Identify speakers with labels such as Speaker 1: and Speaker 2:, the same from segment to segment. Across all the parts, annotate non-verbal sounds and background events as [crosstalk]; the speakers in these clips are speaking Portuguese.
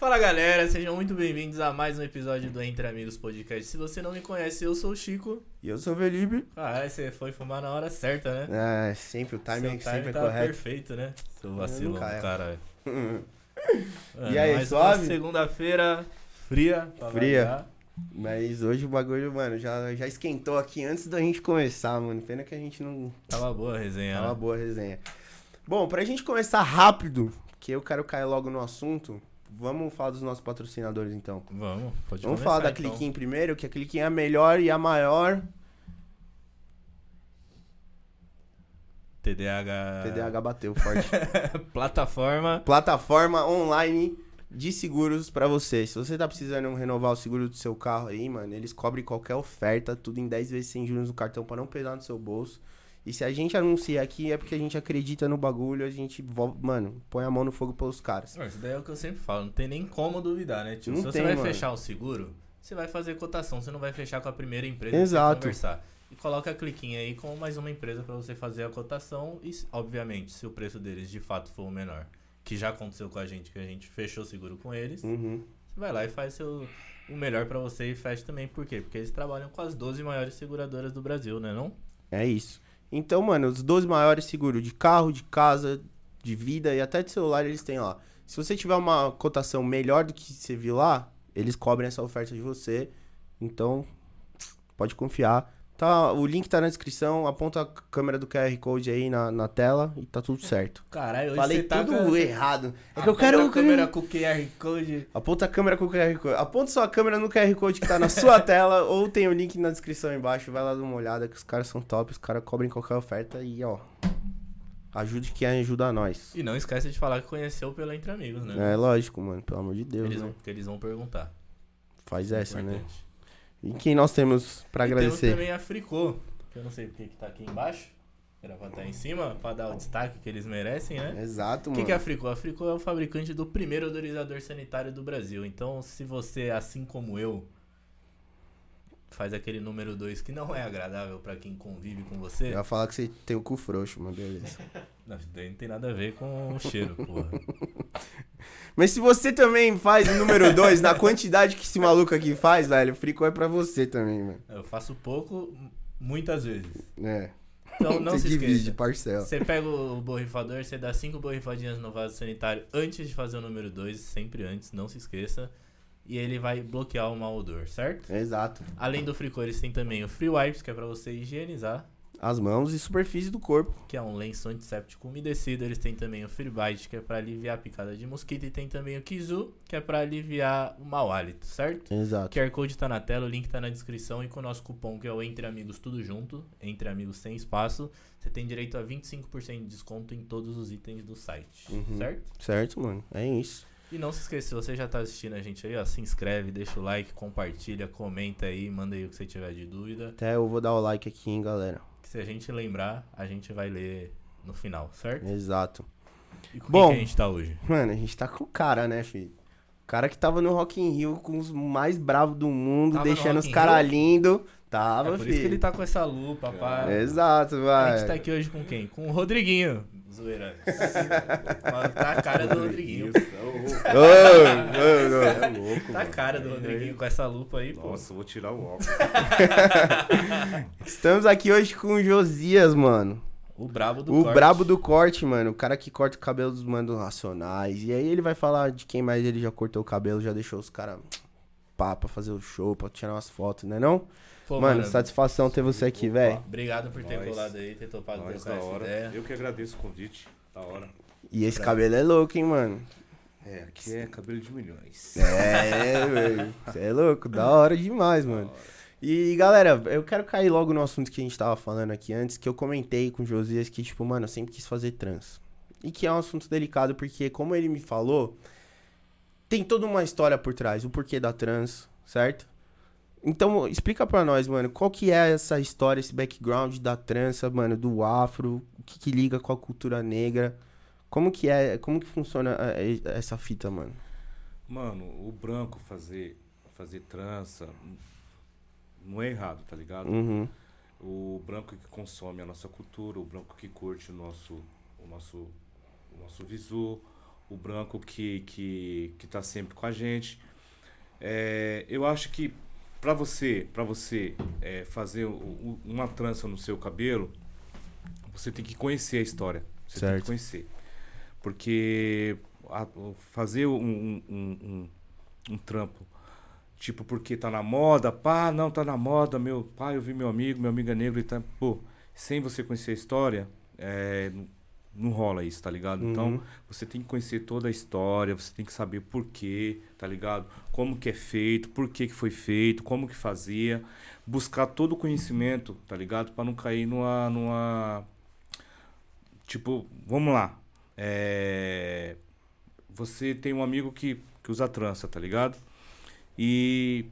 Speaker 1: Fala galera, sejam muito bem-vindos a mais um episódio do Entre Amigos Podcast. Se você não me conhece, eu sou o Chico.
Speaker 2: E eu sou o Felipe.
Speaker 1: Ah, você foi fumar na hora certa, né?
Speaker 2: É, sempre o timing,
Speaker 1: Seu
Speaker 2: sempre é
Speaker 1: tá
Speaker 2: correto.
Speaker 1: perfeito, né? Seu vacilão,
Speaker 2: erro.
Speaker 1: caralho. [laughs]
Speaker 2: E aí,
Speaker 1: mais
Speaker 2: suave?
Speaker 1: segunda-feira fria.
Speaker 2: Fria.
Speaker 1: variar.
Speaker 2: Mas hoje o bagulho, mano, já, já esquentou aqui antes da gente começar, mano. Pena que a gente não
Speaker 1: Tava boa a resenha,
Speaker 2: Tava
Speaker 1: né?
Speaker 2: boa a resenha. Bom, pra gente começar rápido, que eu quero cair logo no assunto, vamos falar dos nossos patrocinadores então.
Speaker 1: Vamos, pode
Speaker 2: vamos falar da
Speaker 1: então.
Speaker 2: Cliquim primeiro, que a Cliquim é a melhor e a maior
Speaker 1: TDAH...
Speaker 2: TDAH bateu forte. [laughs]
Speaker 1: Plataforma.
Speaker 2: Plataforma online de seguros pra você. Se você tá precisando renovar o seguro do seu carro aí, mano, eles cobrem qualquer oferta, tudo em 10 vezes sem juros no cartão pra não pesar no seu bolso. E se a gente anuncia aqui é porque a gente acredita no bagulho, a gente, mano, põe a mão no fogo pelos caras.
Speaker 1: Isso daí é o que eu sempre falo, não tem nem como duvidar, né, tio?
Speaker 2: Não
Speaker 1: Se você
Speaker 2: tem,
Speaker 1: vai
Speaker 2: mano.
Speaker 1: fechar o seguro, você vai fazer cotação, você não vai fechar com a primeira empresa
Speaker 2: Exato.
Speaker 1: que conversar. E coloca a cliquinha aí com mais uma empresa pra você fazer a cotação e, obviamente, se o preço deles de fato for o menor, que já aconteceu com a gente, que a gente fechou o seguro com eles,
Speaker 2: Uhum.
Speaker 1: você vai lá e faz seu, o melhor pra você e fecha também. Por quê? Porque eles trabalham com as 12 maiores seguradoras do Brasil, né não?
Speaker 2: É isso. Então, mano, os 12 maiores seguros de carro, de casa, de vida e até de celular eles têm lá. Se você tiver uma cotação melhor do que você viu lá, eles cobrem essa oferta de você. Então, pode confiar. Tá, o link tá na descrição, aponta a câmera do QR Code aí na, na tela e tá tudo certo.
Speaker 1: Caralho,
Speaker 2: Falei
Speaker 1: tá
Speaker 2: tudo
Speaker 1: com...
Speaker 2: errado. É que
Speaker 1: Aponta
Speaker 2: eu quero...
Speaker 1: a câmera com o QR Code.
Speaker 2: Aponta a câmera com o QR Code. Aponta sua câmera no QR Code que tá na sua [laughs] tela ou tem o link na descrição embaixo. Vai lá dar uma olhada que os caras são top, os caras cobrem qualquer oferta e ó. Ajude quem ajuda nós.
Speaker 1: E não esquece de falar que conheceu pelo Entre Amigos, né?
Speaker 2: É lógico, mano. Pelo amor de Deus,
Speaker 1: Eles
Speaker 2: né?
Speaker 1: vão, porque eles vão perguntar.
Speaker 2: Faz essa, né? E quem nós temos pra
Speaker 1: e
Speaker 2: agradecer?
Speaker 1: temos também a Fricô, que eu não sei porque que tá aqui embaixo. Era pra estar em cima, pra dar o destaque que eles merecem, né?
Speaker 2: Exato,
Speaker 1: O
Speaker 2: mano.
Speaker 1: que, que é a Fricô? A Fricô é o fabricante do primeiro odorizador sanitário do Brasil. Então, se você, assim como eu, faz aquele número 2 que não é agradável pra quem convive com
Speaker 2: Eu
Speaker 1: você,
Speaker 2: ia falar que você tem o cu frouxo, mas beleza. [laughs]
Speaker 1: não, isso daí não tem nada a ver com o cheiro, porra. [laughs]
Speaker 2: mas se você também faz o número 2 na quantidade que esse maluco aqui faz, velho, o frico é pra você também, mano.
Speaker 1: Eu faço pouco, muitas vezes.
Speaker 2: É.
Speaker 1: Então, não [laughs]
Speaker 2: você
Speaker 1: se
Speaker 2: divide,
Speaker 1: esqueça.
Speaker 2: parcela.
Speaker 1: Você pega o borrifador, você dá cinco borrifadinhas no vaso sanitário antes de fazer o número 2, sempre antes, não se esqueça. E ele vai bloquear o mau odor, certo?
Speaker 2: Exato.
Speaker 1: Além do Fricô, eles têm também o Free Wipes, que é pra você higienizar,
Speaker 2: As mãos e superfície do corpo.
Speaker 1: que é um lenço antisséptico umedecido. Eles têm também o Free Bite, que é pra aliviar a picada de mosquito. E tem também o Kizu, que é pra aliviar o mau hálito, certo? O
Speaker 2: Exato.
Speaker 1: QR Code tá na tela, o link tá na descrição. E com o nosso cupom, que é o Entre Amigos Tudo Junto, Entre Amigos Sem Espaço, você tem direito a 25% de desconto em todos os itens do site,
Speaker 2: Uhum.
Speaker 1: certo?
Speaker 2: Certo, mano. É isso.
Speaker 1: E não se esqueça, se você já tá assistindo a gente aí, ó, se inscreve, deixa o like, compartilha, comenta aí, manda aí o que você tiver de dúvida.
Speaker 2: Até eu vou dar o like aqui, hein, galera.
Speaker 1: Que se a gente lembrar, a gente vai ler no final, certo?
Speaker 2: Exato.
Speaker 1: E com
Speaker 2: Bom.
Speaker 1: quem que a gente tá hoje?
Speaker 2: Mano, a gente tá com o cara, né, filho? O cara que tava no Rock in Rio com os mais bravos do mundo,
Speaker 1: Tava
Speaker 2: deixando os caras lindos.
Speaker 1: É
Speaker 2: Tava,
Speaker 1: por
Speaker 2: filho.
Speaker 1: isso que ele tá com essa lupa, pá.
Speaker 2: Exato,
Speaker 1: A
Speaker 2: vai.
Speaker 1: gente tá aqui hoje com quem? Com o Rodriguinho. Zoeira. tá a cara do Rodriguinho.
Speaker 2: Ô, ô, ô.
Speaker 3: É louco,
Speaker 1: Tá a
Speaker 3: mano.
Speaker 1: cara do Rodriguinho com essa lupa aí, pô.
Speaker 3: Nossa, eu vou tirar o óculos. [laughs]
Speaker 2: Estamos aqui hoje com o Josias, mano.
Speaker 1: O brabo do
Speaker 2: o
Speaker 1: corte.
Speaker 2: brabo do corte, mano. O cara que corta o cabelo dos mandos racionais. E aí ele vai falar de quem mais ele já cortou o cabelo, já deixou os caras pá pra fazer o show, pra tirar umas fotos, né não?
Speaker 1: Pô,
Speaker 2: mano, satisfação ter você aqui, velho.
Speaker 1: Obrigado por ter
Speaker 3: Nós.
Speaker 1: colado aí, ter topado trocar
Speaker 3: da
Speaker 1: essa
Speaker 3: hora.
Speaker 1: ideia.
Speaker 3: Eu que agradeço o convite. Da hora.
Speaker 2: E esse cabelo é louco, hein, mano?
Speaker 3: É, aqui é cabelo de milhões.
Speaker 2: É, velho. Você é louco, da hora demais, mano. E galera, eu quero cair logo no assunto que a gente tava falando aqui antes, que eu comentei com o Josias que, tipo, mano, eu sempre quis fazer trans. E que é um assunto delicado, porque, como ele me falou, tem toda uma história por trás, o porquê da trans, certo? Então, explica pra nós, mano, qual que é essa história, esse background da trança, mano, do afro, o que, que liga com a cultura negra, como que é, como que funciona eh, essa fita, mano?
Speaker 3: Mano, o branco fazer, fazer trança não é errado, tá ligado?
Speaker 2: Uhum.
Speaker 3: O branco que consome a nossa cultura, o branco que curte o nosso, o nosso, o nosso visu, o branco que, que, que tá sempre com a gente. É, eu acho que para você, para você é, fazer o- o- uma trança no seu cabelo, você tem que conhecer a história. Você tem
Speaker 2: Certo.
Speaker 3: que conhecer. Porque a- fazer um, um, um, um- um trampo, tipo, porque tá na moda, pá, não, tá na moda, meu pai, eu vi meu amigo, meu amigo é negro e tá. Pô, sem você conhecer a história, é, não, rola isso, tá ligado? Então,
Speaker 2: Uhum.
Speaker 3: você tem que conhecer toda a história, você tem que saber por quê, tá ligado? Como que é feito, por que que foi feito, como que fazia, buscar todo o conhecimento, tá ligado? Pra não cair numa numa tipo, vamos lá. É, você tem um amigo que que usa trança, tá ligado? E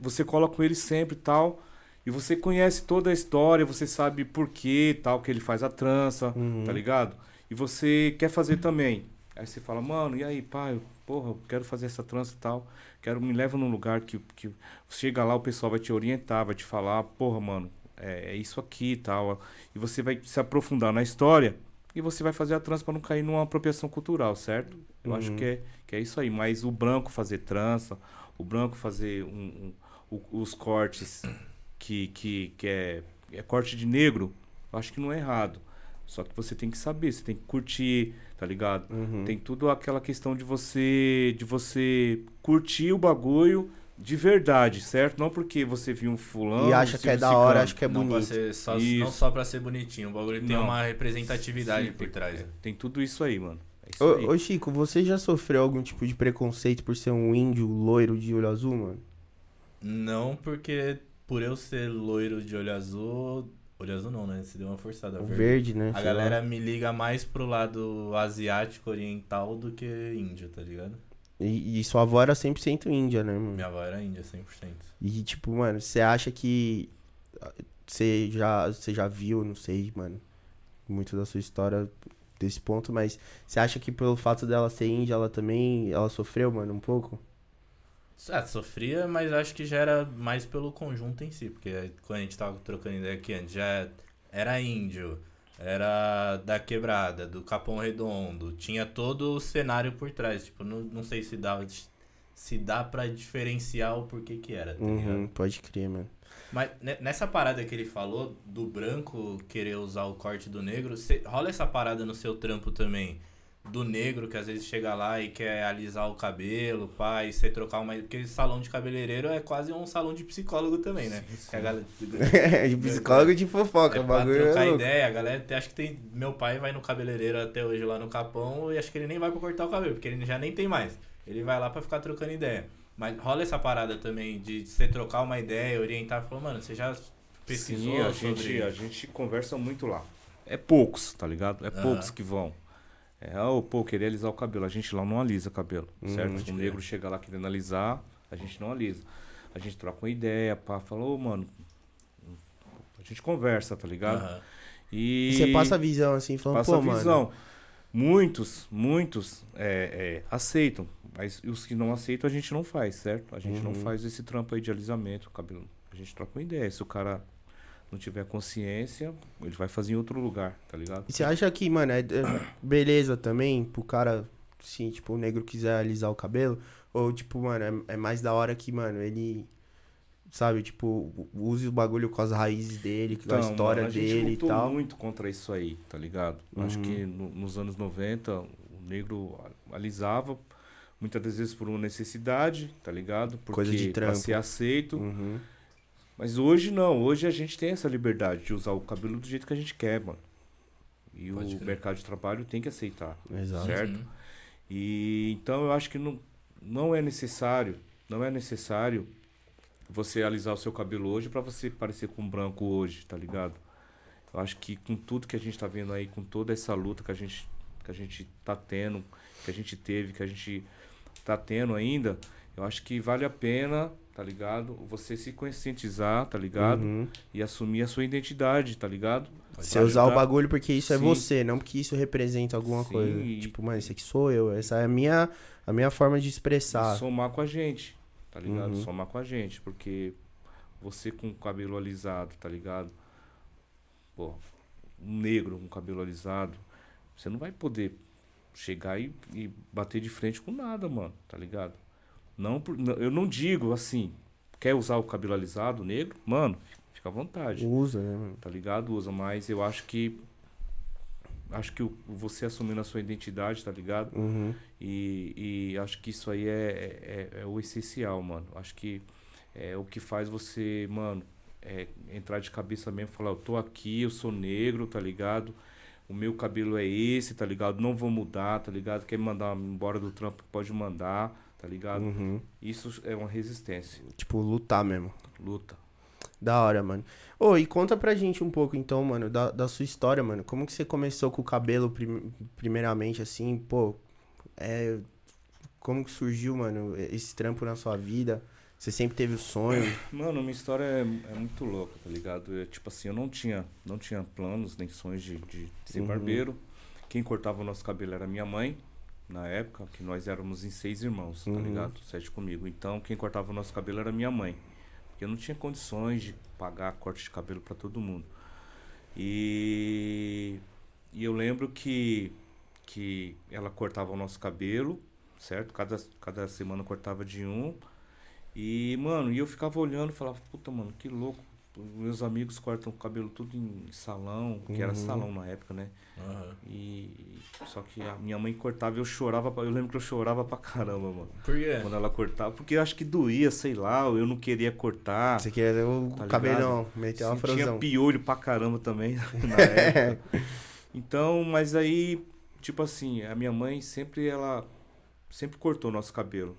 Speaker 3: você cola com ele sempre e tal, e você conhece toda a história, você sabe por que tal que ele faz a trança,
Speaker 2: Uhum.
Speaker 3: tá ligado? E você quer fazer também. Aí você fala, mano, e aí, pai, porra, eu quero fazer essa trança e tal. Quero, me leva num lugar que, que chega lá, o pessoal vai te orientar, vai te falar, porra, mano, é, é isso aqui e tal. E você vai se aprofundar na história e você vai fazer a trança pra não cair numa apropriação cultural, certo? Eu acho
Speaker 2: Uhum.
Speaker 3: que é, que é isso aí. Mas o branco fazer trança, o branco fazer um, um- o- os cortes que, que, que é, é corte de negro, eu acho que não é errado. Só que você tem que saber, você tem que curtir, tá ligado?
Speaker 2: Uhum.
Speaker 3: Tem tudo aquela questão de você de você curtir o bagulho de verdade, certo? Não porque você viu um fulano
Speaker 2: E acha que é da
Speaker 3: ciclano.
Speaker 2: hora, acha que é
Speaker 1: não,
Speaker 2: bonito.
Speaker 1: ser só,
Speaker 3: Isso.
Speaker 1: não só pra ser bonitinho, o bagulho tem
Speaker 3: Não.
Speaker 1: uma representatividade
Speaker 3: Sim,
Speaker 1: por
Speaker 3: tem-
Speaker 1: trás.
Speaker 3: é, tem tudo isso aí, mano. É isso aí.
Speaker 2: Ô, ô, Chico, você já sofreu algum tipo de preconceito por ser um índio loiro de olho azul, mano?
Speaker 1: Não porque por eu ser loiro de olho azul. Olho azul não, né? Se deu uma forçada.
Speaker 2: O
Speaker 1: verde.
Speaker 2: verde, né?
Speaker 1: A galera
Speaker 2: lá.
Speaker 1: me liga mais pro lado asiático, oriental do que índio, tá ligado?
Speaker 2: E, e sua avó era 100% índia, né, mano?
Speaker 1: Minha avó era índia, 100%.
Speaker 2: E, tipo, mano, você acha que. ah, Você já, você já viu, não sei, mano, muito da sua história desse ponto, mas você acha que pelo fato dela ser índia, ela também. Ela sofreu, mano, um pouco?
Speaker 1: Ah, sofria, mas acho que já era mais pelo conjunto em si, porque quando a gente tava trocando ideia aqui antes, já era índio, era da quebrada, do Capão Redondo, tinha todo o cenário por trás, tipo, não, não sei se dá, se dá pra diferenciar o porquê que era, tá?
Speaker 2: Uhum, pode crer, mano.
Speaker 1: Mas ne- nessa parada que ele falou, do branco querer usar o corte do negro, cê- rola essa parada no seu trampo também? Do negro que às vezes chega lá e quer alisar o cabelo, pá, e você trocar uma. Porque salão de cabeleireiro é quase um salão de psicólogo também, né? Que a galera- [laughs]
Speaker 2: de psicólogo de fofoca,
Speaker 1: é
Speaker 2: o
Speaker 1: pra
Speaker 2: bagulho
Speaker 1: trocar
Speaker 2: é
Speaker 1: ideia, a galera acho que tem. Meu pai vai no cabeleireiro até hoje lá no Capão e acho que ele nem vai pra cortar o cabelo, porque ele já nem tem mais. Ele vai lá pra ficar trocando ideia. Mas rola essa parada também de você trocar uma ideia, orientar, falou, mano, você já pesquisou
Speaker 3: Sim, a
Speaker 1: sobre...
Speaker 3: gente, a gente conversa muito lá. É poucos, tá ligado? É poucos que vão. É, oh, pô, querer alisar o cabelo. A gente lá não alisa cabelo,
Speaker 2: Hum,
Speaker 3: certo? O negro chega lá querendo alisar, a gente não alisa. A gente troca uma ideia, pá, falou, mano. A gente conversa, tá ligado? E
Speaker 2: E você passa a visão assim, falando,
Speaker 3: passa
Speaker 2: pô,
Speaker 3: a
Speaker 2: mano.
Speaker 3: visão. Muitos, muitos é, é, aceitam, mas os que não aceitam a gente não faz, certo? A gente não
Speaker 2: Uhum.
Speaker 3: faz esse trampo aí de alisamento, cabelo. A gente troca uma ideia. Se o cara não tiver consciência, ele vai fazer em outro lugar, tá ligado?
Speaker 2: E você acha que, mano, é, é beleza também pro cara, sim, tipo, o negro quiser alisar o cabelo? Ou, tipo, mano, é, é mais da hora que, mano, ele, sabe, tipo, use o bagulho com as raízes dele, com a
Speaker 3: Então,
Speaker 2: história
Speaker 3: mano, a
Speaker 2: dele e tal.
Speaker 3: muito contra isso aí, tá ligado? Acho
Speaker 2: Uhum.
Speaker 3: que no- nos anos 90 o negro alisava, muitas das vezes por uma necessidade, tá ligado? Porque
Speaker 2: Coisa de
Speaker 3: pra
Speaker 2: trampo.
Speaker 3: ser aceito.
Speaker 2: Uhum.
Speaker 3: Mas hoje não, hoje a gente tem essa liberdade de usar o cabelo do jeito que a gente quer, mano. E
Speaker 1: Pode
Speaker 3: o
Speaker 1: crer.
Speaker 3: mercado de trabalho tem que aceitar.
Speaker 2: Exato.
Speaker 3: Certo.
Speaker 1: Uhum.
Speaker 3: E então eu acho que não, não é necessário, não é necessário você alisar o seu cabelo hoje pra você parecer com um branco hoje, tá ligado? Eu acho que com tudo que a gente tá vendo aí, com toda essa luta que a gente que a gente tá tendo, que a gente teve, que a gente tá tendo ainda, eu acho que vale a pena, tá ligado? Você se conscientizar, tá ligado?
Speaker 2: Uhum.
Speaker 3: E assumir a sua identidade, tá ligado?
Speaker 2: Você usar o bagulho porque isso é
Speaker 3: Sim.
Speaker 2: você, não porque isso representa alguma
Speaker 3: Sim,
Speaker 2: coisa. Tipo, mano, esse aqui sou eu. Essa é a minha, a minha forma de expressar.
Speaker 3: E somar com a gente, tá ligado?
Speaker 2: Uhum.
Speaker 3: Somar com a gente, porque você com o cabelo alisado, tá ligado? Pô, um negro com cabelo alisado, você não vai poder chegar e, e bater de frente com nada, mano, tá ligado? Não, eu não digo assim, quer usar o cabelo alisado, negro? Mano, fica à vontade,
Speaker 2: Usa, né, mano?
Speaker 3: tá ligado? Usa, mas eu acho que. Acho que você assumindo a sua identidade, tá ligado?
Speaker 2: Uhum.
Speaker 3: E, e acho que isso aí é, é, é o essencial, mano. Acho que é o que faz você, mano, é entrar de cabeça mesmo e falar, eu tô aqui, eu sou negro, tá ligado? O meu cabelo é esse, tá ligado? Não vou mudar, tá ligado? Quer me mandar embora do trampo, pode mandar, tá ligado?
Speaker 2: Uhum.
Speaker 3: Isso é uma resistência.
Speaker 2: Tipo, lutar mesmo.
Speaker 3: Luta.
Speaker 2: Da hora, mano. Ô, e conta pra gente um pouco, então, mano, da, da sua história, mano. Como que você começou com o cabelo, prim- primeiramente, assim, pô, é... Como que surgiu, mano, esse trampo na sua vida? Você sempre teve o sonho? [coughs]
Speaker 3: Mano, minha história é, é muito louca, tá ligado? Eu, tipo assim, eu não tinha, não tinha planos nem sonhos de, de ser
Speaker 2: Uhum.
Speaker 3: barbeiro. Quem cortava o nosso cabelo era minha mãe, na época, que nós éramos em seis irmãos, tá
Speaker 2: Uhum.
Speaker 3: ligado? Sete comigo. Então, quem cortava o nosso cabelo era minha mãe. Porque eu não tinha condições de pagar corte de cabelo pra todo mundo. E, e eu lembro que, que ela cortava o nosso cabelo, certo? Cada, cada semana cortava de um. E, mano, e eu ficava olhando e falava, puta, mano, que louco. Meus amigos cortam o cabelo tudo em salão, que era
Speaker 2: Uhum.
Speaker 3: salão na época, né?
Speaker 1: Aham.
Speaker 3: E só que a minha mãe cortava e eu chorava, pra- eu lembro que eu chorava pra caramba, mano.
Speaker 1: Por quê?
Speaker 3: Quando ela cortava, porque eu acho que doía, sei lá, eu não queria cortar.
Speaker 2: Você queria ter o
Speaker 3: Tá
Speaker 2: cabelão, meter uma
Speaker 3: Sim, tinha piolho pra caramba também [laughs] na [laughs] época. Então, mas aí, tipo assim, a minha mãe sempre ela sempre cortou nosso cabelo.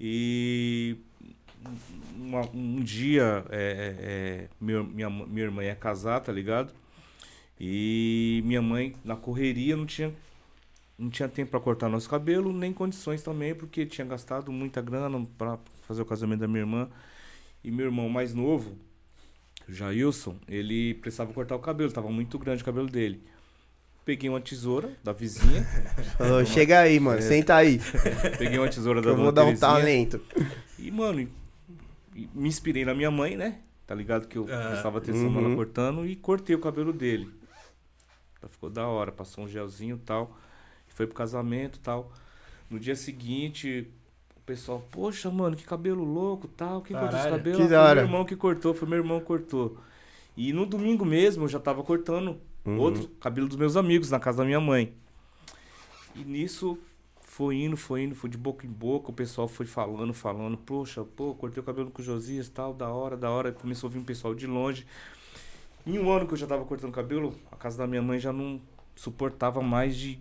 Speaker 3: E uma- um dia é, é, é, meu- minha, minha irmã ia casar, tá ligado? E minha mãe, na correria, não tinha, não tinha tempo pra cortar nosso cabelo, nem condições também, porque tinha gastado muita grana pra fazer o casamento da minha irmã. E meu irmão mais novo, Jailson, ele precisava cortar o cabelo, tava muito grande o cabelo dele. Peguei uma tesoura da vizinha, [laughs]
Speaker 2: Falou, chega aí, mano, senta aí.
Speaker 3: peguei uma tesoura da
Speaker 2: eu vou dar um talento.
Speaker 3: E, mano, me inspirei na minha mãe, né? Tá ligado? Que eu
Speaker 1: Ah,
Speaker 3: prestava atenção
Speaker 2: uhum.
Speaker 3: nela cortando e cortei o cabelo dele. Então, Ficou da hora, passou um gelzinho e tal. Foi pro casamento e tal. No dia seguinte, o pessoal, poxa, mano, que cabelo louco tal. Quem cortou esse
Speaker 1: Caralho.
Speaker 3: cabelo?
Speaker 2: Que
Speaker 3: Ah,
Speaker 2: da
Speaker 3: foi
Speaker 2: hora.
Speaker 3: meu irmão que cortou, foi meu irmão que cortou. E no domingo mesmo eu já tava cortando
Speaker 2: Uhum.
Speaker 3: outro cabelo dos meus amigos na casa da minha mãe. E nisso foi indo, foi indo, foi de boca em boca, o pessoal foi falando, falando, poxa, pô, cortei o cabelo com o Josias, tal, da hora, da hora. Começou a vir um pessoal de longe. Em um ano que eu já tava cortando cabelo, a casa da minha mãe já não suportava mais de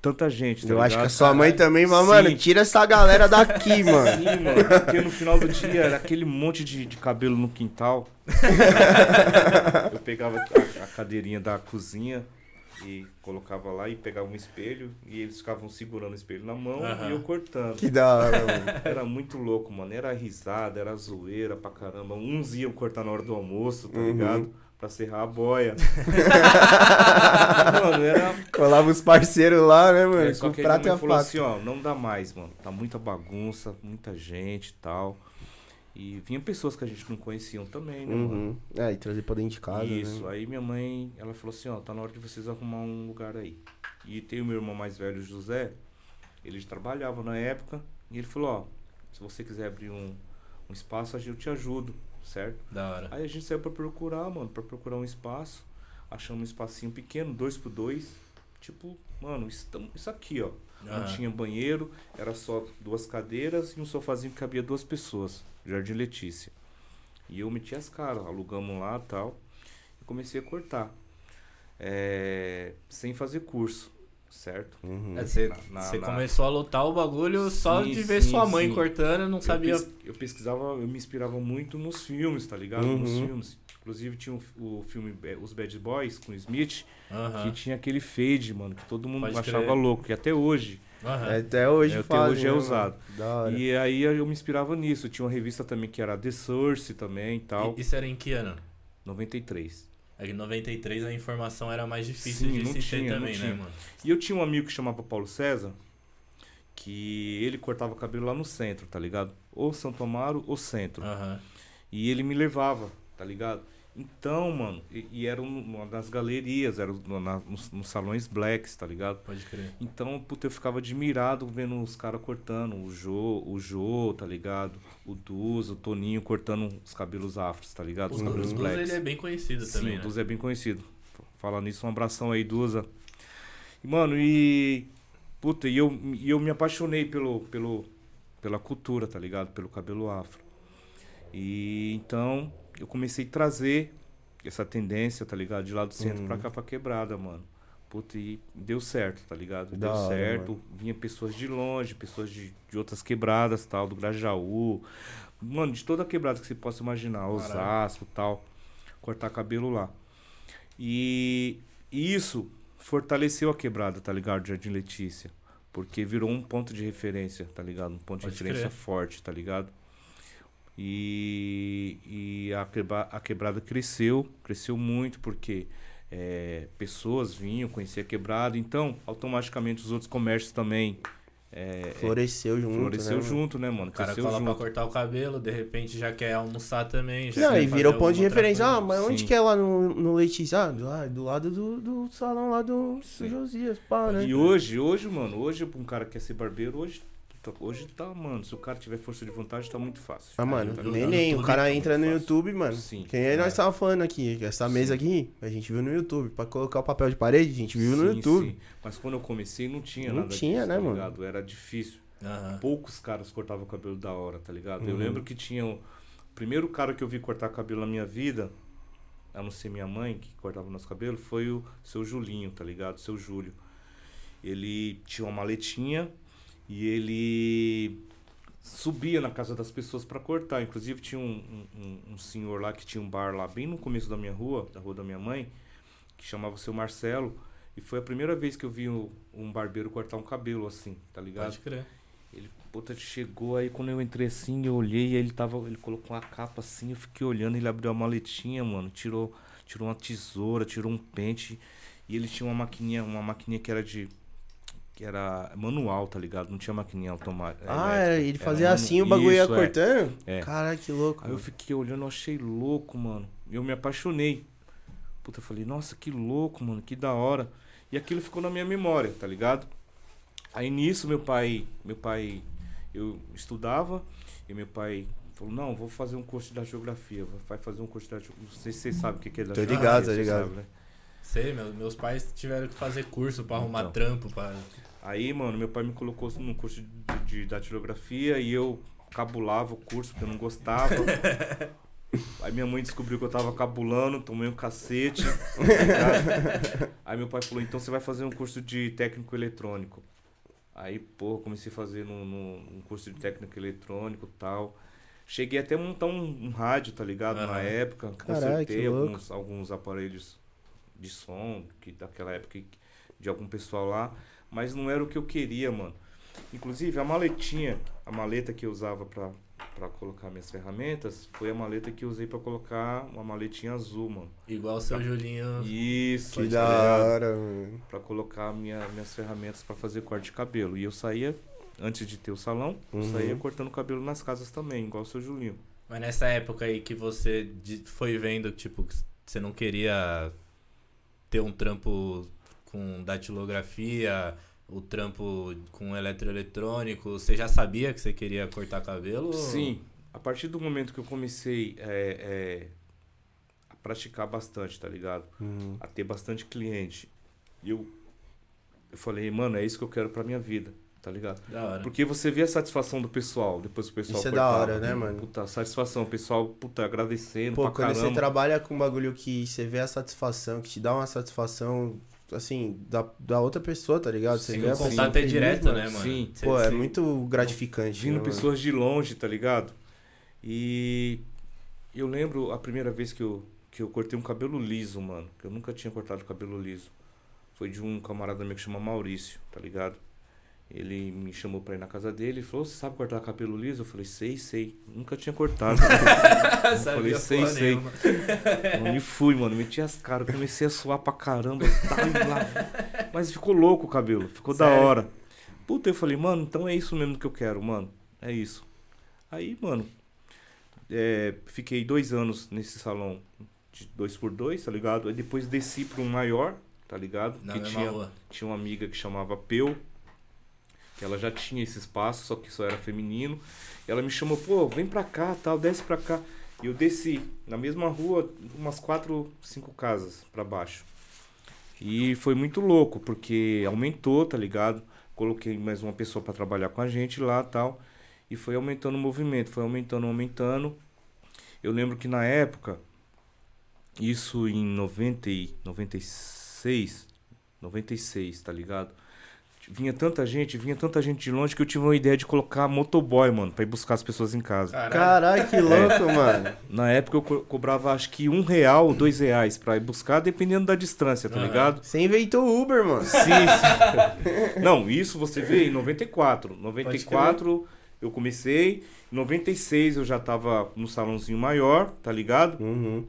Speaker 3: tanta gente, tá
Speaker 2: Eu acho que a
Speaker 3: ligado?
Speaker 2: sua mãe também, mas,
Speaker 3: Sim.
Speaker 2: mano, tira essa galera daqui, mano.
Speaker 3: Sim, mano, porque no final do dia era aquele monte de, de cabelo no quintal. [laughs] eu pegava a, a cadeirinha da cozinha e colocava lá e pegava um espelho e eles ficavam segurando o espelho na mão
Speaker 1: Aham.
Speaker 3: e eu cortando.
Speaker 2: Que da hora, mano. [laughs]
Speaker 3: Era muito louco, mano. Era risada, era zoeira pra caramba. Uns iam cortar na hora do almoço, tá
Speaker 2: Uhum.
Speaker 3: ligado? Pra serrar a boia. [laughs] mano, era
Speaker 2: Colava os parceiros lá, né, mano?
Speaker 3: é, só
Speaker 2: com
Speaker 3: que
Speaker 2: prato e a faca.
Speaker 3: assim, ó, não dá mais, mano. Tá muita bagunça, muita gente e tal. E vinha pessoas que a gente não conheciam também, né, mano?
Speaker 2: Uhum. É, e trazer pra dentro de casa,
Speaker 3: Isso,
Speaker 2: né?
Speaker 3: aí minha mãe, ela falou assim, ó, tá na hora de vocês arrumar um lugar aí. E tem o meu irmão mais velho, José, ele trabalhava na época, e ele falou, ó, se você quiser abrir um, um espaço, eu te ajudo, certo?
Speaker 1: Da hora.
Speaker 3: Aí a gente saiu pra procurar, mano, pra procurar um espaço. Achamos um espacinho pequeno, dois por dois. Tipo, mano, isso, aqui, ó. Não
Speaker 1: Aham.
Speaker 3: tinha banheiro, era só duas cadeiras e um sofazinho que cabia duas pessoas. Jardim Letícia. E eu meti as caras, alugamos lá e tal. E comecei a cortar. É, sem fazer curso, certo?
Speaker 2: Uhum.
Speaker 1: É, Você
Speaker 3: Na- na-
Speaker 1: você
Speaker 3: na-
Speaker 1: começou a lutar o bagulho só
Speaker 3: Sim,
Speaker 1: de ver
Speaker 3: sim,
Speaker 1: sua mãe
Speaker 3: sim.
Speaker 1: cortando, não sabia.
Speaker 3: Eu, pes- eu pesquisava, eu me inspirava muito nos filmes, tá ligado?
Speaker 2: Uhum.
Speaker 3: Nos filmes. Inclusive tinha o, o filme Ba- Os Bad Boys com o Smith,
Speaker 1: Aham.
Speaker 3: que tinha aquele fade, mano, que todo mundo
Speaker 1: Pode
Speaker 3: achava
Speaker 1: crer.
Speaker 3: louco, que até hoje.
Speaker 2: É, Até hoje
Speaker 3: É, até
Speaker 2: fazem,
Speaker 3: hoje é usado.
Speaker 2: mano? Da hora.
Speaker 3: E aí eu me inspirava nisso. Tinha uma revista também que era The Source também e tal.
Speaker 1: E- Isso era em que ano?
Speaker 3: 93.
Speaker 1: É que em 93 a informação era mais difícil
Speaker 3: Sim,
Speaker 1: de
Speaker 3: não
Speaker 1: se
Speaker 3: tinha,
Speaker 1: ter
Speaker 3: não
Speaker 1: também, né,
Speaker 3: tinha.
Speaker 1: mano?
Speaker 3: E eu tinha um amigo que chamava Paulo César, que ele cortava cabelo lá no centro, tá ligado? Ou Santo Amaro ou centro.
Speaker 1: Aham.
Speaker 3: E ele me levava, tá ligado? Então, mano, e, e era uma das galerias, era no- na- nos, nos salões blacks, tá ligado?
Speaker 1: Pode crer.
Speaker 3: Então, puta, eu ficava admirado vendo os caras cortando, o Jô, o Jô, tá ligado? O Duz, o Toninho cortando os cabelos afros, tá ligado?
Speaker 1: O
Speaker 3: Os
Speaker 1: Duz
Speaker 3: cabelos blacks.
Speaker 1: ele é bem conhecido
Speaker 3: Sim,
Speaker 1: também,
Speaker 3: o
Speaker 1: né?
Speaker 3: Duz é bem conhecido. Fala nisso, um abração aí, Duza. E, mano, e. Puta, e eu, e eu me apaixonei pelo, pelo, pela cultura, tá ligado? Pelo cabelo afro. E então eu comecei a trazer essa tendência, tá ligado? De lá do centro
Speaker 2: Uhum.
Speaker 3: pra cá pra quebrada, mano. Puta, e deu certo, tá ligado?
Speaker 2: Da
Speaker 3: deu
Speaker 2: hora,
Speaker 3: certo. Vinha pessoas de longe, pessoas de, de outras quebradas, tal, do Grajaú. Mano, de toda a quebrada que você possa imaginar, Osasco tal. Cortar cabelo lá. E, isso fortaleceu a quebrada, tá ligado? Jardim Letícia. Porque virou um ponto de referência, tá ligado? Um ponto de
Speaker 1: Pode
Speaker 3: referência
Speaker 1: crer.
Speaker 3: forte, tá ligado? E, e a, quebra, a quebrada cresceu, cresceu muito, porque é, pessoas vinham conhecer a quebrada, então automaticamente os outros comércios também é,
Speaker 2: Floresceu junto,
Speaker 3: floresceu
Speaker 2: né, mano?
Speaker 3: junto, né, mano?
Speaker 1: O cara
Speaker 3: Cresceu
Speaker 1: cola pra
Speaker 3: junto.
Speaker 1: cortar o cabelo, de repente já quer almoçar também. Já
Speaker 2: Não, e virou ponto de referência.
Speaker 1: coisa.
Speaker 2: Ah, mas onde
Speaker 3: Sim.
Speaker 2: que é lá no, no Letícia? Ah, do, lá- do lado do, do salão lá do, do. Josias, pá, né?
Speaker 3: E hoje, hoje, mano, hoje pra um cara que quer ser barbeiro, hoje, hoje tá, mano, se o cara tiver força de vontade, tá muito fácil.
Speaker 2: Ah, mano,
Speaker 1: tá
Speaker 2: nem. O cara
Speaker 3: e
Speaker 2: entra no YouTube, mano.
Speaker 3: Sim.
Speaker 2: Quem é, nós tava falando aqui? Essa mesa aqui, a gente viu no YouTube. Pra colocar o papel de parede, a gente viu no
Speaker 3: Sim,
Speaker 2: YouTube.
Speaker 3: sim. Mas quando eu comecei, não tinha
Speaker 2: Não
Speaker 3: nada
Speaker 2: tinha,
Speaker 3: disso,
Speaker 2: né,
Speaker 3: tá
Speaker 2: mano?
Speaker 3: ligado? Era difícil.
Speaker 1: Aham.
Speaker 3: Poucos caras cortavam o cabelo da hora, tá ligado? Eu
Speaker 2: Uhum.
Speaker 3: lembro que tinha. O primeiro cara que eu vi cortar cabelo na minha vida, a não ser minha mãe, que cortava nosso cabelo, foi o seu Julinho, tá ligado? Seu Júlio. Ele tinha uma maletinha e ele subia na casa das pessoas pra cortar. Inclusive tinha um, um- um- senhor lá que tinha um bar lá bem no começo da minha rua, da rua da minha mãe, que chamava seu Marcelo. E foi a primeira vez que eu vi um, um barbeiro cortar um cabelo assim, tá ligado?
Speaker 1: Pode crer.
Speaker 3: Ele, puta, chegou aí quando eu entrei assim, eu olhei e ele tava. Ele colocou uma capa assim, eu fiquei olhando, ele abriu a maletinha, mano, tirou, tirou uma tesoura, tirou um pente. E ele tinha uma maquininha, uma maquininha que era de. Que era manual, tá ligado? Não tinha maquininha automática.
Speaker 2: Ah,
Speaker 3: elétrica.
Speaker 2: é, ele
Speaker 3: Era
Speaker 2: fazia
Speaker 3: manu-
Speaker 2: assim, o bagulho ia
Speaker 3: Isso, é.
Speaker 2: cortando?
Speaker 3: É.
Speaker 2: Caralho, que louco.
Speaker 3: Aí eu
Speaker 2: mano.
Speaker 3: fiquei olhando, eu achei louco, mano. Eu me apaixonei. Puta, eu falei, nossa, que louco, mano, que da hora. E aquilo ficou na minha memória, tá ligado? Aí nisso meu pai, meu pai, eu estudava e meu pai falou, não, vou fazer um curso de geografia, vai fazer um curso de geografia. Não sei se vocês sabem o que que é da
Speaker 2: Tô
Speaker 3: geografia.
Speaker 2: ligado, tô ligado.
Speaker 3: sabem, né?
Speaker 1: Sei, meu, meus pais tiveram que fazer curso pra arrumar
Speaker 3: Então.
Speaker 1: trampo. Pra...
Speaker 3: Aí, mano, meu pai me colocou no curso de, de datilografia e eu cabulava o curso porque eu não gostava. [laughs] Aí minha mãe descobriu que eu tava cabulando, tomei um cacete. tá [laughs] ligado? Aí meu pai falou, então você vai fazer um curso de técnico eletrônico. Aí, pô, comecei a fazer no, no- um curso de técnico eletrônico e tal. Cheguei até a montar um, um rádio, tá ligado? Na
Speaker 1: Aham.
Speaker 3: época.
Speaker 2: Caralho,
Speaker 3: Consertei alguns, alguns aparelhos de som que daquela época de algum pessoal lá. Mas não era o que eu queria, mano. Inclusive, a maletinha, a maleta que eu usava pra, pra colocar minhas ferramentas, foi a maleta que eu usei pra colocar uma maletinha azul, mano.
Speaker 1: Igual o seu Julinho.
Speaker 3: Isso,
Speaker 2: Que da hora, mano.
Speaker 3: Pra colocar minha, minhas ferramentas pra fazer corte de cabelo. E eu saía, antes de ter o salão, eu
Speaker 2: Uhum.
Speaker 3: saía cortando cabelo nas casas também, igual o seu Julinho.
Speaker 1: Mas nessa época aí que você foi vendo, tipo, que você não queria ter um trampo com datilografia, o trampo com eletroeletrônico, você já sabia que você queria cortar cabelo? ou-
Speaker 3: Sim, a partir do momento que eu comecei é, é, a praticar bastante, tá ligado?
Speaker 2: Hum.
Speaker 3: a ter bastante cliente. E eu, eu falei, mano, é isso que eu quero pra minha vida, tá ligado?
Speaker 1: Da hora.
Speaker 3: Porque você vê a satisfação do pessoal, depois o pessoal
Speaker 2: Isso é da hora, né, mano?
Speaker 3: Puta, satisfação, o pessoal, puta, agradecendo
Speaker 2: Pô,
Speaker 3: pra
Speaker 2: quando
Speaker 3: caramba.
Speaker 2: você trabalha com um bagulho que você vê a satisfação, que te dá uma satisfação, assim, da, da outra pessoa, tá ligado? Você
Speaker 3: Sim,
Speaker 2: vê a
Speaker 1: o contato é
Speaker 2: feliz,
Speaker 1: direto,
Speaker 2: mano.
Speaker 1: né, mano?
Speaker 3: Sim.
Speaker 2: Pô, é muito gratificante.
Speaker 3: Vindo
Speaker 2: né, mano?
Speaker 3: pessoas de longe, tá ligado? E eu lembro a primeira vez que eu, que eu cortei um cabelo liso, mano. Que eu nunca tinha cortado cabelo liso. Foi de um camarada meu que chama Maurício, tá ligado? Ele me chamou pra ir na casa dele e falou: Você sabe cortar cabelo liso? Eu falei: Sei, sei. Nunca tinha cortado. [laughs] eu
Speaker 1: Sabia
Speaker 3: falei: Sei, sei.
Speaker 1: nenhuma.
Speaker 3: Mano, e fui, mano. Meti as caras, comecei a suar pra caramba. Lá. Mas ficou louco o cabelo, ficou da
Speaker 1: Sério?
Speaker 3: hora. Puta, eu falei, mano, então é isso mesmo que eu quero, mano. É isso. Aí, mano, é, fiquei dois anos nesse salão de dois por dois, tá ligado? Aí depois desci pra um maior, tá ligado?
Speaker 1: Na
Speaker 3: que tinha,
Speaker 1: rua.
Speaker 3: tinha uma amiga que chamava Peu, que ela já tinha esse espaço, só que só era feminino. E ela me chamou, pô, vem pra cá, tal, desce pra cá. E eu desci, na mesma rua, umas quatro, cinco casas pra baixo. E foi muito louco, porque aumentou, tá ligado? Coloquei mais uma pessoa pra trabalhar com a gente lá tal. E foi aumentando o movimento, foi aumentando, aumentando. Eu lembro que na época, isso em 90, e 96, 96, tá ligado? Vinha tanta gente, vinha tanta gente de longe que eu tive uma ideia de colocar motoboy, mano, pra ir buscar as pessoas em casa.
Speaker 1: Caralho.
Speaker 2: Caralho, que louco,
Speaker 3: É.
Speaker 2: mano.
Speaker 3: Na época eu co- cobrava acho que um real, dois reais pra ir buscar, dependendo da distância, tá
Speaker 1: Aham.
Speaker 3: ligado?
Speaker 2: Você inventou o Uber, mano.
Speaker 3: Sim, sim. [laughs] Não, isso você vê em 94. 94 eu comecei, em 96 eu já tava no salãozinho maior, tá ligado?
Speaker 2: Uhum.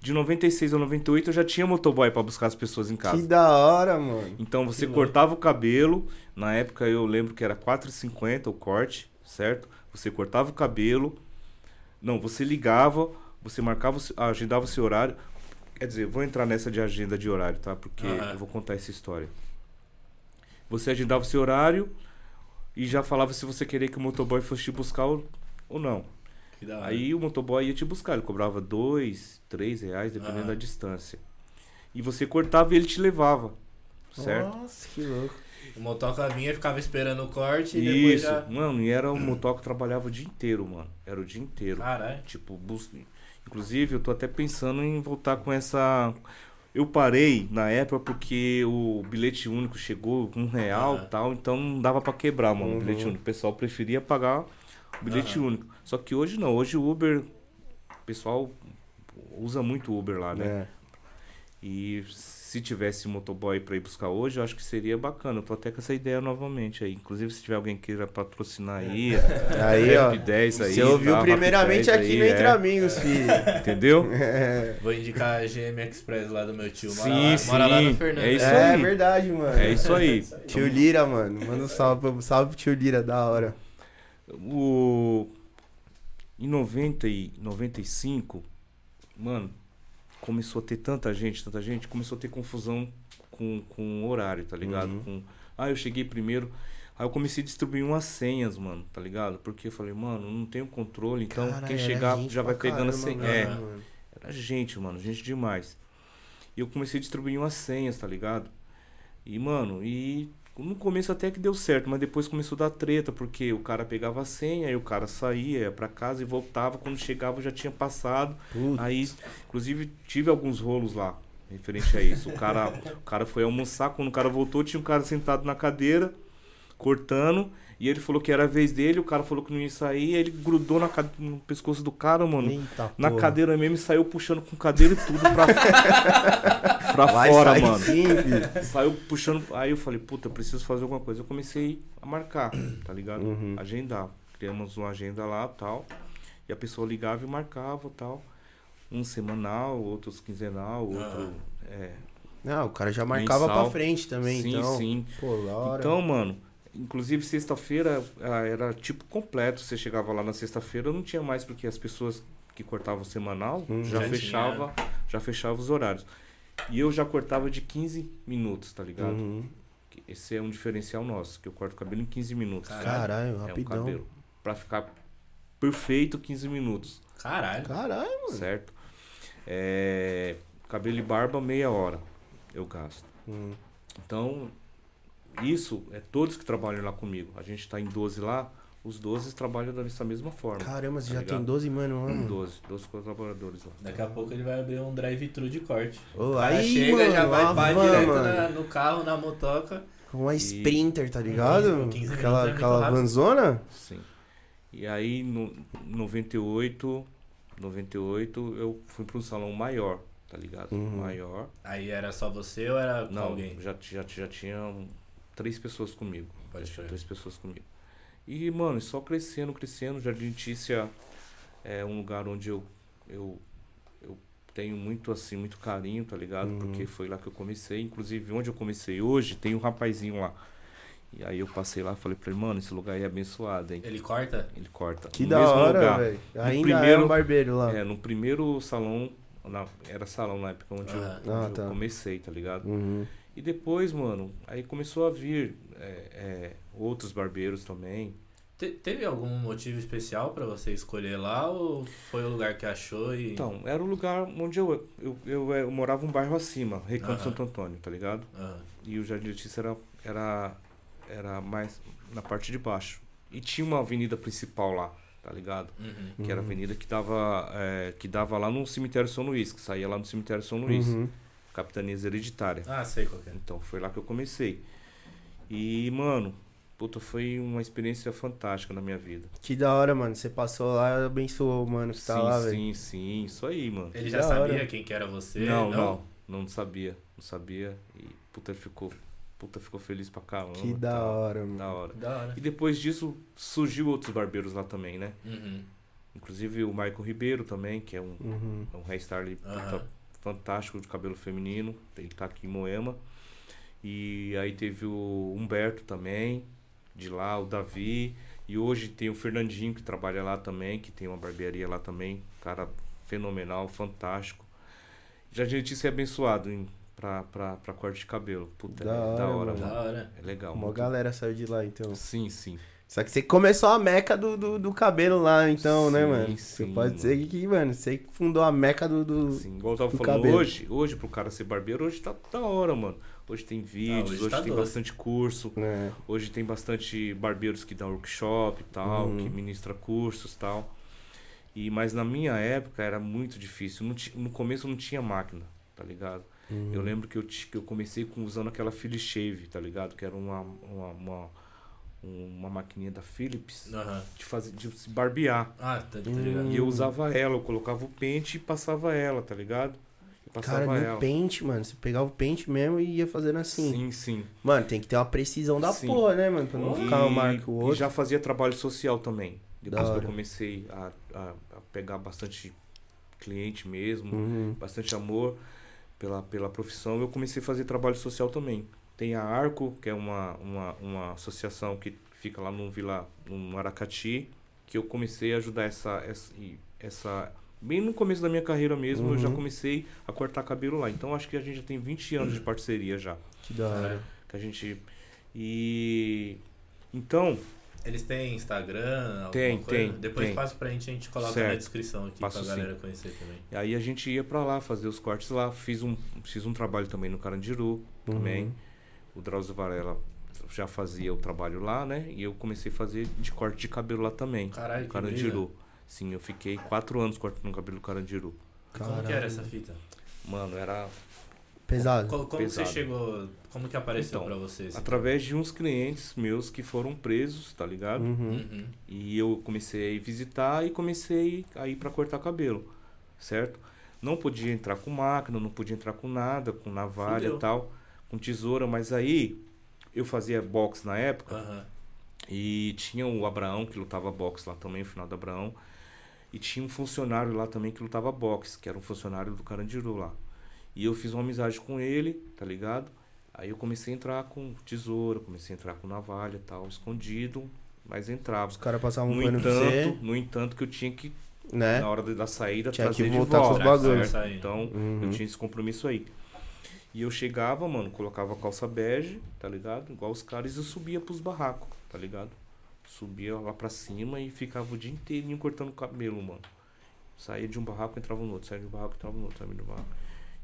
Speaker 3: De 96 a 98 eu já tinha motoboy pra buscar as pessoas em
Speaker 2: Que
Speaker 3: casa.
Speaker 2: da hora, mano.
Speaker 3: Então você
Speaker 1: louco.
Speaker 3: cortava o cabelo, na época eu lembro que era 4,50 o corte, certo? Você cortava o cabelo, não, você ligava, você marcava, agendava o seu horário. Quer dizer, vou entrar nessa de agenda de horário, tá? Porque eu vou contar essa história. Você agendava o seu horário e já falava se você queria que o motoboy fosse te buscar ou, ou não. Aí o motoboy ia te buscar, ele cobrava dois, três reais, dependendo
Speaker 1: Aham.
Speaker 3: da distância. E você cortava e ele te levava, certo?
Speaker 2: Nossa, que louco.
Speaker 1: O motoca vinha, ficava esperando o corte e depois
Speaker 3: Isso,
Speaker 1: já...
Speaker 3: mano, e era o motoca trabalhava o dia inteiro, mano. Era o dia inteiro.
Speaker 1: Caralho.
Speaker 3: Tipo, bus... inclusive eu tô até pensando em voltar com essa. Eu parei na época porque o bilhete único chegou com um real e tal, então não dava pra quebrar, mano,
Speaker 2: Uhum.
Speaker 3: o bilhete único. O pessoal preferia pagar bilhete
Speaker 1: Aham.
Speaker 3: único. Só que hoje não, hoje o Uber, o pessoal usa muito o Uber lá, né?
Speaker 2: É.
Speaker 3: E se tivesse motoboy pra ir buscar hoje, eu acho que seria bacana. Eu tô até com essa ideia novamente aí. Inclusive, se tiver alguém que queira patrocinar aí,
Speaker 2: Aí, ó.
Speaker 3: Rap 10 aí.
Speaker 2: Você ouviu
Speaker 3: tá?
Speaker 2: Primeiramente
Speaker 3: 10
Speaker 2: aqui
Speaker 3: aí,
Speaker 2: no Entre
Speaker 3: é.
Speaker 2: Amigos, [laughs] filho.
Speaker 3: Entendeu?
Speaker 2: É,
Speaker 1: Vou indicar a GM Express lá do meu tio. Mora
Speaker 3: Sim,
Speaker 1: lá,
Speaker 3: sim.
Speaker 1: Mora lá no Fernando.
Speaker 3: É isso
Speaker 2: é
Speaker 3: aí.
Speaker 2: verdade, mano.
Speaker 3: É isso aí.
Speaker 2: Tio Lira, mano. Manda um salve, salve pro tio Lira, da hora.
Speaker 3: O... Em 90 e 95, mano, começou a ter tanta gente, tanta gente, começou a ter confusão com, com o horário, tá ligado?
Speaker 2: Uhum.
Speaker 3: Com, ah, eu cheguei primeiro. Aí eu comecei a distribuir umas senhas, mano, tá ligado? Porque eu falei, mano, não tenho controle, então
Speaker 2: Caralho,
Speaker 3: quem chegar já vai pegando a
Speaker 2: caramba,
Speaker 3: senha.
Speaker 2: mano,
Speaker 3: É,
Speaker 2: mano.
Speaker 3: era gente, mano, gente demais. E eu comecei a distribuir umas senhas, tá ligado? E, mano, e no começo até que deu certo, mas depois começou a dar treta, porque o cara pegava a senha, aí o cara saía, ia pra casa e voltava. Quando chegava já tinha passado.
Speaker 2: Putz.
Speaker 3: Aí, inclusive, tive alguns rolos lá, referente a isso. O cara, o cara foi almoçar, quando o cara voltou, tinha um cara sentado na cadeira, cortando. E ele falou que era a vez dele, o cara falou que não ia sair, aí ele grudou na, cade- no pescoço do cara, mano.
Speaker 2: Eita,
Speaker 3: Na
Speaker 2: porra.
Speaker 3: cadeira mesmo e saiu puxando com cadeira e tudo pra, [laughs] pra
Speaker 2: Vai
Speaker 3: fora,
Speaker 2: sair
Speaker 3: mano.
Speaker 2: sim.
Speaker 3: Saiu puxando. Aí eu falei, puta, eu preciso fazer alguma coisa. Eu comecei a marcar, tá ligado?
Speaker 2: Uhum.
Speaker 3: Agendar. Criamos uma agenda lá tal. E a pessoa ligava e marcava tal. Um semanal, outros quinzenal, outro. É,
Speaker 2: Não, o cara já marcava
Speaker 3: Mensal.
Speaker 2: pra frente também,
Speaker 3: sim,
Speaker 2: então.
Speaker 3: sim.
Speaker 2: Pô, da hora.
Speaker 3: Então, mano, inclusive sexta-feira ah, era tipo completo. Você chegava lá na sexta-feira, não tinha mais, porque as pessoas que cortavam semanal
Speaker 2: Hum,
Speaker 3: já,
Speaker 1: já
Speaker 3: fechava, já fechava os horários. E eu já cortava de 15 minutos, tá ligado?
Speaker 2: Uhum.
Speaker 3: Que Esse é um diferencial nosso, que eu corto o cabelo em 15 minutos.
Speaker 2: Caralho,
Speaker 3: é um
Speaker 2: rapidão.
Speaker 3: cabelo. Pra ficar perfeito 15 minutos,
Speaker 1: Caralho.
Speaker 2: Caralho, mano.
Speaker 3: certo? É, cabelo e barba, meia hora eu gasto.
Speaker 2: Hum.
Speaker 3: Então, isso é todos que trabalham lá comigo. A gente tá em 12 lá, os 12 trabalham dessa mesma forma.
Speaker 2: Caramba, você
Speaker 3: Tá
Speaker 2: já
Speaker 3: ligado?
Speaker 2: tem 12 mano, mano.
Speaker 3: 12, 12 colaboradores lá.
Speaker 1: Daqui a pouco ele vai abrir um drive-thru de corte.
Speaker 2: Ô,
Speaker 1: O cara
Speaker 2: aí,
Speaker 1: chega,
Speaker 2: mano,
Speaker 1: já vai pá direto na- no carro, na motoca.
Speaker 2: Com uma Sprinter, tá ligado?
Speaker 1: 15 minutos
Speaker 2: aquela
Speaker 1: é
Speaker 2: aquela vanzona?
Speaker 3: Sim. E aí, no 98, 98, eu fui para um salão maior, tá ligado?
Speaker 2: Uhum.
Speaker 3: Maior.
Speaker 1: Aí era só você ou era com
Speaker 3: Não,
Speaker 1: alguém?
Speaker 3: já, já, já tinha três pessoas comigo.
Speaker 1: Pode crer.
Speaker 3: Três pessoas comigo. E, mano, só crescendo, crescendo. Jardim Tícia é um lugar onde eu, eu, eu tenho muito, assim, muito carinho, tá ligado?
Speaker 2: Uhum.
Speaker 3: Porque foi lá que eu comecei. Inclusive, onde eu comecei hoje, tem um rapazinho lá. E aí eu passei lá e falei pra ele, mano, esse lugar aí é abençoado, hein?
Speaker 1: Ele corta?
Speaker 3: Ele corta.
Speaker 2: Que
Speaker 3: no
Speaker 2: da
Speaker 3: mesmo
Speaker 2: hora,
Speaker 3: lugar.
Speaker 2: velho. Ainda é
Speaker 3: primeiro-
Speaker 2: um barbeiro lá.
Speaker 3: É, no primeiro salão na- era salão na época onde, eu,
Speaker 1: Ah.
Speaker 3: onde
Speaker 2: Ah,
Speaker 3: eu
Speaker 2: tá.
Speaker 3: comecei, tá ligado?
Speaker 2: Uhum.
Speaker 3: E depois, mano, aí começou a vir é, é, outros barbeiros também.
Speaker 1: Te- teve algum motivo especial pra você escolher lá ou foi o lugar que achou e.
Speaker 3: Então, era o lugar onde eu, eu, eu, eu morava um bairro acima, Recanto
Speaker 1: Aham.
Speaker 3: Santo Antônio, tá ligado?
Speaker 1: Ah,
Speaker 3: E o Jardim Letícia era, era, era mais na parte de baixo. E tinha uma avenida principal lá, tá ligado?
Speaker 1: uhum.
Speaker 3: Que era a
Speaker 2: Uhum.
Speaker 3: avenida que dava, é, que dava lá no cemitério São Luís, que saía lá no cemitério São Luís,
Speaker 2: Uhum.
Speaker 3: Capitanias Hereditária.
Speaker 1: Ah, sei qual que é.
Speaker 3: Então foi lá que eu comecei. E, mano, puta, foi uma experiência fantástica na minha vida.
Speaker 2: Que da hora, mano. Você passou lá e abençoou, mano, que tá
Speaker 3: sim,
Speaker 2: lá, velho.
Speaker 3: sim, sim, isso aí, mano.
Speaker 1: Ele
Speaker 2: Que
Speaker 1: já sabia
Speaker 2: hora.
Speaker 1: quem que era você?
Speaker 3: Não, não, não sabia, não sabia. E puta, ele ficou, puta, ficou feliz pra caramba.
Speaker 2: Que da
Speaker 3: tal.
Speaker 2: hora, mano.
Speaker 3: Da hora.
Speaker 1: Da hora.
Speaker 3: E depois disso surgiu outros barbeiros lá também, né?
Speaker 1: Uhum.
Speaker 3: Inclusive o Michael Ribeiro também, que é um,
Speaker 2: Uhum.
Speaker 3: é um hairstyle
Speaker 1: Aham.
Speaker 3: fantástico de cabelo feminino. Ele tá aqui em Moema. E aí teve o Humberto também, de lá, o Davi. E hoje tem o Fernandinho que trabalha lá também, que tem uma barbearia lá também. Cara fenomenal, fantástico. Jardim Letícia é abençoado em, pra, pra, pra corte de cabelo. Puta,
Speaker 2: Da
Speaker 3: é
Speaker 2: hora,
Speaker 3: da hora,
Speaker 2: mano.
Speaker 3: mano.
Speaker 1: Da hora.
Speaker 3: É legal.
Speaker 2: Uma
Speaker 3: muito-
Speaker 2: galera saiu de lá, então.
Speaker 3: Sim, sim.
Speaker 2: Só que você começou a meca do, do, do cabelo lá, então, né,
Speaker 3: Sim,
Speaker 2: mano? Você
Speaker 3: sim,
Speaker 2: pode dizer que, mano, você que fundou a meca do. do...
Speaker 3: Sim, igual eu tava
Speaker 2: do
Speaker 3: falando
Speaker 2: cabelo.
Speaker 3: hoje, hoje pro cara ser barbeiro, hoje tá da hora, mano. Hoje tem vídeos,
Speaker 1: hoje
Speaker 3: hoje,
Speaker 1: tá
Speaker 3: tem
Speaker 1: doce.
Speaker 3: bastante curso,
Speaker 2: É.
Speaker 3: hoje tem bastante barbeiros que dão workshop e tal,
Speaker 2: Uhum.
Speaker 3: que ministra cursos e tal. E, mas na minha época era muito difícil. Não ti- no começo não tinha máquina, tá ligado?
Speaker 2: Uhum.
Speaker 3: Eu lembro que eu, que eu comecei com, usando aquela Philips Shave, tá ligado? Que era uma, uma, uma, uma maquininha da Philips
Speaker 1: Aham.
Speaker 3: de, fazer, de se barbear.
Speaker 1: Ah, tá, tá ligado.
Speaker 3: E eu usava ela, eu colocava o pente e passava ela, tá ligado?
Speaker 2: Cara,
Speaker 3: ela.
Speaker 2: no pente, mano. Você pegava o pente mesmo e ia fazendo assim.
Speaker 3: Sim, sim.
Speaker 2: Mano, tem que ter uma precisão da
Speaker 3: Sim.
Speaker 2: porra, né, mano? Pra não ficar uma marca o
Speaker 3: e
Speaker 2: outro.
Speaker 3: já fazia trabalho social também. Depois que eu comecei a, a, a pegar bastante cliente mesmo,
Speaker 2: Uhum.
Speaker 3: bastante amor pela, pela profissão, eu comecei a fazer trabalho social também. Tem a Arco, que é uma, uma, uma associação que fica lá no Vila, no Aracati, que eu comecei a ajudar essa, essa, e- essa bem no começo da minha carreira mesmo, eu já
Speaker 2: Uhum.
Speaker 3: comecei a cortar cabelo lá. Então acho que a gente já tem 20 anos de parceria já,
Speaker 2: Que da hora.
Speaker 3: que a gente e então,
Speaker 1: Eles têm Instagram? alguma
Speaker 3: Tem,
Speaker 1: coisa?
Speaker 3: tem,
Speaker 1: Depois
Speaker 3: tem.
Speaker 1: passa pra gente, a gente coloca
Speaker 3: Certo.
Speaker 1: na descrição aqui
Speaker 3: Passo
Speaker 1: pra
Speaker 3: sim.
Speaker 1: galera conhecer também.
Speaker 3: E aí a gente ia pra lá fazer os cortes lá. Fiz um, fiz um trabalho também no Carandiru, também.
Speaker 2: Uhum.
Speaker 3: O Drauzio Varela já fazia o trabalho lá, né? E eu comecei a fazer de corte de cabelo lá também.
Speaker 1: Caralho, que
Speaker 3: Carandiru. Sim, eu fiquei quatro anos cortando cabelo no Carandiru.
Speaker 1: Como que
Speaker 2: Caralho.
Speaker 1: era essa fita?
Speaker 3: Mano, era
Speaker 2: Pesado.
Speaker 1: Co- Como, você
Speaker 3: Pesado.
Speaker 1: chegou. Como que apareceu
Speaker 3: Então,
Speaker 1: pra você? esse
Speaker 3: através de uns clientes meus que foram presos, tá ligado?
Speaker 2: Uhum.
Speaker 1: Uhum.
Speaker 3: E eu comecei a ir visitar e comecei a ir pra cortar cabelo, certo? Não podia entrar com máquina, não podia entrar com nada, com navalha
Speaker 1: Fudeu.
Speaker 3: e tal, com tesoura, mas aí eu fazia boxe na época
Speaker 1: Aham.
Speaker 3: e tinha o Abraão que lutava boxe lá também, o final do Abraão. E tinha um funcionário lá também que lutava boxe, que era um funcionário do Carandiru lá. E eu fiz uma amizade com ele, tá ligado? Aí eu comecei a entrar com tesoura, comecei a entrar com navalha e tal, escondido, mas entrava.
Speaker 2: Os caras passavam um
Speaker 3: No
Speaker 2: pra
Speaker 3: entanto,
Speaker 2: você,
Speaker 3: no entanto que eu tinha que,
Speaker 2: né?
Speaker 3: na hora da saída,
Speaker 2: Tinha que
Speaker 3: trazer de
Speaker 2: voltar com os
Speaker 3: volta.
Speaker 2: bagulhos.
Speaker 3: certo? Então,
Speaker 2: Uhum.
Speaker 3: eu tinha esse compromisso aí. E eu chegava, mano, colocava a calça bege, tá ligado? Igual os caras, e eu subia pros barracos, tá ligado? Subia lá pra cima e ficava o dia inteirinho cortando o cabelo, mano. Saía de um barraco, entrava no outro, saía de um barraco, entrava no outro, saía de um barraco.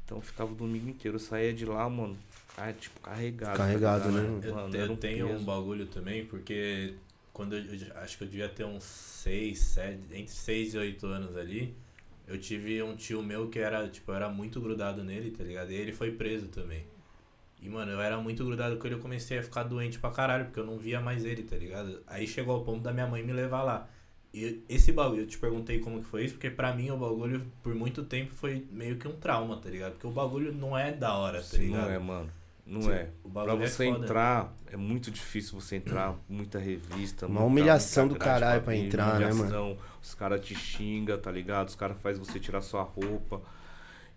Speaker 3: Então eu ficava o domingo inteiro. Eu saía de lá, mano, ah, tipo, carregado.
Speaker 2: Carregado, né?
Speaker 1: Eu,
Speaker 3: Mano,
Speaker 1: eu
Speaker 3: um
Speaker 1: tenho
Speaker 3: peso.
Speaker 1: um bagulho também, porque quando eu, eu acho que eu devia ter uns 6, 7, entre 6 e 8 anos ali, eu tive um tio meu que era, tipo, eu era muito grudado nele, tá ligado? E ele foi preso também. E, mano, eu era muito grudado com ele, eu comecei a ficar doente pra caralho, porque eu não via mais ele, tá ligado? Aí chegou ao ponto da minha mãe me levar lá. E esse bagulho, eu te perguntei como que foi isso, porque pra mim o bagulho, por muito tempo, foi meio que um trauma, tá ligado? Porque o bagulho não é da hora, tá
Speaker 3: Sim,
Speaker 1: ligado?
Speaker 3: não é, mano. Não
Speaker 1: Sim,
Speaker 3: é.
Speaker 1: O
Speaker 3: Pra
Speaker 1: é
Speaker 3: você
Speaker 1: foda.
Speaker 3: entrar, é muito difícil você entrar, muita revista.
Speaker 2: Uma humilhação do caralho pra entrar, né,
Speaker 3: humilhação. Os caras te xingam, tá ligado? Os caras fazem você tirar sua roupa.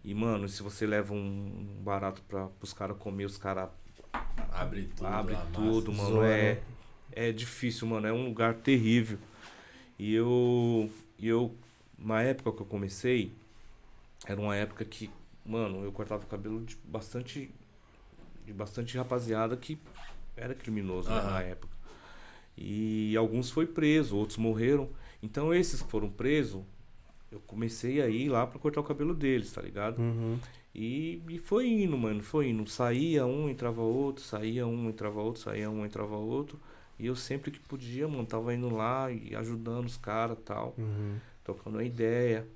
Speaker 3: E, mano, se você leva um barato pra, pros caras comer, os caras
Speaker 1: Abre tudo,
Speaker 3: abrem
Speaker 1: amassa.
Speaker 3: tudo, mano.
Speaker 2: Zoa,
Speaker 3: é,
Speaker 2: né?
Speaker 3: é difícil, mano. É um lugar terrível. E eu, eu, na época que eu comecei, era uma época que, mano, eu cortava o cabelo de bastante. de bastante rapaziada que era criminoso né, na época. E alguns foi preso, outros morreram. Então esses que foram presos, eu comecei a ir lá pra cortar o cabelo deles, tá ligado?
Speaker 2: Uhum.
Speaker 3: E, e foi indo, mano, foi indo. Saía um, entrava outro, saía um, entrava outro, saía um, entrava outro. E eu sempre que podia, mano, tava indo lá e ajudando os caras tal,
Speaker 2: Uhum.
Speaker 3: trocando uma ideia.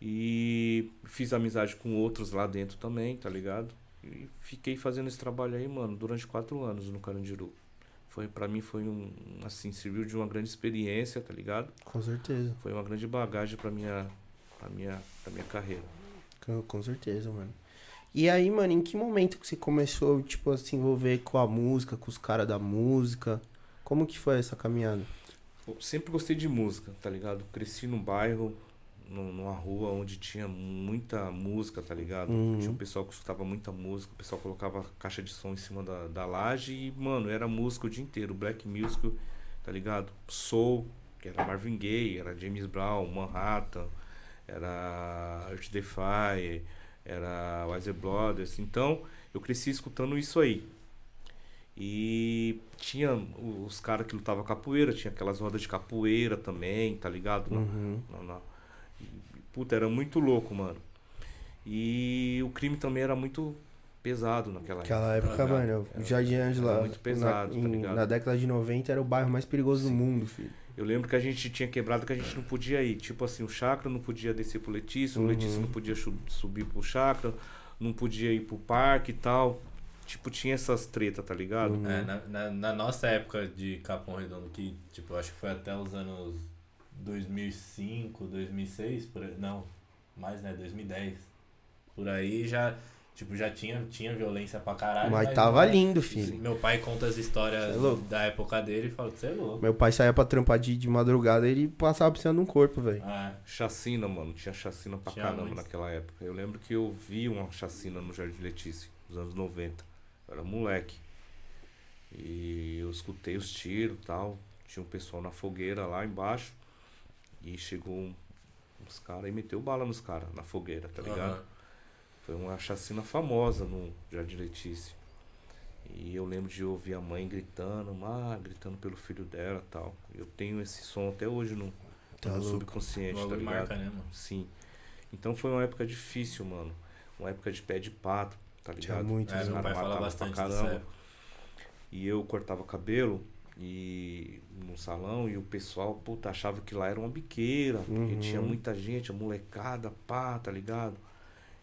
Speaker 3: E fiz amizade com outros lá dentro também, tá ligado? E fiquei fazendo esse trabalho aí, mano, durante quatro anos no Carandiru. Foi, pra mim foi um, assim, serviu de uma grande experiência, tá ligado?
Speaker 2: Com certeza.
Speaker 3: Foi uma grande bagagem pra minha, pra minha, pra minha carreira.
Speaker 2: Com, com certeza, mano. E aí, mano, em que momento que você começou, tipo, a se envolver com a música, com os caras da música? Como que foi essa caminhada?
Speaker 3: Eu sempre gostei de música, tá ligado? Cresci num bairro, numa rua onde tinha muita música, tá ligado?
Speaker 2: Uhum.
Speaker 3: Tinha um pessoal que escutava muita música, o pessoal colocava caixa de som em cima da, da laje e, mano, era música o dia inteiro. Black music, tá ligado? Soul, que era Marvin Gaye, era James Brown, Manhattan, era Earth Defy, era Wise Brothers. Então, eu cresci escutando isso aí. E tinha os caras que lutavam capoeira, tinha aquelas rodas de capoeira também, tá ligado? Na-
Speaker 2: Uhum.
Speaker 3: na- na- Puta, era muito louco, mano. E o crime também era muito pesado naquela época.
Speaker 2: Naquela época, mano, o Jardim Ângela,
Speaker 3: muito pesado,
Speaker 2: na,
Speaker 3: tá ligado?
Speaker 2: na década de 90 era o bairro mais perigoso do mundo, filho.
Speaker 3: Eu lembro que a gente tinha quebrado que a gente não podia ir. Tipo assim, o Chakra não podia descer pro Letícia,
Speaker 2: Uhum.
Speaker 3: o Letícia não podia subir pro Chakra, não podia ir pro parque e tal. Tipo, tinha essas tretas, tá ligado?
Speaker 2: Uhum.
Speaker 1: É, na, na, na nossa época de Capão Redondo, que tipo, acho que foi até os anos 2005, 2006, por aí, não, mais né, 2010. Por aí já, tipo, já tinha, tinha violência pra caralho.
Speaker 2: Mas tava
Speaker 1: não é-
Speaker 2: lindo, filho.
Speaker 1: Meu pai conta as histórias
Speaker 2: é
Speaker 1: da época dele e fala, você é louco.
Speaker 2: Meu pai saía pra trampar de, de madrugada e ele passava precisando de um corpo, velho.
Speaker 1: Ah,
Speaker 3: Chacina, mano. Tinha chacina pra
Speaker 1: Tinha
Speaker 3: caramba
Speaker 1: muito.
Speaker 3: naquela época. Eu lembro que eu vi uma chacina no Jardim Letícia, nos anos 90. Eu era moleque. E eu escutei os tiros e tal. Tinha um pessoal na fogueira lá embaixo. E chegou um- uns caras e meteu bala nos caras na fogueira, tá ligado?
Speaker 1: aham.
Speaker 3: Foi uma chacina famosa no Jardim Letícia. E eu lembro de ouvir a mãe gritando, ah, gritando pelo filho dela e tal. Eu tenho esse som até hoje no,
Speaker 2: Tá
Speaker 3: no subconsciente,
Speaker 1: O
Speaker 3: tá ligado?
Speaker 1: marca, né, mano?
Speaker 3: Sim. Então foi uma época difícil, mano. Uma época de pé de pato, tá
Speaker 2: Tinha
Speaker 3: ligado?
Speaker 2: muito,
Speaker 1: É,
Speaker 2: né?
Speaker 1: meu pai fala bastante
Speaker 3: pra caramba. E eu cortava cabelo e no salão e o pessoal, puta, achava que lá era uma biqueira, porque
Speaker 2: Uhum.
Speaker 3: tinha muita gente, a molecada, pá, tá ligado?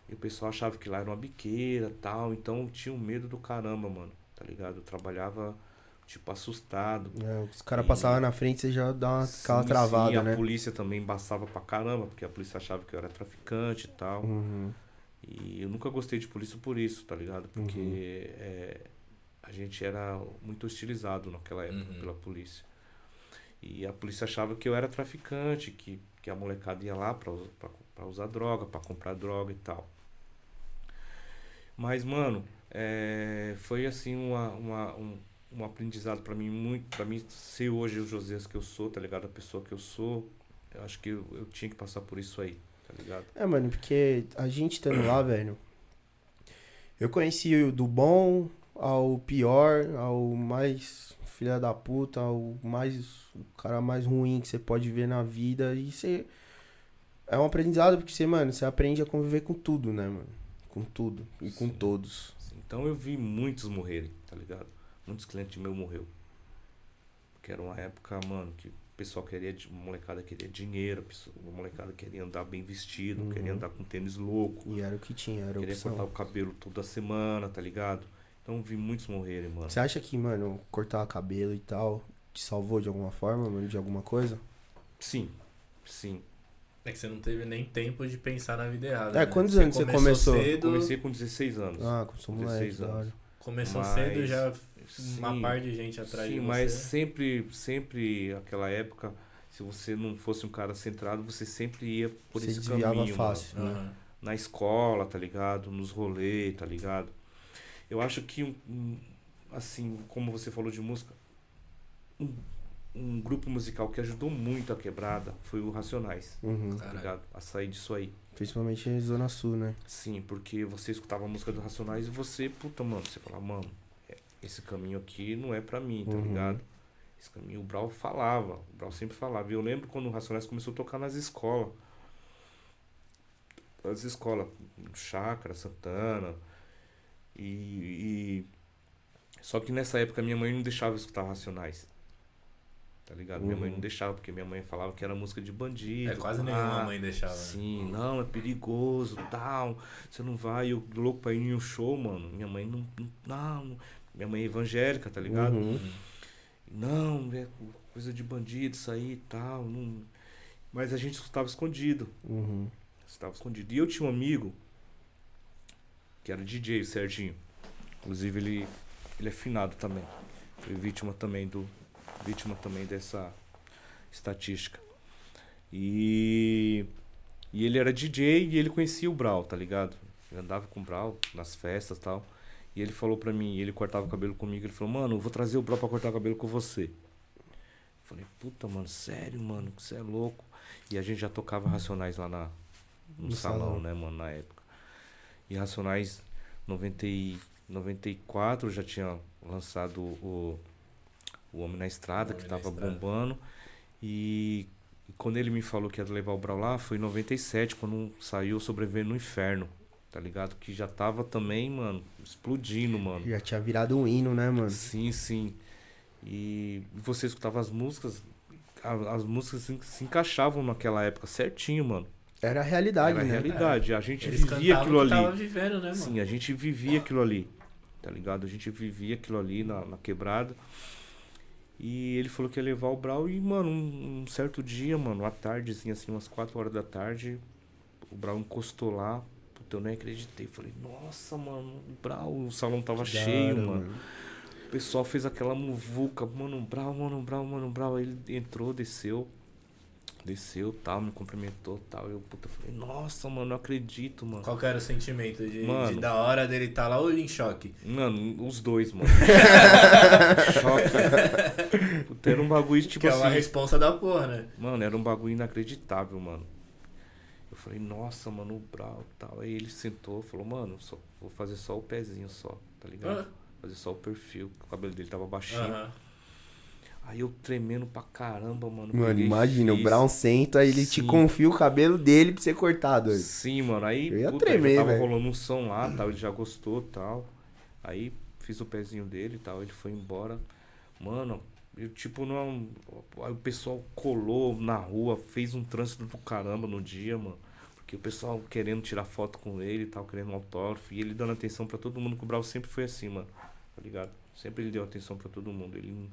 Speaker 3: E o pessoal achava que lá era uma biqueira tal, então eu tinha um medo do caramba, mano, tá ligado? Eu trabalhava, tipo, assustado.
Speaker 2: É, os caras passavam na frente e você já dá uma, aquela
Speaker 3: Sim,
Speaker 2: travada,
Speaker 3: sim, a
Speaker 2: né?
Speaker 3: polícia também embaçava pra caramba, porque a polícia achava que eu era traficante e tal.
Speaker 2: Uhum.
Speaker 3: E eu nunca gostei de polícia por isso, tá ligado? Porque
Speaker 2: Uhum.
Speaker 3: é, a gente era muito hostilizado naquela época
Speaker 1: Uhum.
Speaker 3: pela polícia. E a polícia achava que eu era traficante, que, que a molecada ia lá pra, us- pra, pra usar droga, pra comprar droga e tal. Mas, mano, é, foi assim uma, uma, um, um aprendizado pra mim muito. para mim ser hoje o Josias que eu sou, tá ligado? A pessoa que eu sou. Eu acho que eu, eu tinha que passar por isso aí, tá ligado?
Speaker 2: É, mano, porque a gente estando lá, velho. Eu conheci o do bom ao pior, ao mais filha da puta, ao mais. o cara mais ruim que você pode ver na vida. E você. É um aprendizado porque você, mano, você aprende a conviver com tudo, né, mano? Com tudo. E com
Speaker 3: Sim.
Speaker 2: todos.
Speaker 3: Então eu vi muitos morrerem, tá ligado? Muitos clientes meus morreu. Porque era uma época, mano, que o pessoal queria, a molecada queria dinheiro, a molecada queria andar bem vestido,
Speaker 2: Uhum.
Speaker 3: queria andar com tênis louco,
Speaker 2: E era o que tinha, era a
Speaker 3: queria cortar o cabelo toda semana, tá ligado? Então vi muitos morrerem, mano.
Speaker 2: Você acha que, mano, cortar cabelo e tal te salvou de alguma forma, mano, de alguma coisa?
Speaker 3: Sim, sim.
Speaker 1: É que você não teve nem tempo de pensar na vida errada.
Speaker 2: É,
Speaker 1: né?
Speaker 2: quantos anos você começou?
Speaker 1: Cedo,
Speaker 3: Comecei com 16 anos.
Speaker 2: Ah, sou moleque,
Speaker 3: 16
Speaker 2: da hora.
Speaker 3: anos.
Speaker 1: Começou
Speaker 3: Mas-
Speaker 1: cedo já uma
Speaker 3: Sim.
Speaker 1: par de gente atrás
Speaker 3: Sim,
Speaker 1: de você.
Speaker 3: mas sempre, sempre, aquela época, se você não fosse um cara centrado, você sempre ia por
Speaker 2: Você
Speaker 3: esse
Speaker 2: desviava
Speaker 3: caminho. mano.
Speaker 2: fácil, né?
Speaker 3: Na escola, tá ligado? Nos rolês, tá ligado? Eu acho que, um- um, assim, como você falou de música, um- um grupo musical que ajudou muito a quebrada foi o Racionais,
Speaker 2: Uhum.
Speaker 3: tá ligado? A sair disso aí.
Speaker 2: Principalmente em Zona Sul, né?
Speaker 3: Sim, porque você escutava a música do Racionais e você, puta, mano, você fala, mano, é, esse caminho aqui não é pra mim, tá
Speaker 2: Uhum.
Speaker 3: ligado? Esse caminho, o Brau falava, o Brau sempre falava. E eu lembro quando o Racionais começou a tocar nas escolas. As escolas, Chácara, Santana. E, e- Só que nessa época minha mãe não deixava escutar Racionais. Tá ligado? Minha mãe
Speaker 2: Uhum.
Speaker 3: não deixava, porque minha mãe falava que era música de bandido.
Speaker 1: É, quase
Speaker 3: pá.
Speaker 1: nenhuma mãe deixava. né?
Speaker 3: Sim, não, é perigoso, tal. Você não vai, eu louco pra ir em um show, mano. Minha mãe não. Não, minha mãe é evangélica, tá ligado?
Speaker 2: Uhum.
Speaker 3: Não, é coisa de bandido isso aí e tal. Não... Mas a gente escutava escondido.
Speaker 2: Uhum.
Speaker 3: Escutava escondido. E eu tinha um amigo que era DJ, o Serginho. Inclusive ele, ele é finado também. Foi vítima também do. Vítima também dessa estatística. E. E ele era DJ e ele conhecia o Brau, tá ligado? Ele andava com o Brau nas festas e tal. E ele falou pra mim, ele cortava o cabelo comigo, ele falou, mano, eu vou trazer o Brau pra cortar o cabelo com você. Eu falei, puta, mano, sério, mano, que você é louco. E a gente já tocava Racionais lá na, no,
Speaker 2: No
Speaker 3: salão,
Speaker 2: salão.
Speaker 3: né, mano, na época. E Racionais 90 e 94 já tinha lançado o, o Homem na Estrada, que
Speaker 1: Homem na
Speaker 3: tava
Speaker 1: Estrada.
Speaker 3: bombando. E, quando ele me falou que ia levar o Brau lá, foi em 97, quando saiu Sobrevivendo no Inferno. Tá ligado? Que já tava também, mano, explodindo, mano.
Speaker 2: Já tinha virado um hino, né, mano?
Speaker 3: Sim, sim. E você escutava as músicas, as músicas se, se encaixavam naquela época certinho, mano.
Speaker 2: Era a realidade,
Speaker 3: Era a
Speaker 2: né?
Speaker 3: realidade. A gente
Speaker 1: Eles
Speaker 3: vivia aquilo
Speaker 1: o que
Speaker 3: ali.
Speaker 1: tava vivendo, né, mano?
Speaker 3: Sim, a gente vivia aquilo ali. Tá ligado? A gente vivia aquilo ali na, na quebrada. E ele falou que ia levar o Brau e, mano, um, um certo dia, mano, à tardezinha, assim, umas 4 horas da tarde, o Brau encostou lá. Puta, eu nem acreditei. Falei, nossa, mano, o Brau, o salão tava
Speaker 2: Que
Speaker 3: cheio,
Speaker 2: hora,
Speaker 3: mano. O pessoal fez aquela muvuca, mano, Brau, mano, Brau, mano, Brau. Aí ele entrou, desceu. Desceu, tal, me cumprimentou, tal. Eu, puta, falei, nossa, mano, não acredito, mano.
Speaker 1: Qual que era o sentimento de,
Speaker 3: Mano.
Speaker 1: de da hora dele estar lá ou em choque?
Speaker 3: Mano, os dois, mano. [laughs] Choque. Puta, era um bagulho, tipo
Speaker 1: que é uma
Speaker 3: assim.
Speaker 1: responsa da porra, né?
Speaker 3: Mano, era um bagulho inacreditável, mano. Eu falei, nossa, mano, o Brau e tal. Aí ele sentou, falou, mano, só, vou fazer só o pezinho só, tá ligado?
Speaker 1: Ah.
Speaker 3: Fazer só o perfil, o cabelo dele tava baixinho.
Speaker 1: Aham.
Speaker 3: Aí eu tremendo pra caramba, mano.
Speaker 2: Mano, imagina, o
Speaker 3: fiz.
Speaker 2: Brown senta, ele te
Speaker 3: Sim.
Speaker 2: confia o cabelo dele pra ser cortado.
Speaker 3: Sim, mano. Aí,
Speaker 2: Eu ia
Speaker 3: puta,
Speaker 2: tremer,
Speaker 3: tava
Speaker 2: velho.
Speaker 3: rolando um som lá, tal, ele já gostou tal. Aí fiz o pezinho dele e tal, ele foi embora. Mano, eu tipo, não. Aí o pessoal colou na rua, fez um trânsito do caramba no dia, mano. Porque o pessoal querendo tirar foto com ele e tal, querendo um autógrafo. E ele dando atenção pra todo mundo, que o Brau sempre foi assim, mano. Tá ligado? Sempre ele deu atenção pra todo mundo. Ele, não-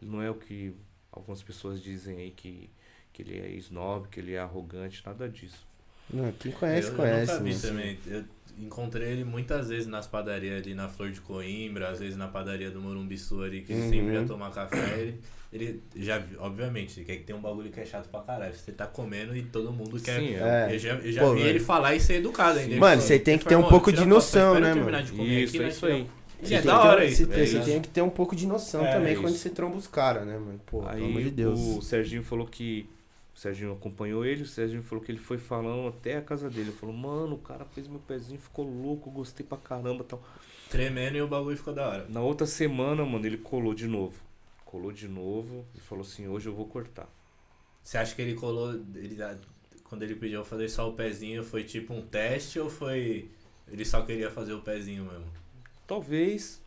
Speaker 3: ele não é o que algumas pessoas dizem aí que, que ele é snob, que ele é arrogante, nada disso.
Speaker 2: Não, quem conhece,
Speaker 1: eu, eu
Speaker 2: conhece.
Speaker 1: nunca vi também. Eu encontrei ele muitas vezes nas padarias ali na Flor de Coimbra, às vezes na padaria do Morumbiçu ali, que ele
Speaker 2: Uhum.
Speaker 1: sempre ia tomar café. Ele, ele já, vi- obviamente, ele quer que tem um bagulho que é chato pra caralho. Você tá comendo e todo mundo quer.
Speaker 3: Sim,
Speaker 2: É.
Speaker 1: Eu já, eu já
Speaker 2: Pô,
Speaker 1: vi
Speaker 2: velho.
Speaker 1: ele falar e ser educado ainda.
Speaker 2: Mano, você tem que
Speaker 1: "Foi,
Speaker 2: ter um pouco de noção,
Speaker 1: eu
Speaker 2: né,
Speaker 1: terminar
Speaker 2: mano?
Speaker 1: de comer
Speaker 3: Isso,
Speaker 1: aqui,
Speaker 3: é
Speaker 1: nós
Speaker 3: isso aí.
Speaker 1: tiramos." E
Speaker 2: Você
Speaker 1: é
Speaker 2: tem
Speaker 1: da
Speaker 2: que-
Speaker 1: hora
Speaker 2: você
Speaker 1: isso.
Speaker 2: tem,
Speaker 3: é
Speaker 2: você tem que ter um pouco de noção
Speaker 1: É,
Speaker 2: também
Speaker 3: é
Speaker 2: quando você tromba os caras, né, mano? Pô, pelo amor
Speaker 3: Aí
Speaker 2: de Deus.
Speaker 3: o Serginho falou que. O Serginho acompanhou ele, o Serginho falou que ele foi falando até a casa dele. Ele falou, mano, o cara fez meu pezinho, ficou louco, gostei pra caramba e tal.
Speaker 1: Tremendo e o bagulho ficou da hora.
Speaker 3: Na outra semana, mano, ele colou de novo. Colou de novo e falou assim, hoje eu vou cortar.
Speaker 1: Você acha que ele colou. Ele, quando ele pediu pra fazer só o pezinho, foi tipo um teste ou foi. Ele só queria fazer o pezinho mesmo?
Speaker 3: Talvez.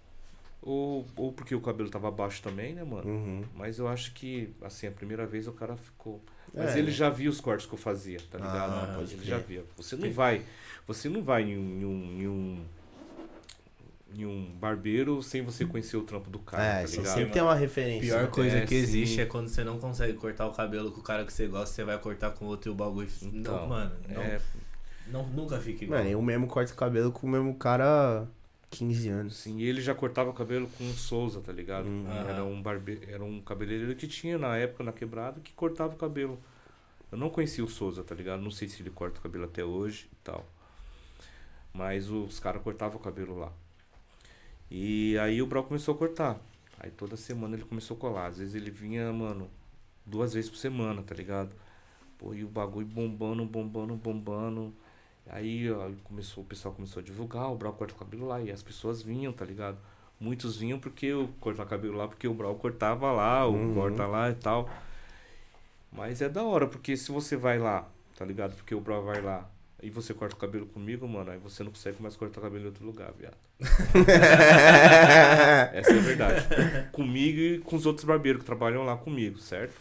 Speaker 3: Ou, ou porque o cabelo tava baixo também, né, mano?
Speaker 2: Uhum.
Speaker 3: Mas eu acho que, assim, a primeira vez o cara ficou. Mas
Speaker 2: É,
Speaker 3: ele já viu os cortes que eu fazia, tá ligado?
Speaker 2: Ah, pode
Speaker 3: ele
Speaker 2: crer.
Speaker 3: já via. Você não vai. Você não vai em um, em um, em um, em um barbeiro sem você conhecer o trampo do cara,
Speaker 2: É,
Speaker 3: tá
Speaker 2: você
Speaker 3: ligado?
Speaker 2: sempre tem uma referência.
Speaker 1: Pior
Speaker 2: né?
Speaker 1: coisa
Speaker 3: É,
Speaker 1: que existe
Speaker 3: sim.
Speaker 1: é quando você não consegue cortar o cabelo com o cara que você gosta, você vai cortar com outro e o bagulho.
Speaker 3: Então,
Speaker 1: não, mano, não,
Speaker 3: É,
Speaker 1: não, nunca fica igual.
Speaker 2: Mano, eu mesmo corto o cabelo com o mesmo cara 15 anos.
Speaker 3: Sim, e ele já cortava o cabelo com o Souza, tá ligado?
Speaker 2: Hum.
Speaker 3: Era um barbe... era um cabeleireiro que tinha na época na quebrada que cortava o cabelo. Eu não conhecia o Souza, tá ligado? Não sei se ele corta o cabelo até hoje e tal. Mas os caras cortavam o cabelo lá. E aí o Brau começou a cortar. Aí toda semana ele começou a colar. Às vezes ele vinha, mano, duas vezes por semana, tá ligado? Pô, e o bagulho bombando, bombando, bombando. Aí ó, começou, o pessoal começou a divulgar o Brau corta o cabelo lá. E as pessoas vinham, tá ligado? Muitos vinham porque eu cortava cabelo lá, porque o Brau cortava lá, o
Speaker 2: Uhum.
Speaker 3: corta lá e tal. Mas é da hora, porque se você vai lá, tá ligado? Porque o Brau vai lá e você corta o cabelo comigo, mano, aí você não consegue mais cortar o cabelo em outro lugar, viado. [laughs] Essa é a verdade. comigo e com os outros barbeiros que trabalham lá comigo, certo?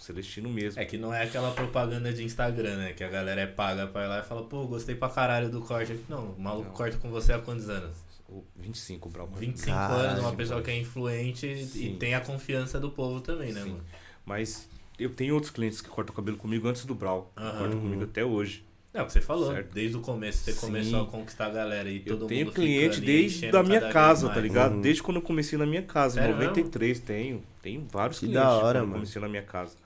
Speaker 3: Celestino mesmo.
Speaker 1: É que não é aquela propaganda de Instagram, né? Que a galera é paga pra ir lá e fala, pô, gostei pra caralho do corte. Não, o maluco
Speaker 3: Não.
Speaker 1: corta com você há quantos anos?
Speaker 3: O 25, o Brau corta
Speaker 1: 25
Speaker 2: Caralho,
Speaker 1: anos, uma pessoa que é influente e
Speaker 3: Sim.
Speaker 1: tem a confiança do povo também, né,
Speaker 3: Sim.
Speaker 1: mano?
Speaker 3: Mas eu tenho outros clientes que cortam o cabelo comigo antes do Brau.
Speaker 1: Aham.
Speaker 3: Cortam comigo até hoje.
Speaker 1: É o que você falou,
Speaker 3: Certo.
Speaker 1: desde o começo você
Speaker 3: Sim.
Speaker 1: começou a conquistar a galera e todo
Speaker 3: eu tenho
Speaker 1: mundo
Speaker 3: cliente
Speaker 1: e
Speaker 3: desde
Speaker 1: enchendo
Speaker 3: da minha casa, tá ligado?
Speaker 2: Uhum.
Speaker 3: Desde quando eu comecei na minha casa, em
Speaker 1: Sério
Speaker 3: 93 tenho. Tenho vários
Speaker 2: Que
Speaker 3: clientes
Speaker 2: da hora,
Speaker 3: quando eu
Speaker 2: mano.
Speaker 3: comecei na minha casa.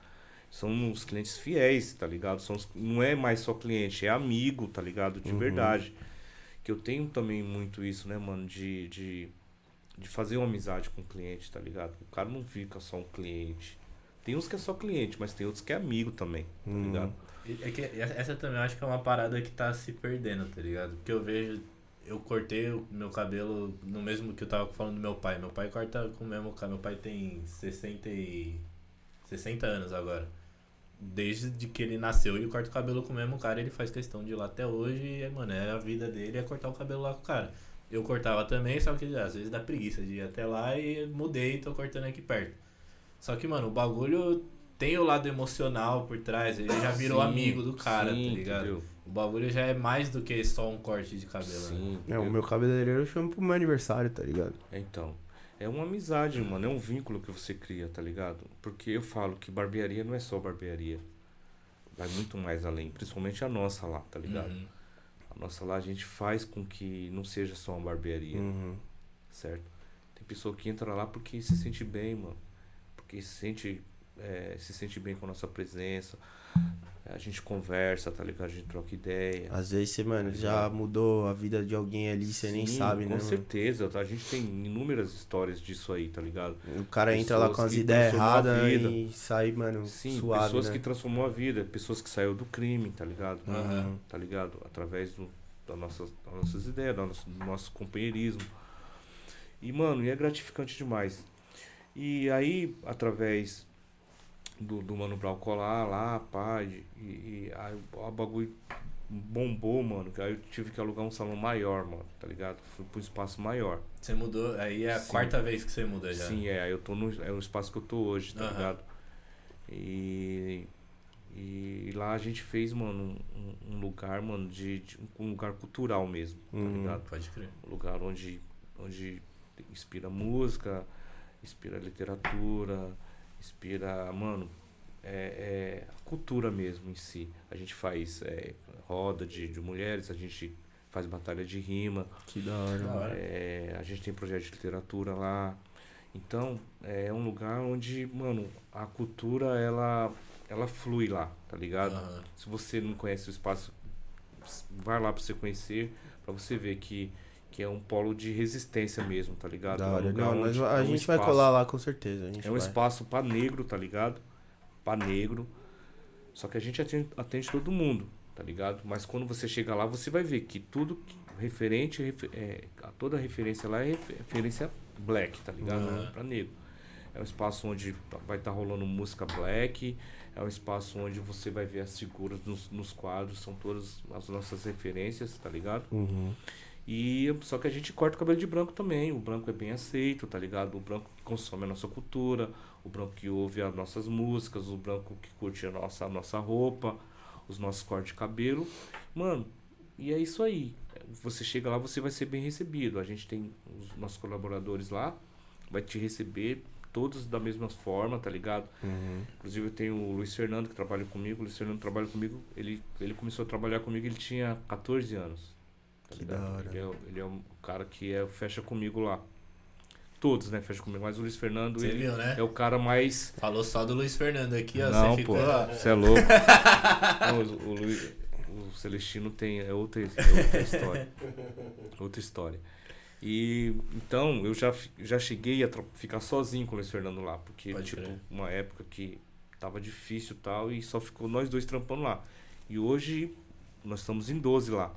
Speaker 3: São os clientes fiéis, tá ligado? São os- não é mais só cliente, é amigo, tá ligado? De
Speaker 2: Uhum.
Speaker 3: verdade. Que eu tenho também muito isso, né, mano? De, de, de fazer uma amizade com o cliente, tá ligado? O cara não fica só um cliente. Tem uns que é só cliente, mas tem outros que é amigo também, tá
Speaker 2: Uhum.
Speaker 3: ligado?
Speaker 1: É que essa também eu acho que é uma parada que tá se perdendo, tá ligado? Porque eu vejo, eu cortei o meu cabelo no mesmo que eu tava falando do meu pai. Meu pai corta com o mesmo cabelo. Meu pai tem 60, e... 60 anos agora. Desde que ele nasceu, ele corta o cabelo com o mesmo cara, ele faz questão de ir lá até hoje, e, mano, é a vida dele é cortar o cabelo lá com o cara. Eu cortava também, só que às vezes dá preguiça de ir até lá e mudei e tô cortando aqui perto. Só que, mano, o bagulho tem o lado emocional por trás, ele já virou
Speaker 3: Sim,
Speaker 1: amigo do cara,
Speaker 3: sim,
Speaker 1: tá ligado?
Speaker 3: entendeu?
Speaker 1: O bagulho já é mais do que só um corte de cabelo. né?
Speaker 3: Sim.
Speaker 2: É, o
Speaker 3: eu-
Speaker 2: meu cabeleireiro eu chamo pro meu aniversário, tá ligado?
Speaker 3: Então, é uma amizade, mano. É um vínculo que você cria, tá ligado? Porque eu falo que barbearia não é só barbearia. Vai muito mais além. Principalmente a nossa lá, tá ligado?
Speaker 1: Uhum.
Speaker 3: A nossa lá a gente faz com que não seja só uma barbearia,
Speaker 2: Uhum.
Speaker 3: certo? Tem pessoa que entra lá porque se sente bem, mano. Porque se sente, é, se sente bem com a nossa presença. A gente conversa, tá ligado? A gente troca ideia.
Speaker 2: Às vezes você, mano, já mudou a vida de alguém ali, você nem
Speaker 3: Sim,
Speaker 2: sabe,
Speaker 3: com
Speaker 2: né? mano?
Speaker 3: certeza. tá? A gente tem inúmeras histórias disso aí, tá ligado?
Speaker 2: O cara entra lá
Speaker 3: Pessoas
Speaker 2: com as ideias erradas e sai, mano,
Speaker 3: Sim,
Speaker 2: suave,
Speaker 3: pessoas
Speaker 2: né?
Speaker 3: que transformou a vida, pessoas que saiu do crime, tá ligado?
Speaker 1: Aham.
Speaker 3: Tá ligado? Através do, da nossas, das nossas ideias, do nosso, do nosso companheirismo. E, mano, e é gratificante demais. E aí, através do, do Mano Brau colar lá, pá, e, e aí o bagulho bombou, mano. que Aí eu tive que alugar um salão maior, mano, tá ligado? Fui um espaço maior.
Speaker 1: Você mudou, aí é a
Speaker 3: Sim.
Speaker 1: quarta vez que você muda já.
Speaker 3: Sim, é. Aí eu tô no. É o espaço que eu tô hoje, tá
Speaker 1: Aham.
Speaker 3: ligado? E. E lá a gente fez, mano, um, um lugar, mano, de, de- um lugar cultural mesmo, tá
Speaker 2: Uhum.
Speaker 3: ligado?
Speaker 1: Pode crer.
Speaker 3: Um lugar onde, onde inspira música, inspira literatura, inspira, mano, é, é cultura mesmo em si. A gente faz é, roda de, de mulheres, a gente faz batalha de rima,
Speaker 2: Que da hora,
Speaker 3: é, a gente tem projeto de literatura lá. Então, é um lugar onde, mano, a cultura, ela, ela flui lá, tá ligado?
Speaker 1: Aham.
Speaker 3: Se você não conhece o espaço, vai lá pra você conhecer, pra você ver que, que é um polo de resistência mesmo, tá ligado?
Speaker 2: Da
Speaker 3: É
Speaker 2: hora. Não, mas
Speaker 3: onde
Speaker 2: a
Speaker 3: é um
Speaker 2: gente vai colar lá com certeza. A gente
Speaker 3: É um
Speaker 2: vai.
Speaker 3: espaço pra negro, tá ligado? Pra negro. Só que a gente atende, atende todo mundo, tá ligado? Mas quando você chega lá, você vai ver que tudo que- referente, refe- é, a toda referência lá é refe- referência black, tá ligado?
Speaker 1: Uhum.
Speaker 3: Pra negro. É um espaço onde vai estar rolando música black, é um espaço onde você vai ver as figuras nos, nos quadros, são todas as nossas referências, tá ligado?
Speaker 2: Uhum.
Speaker 3: E só que a gente corta o cabelo de branco também. O branco é bem aceito, tá ligado? O branco que consome a nossa cultura, o branco que ouve as nossas músicas, o branco que curte a nossa, a nossa roupa, os nossos cortes de cabelo. Mano, e é isso aí. Você chega lá, você vai ser bem recebido. A gente tem os nossos colaboradores lá, vai te receber todos da mesma forma, tá ligado?
Speaker 2: Uhum.
Speaker 3: Inclusive eu tenho o Luiz Fernando que trabalha comigo. O Luiz Fernando trabalha comigo. Ele, ele começou a trabalhar comigo, ele tinha 14 anos. Tá
Speaker 2: Que
Speaker 3: ligado?
Speaker 2: da hora.
Speaker 3: Ele, é, o- ele é um cara que é, fecha comigo lá. Todos, né? Fecha comigo. Mas o Luiz Fernando,
Speaker 1: Você
Speaker 3: ele
Speaker 1: viu, né?
Speaker 3: é o cara mais.
Speaker 1: Falou só do Luiz Fernando aqui, ó.
Speaker 3: Não,
Speaker 1: você
Speaker 3: pô. Você é louco. [laughs] Não, o, o Luiz- o Celestino tem. É outra, é outra história. outra história. E então eu já, já cheguei a ficar sozinho com o Luiz Fernando lá, porque
Speaker 1: Pode
Speaker 3: tipo,
Speaker 1: crer.
Speaker 3: uma época que tava difícil e tal, e só ficou nós dois trampando lá. E hoje nós estamos em 12 lá.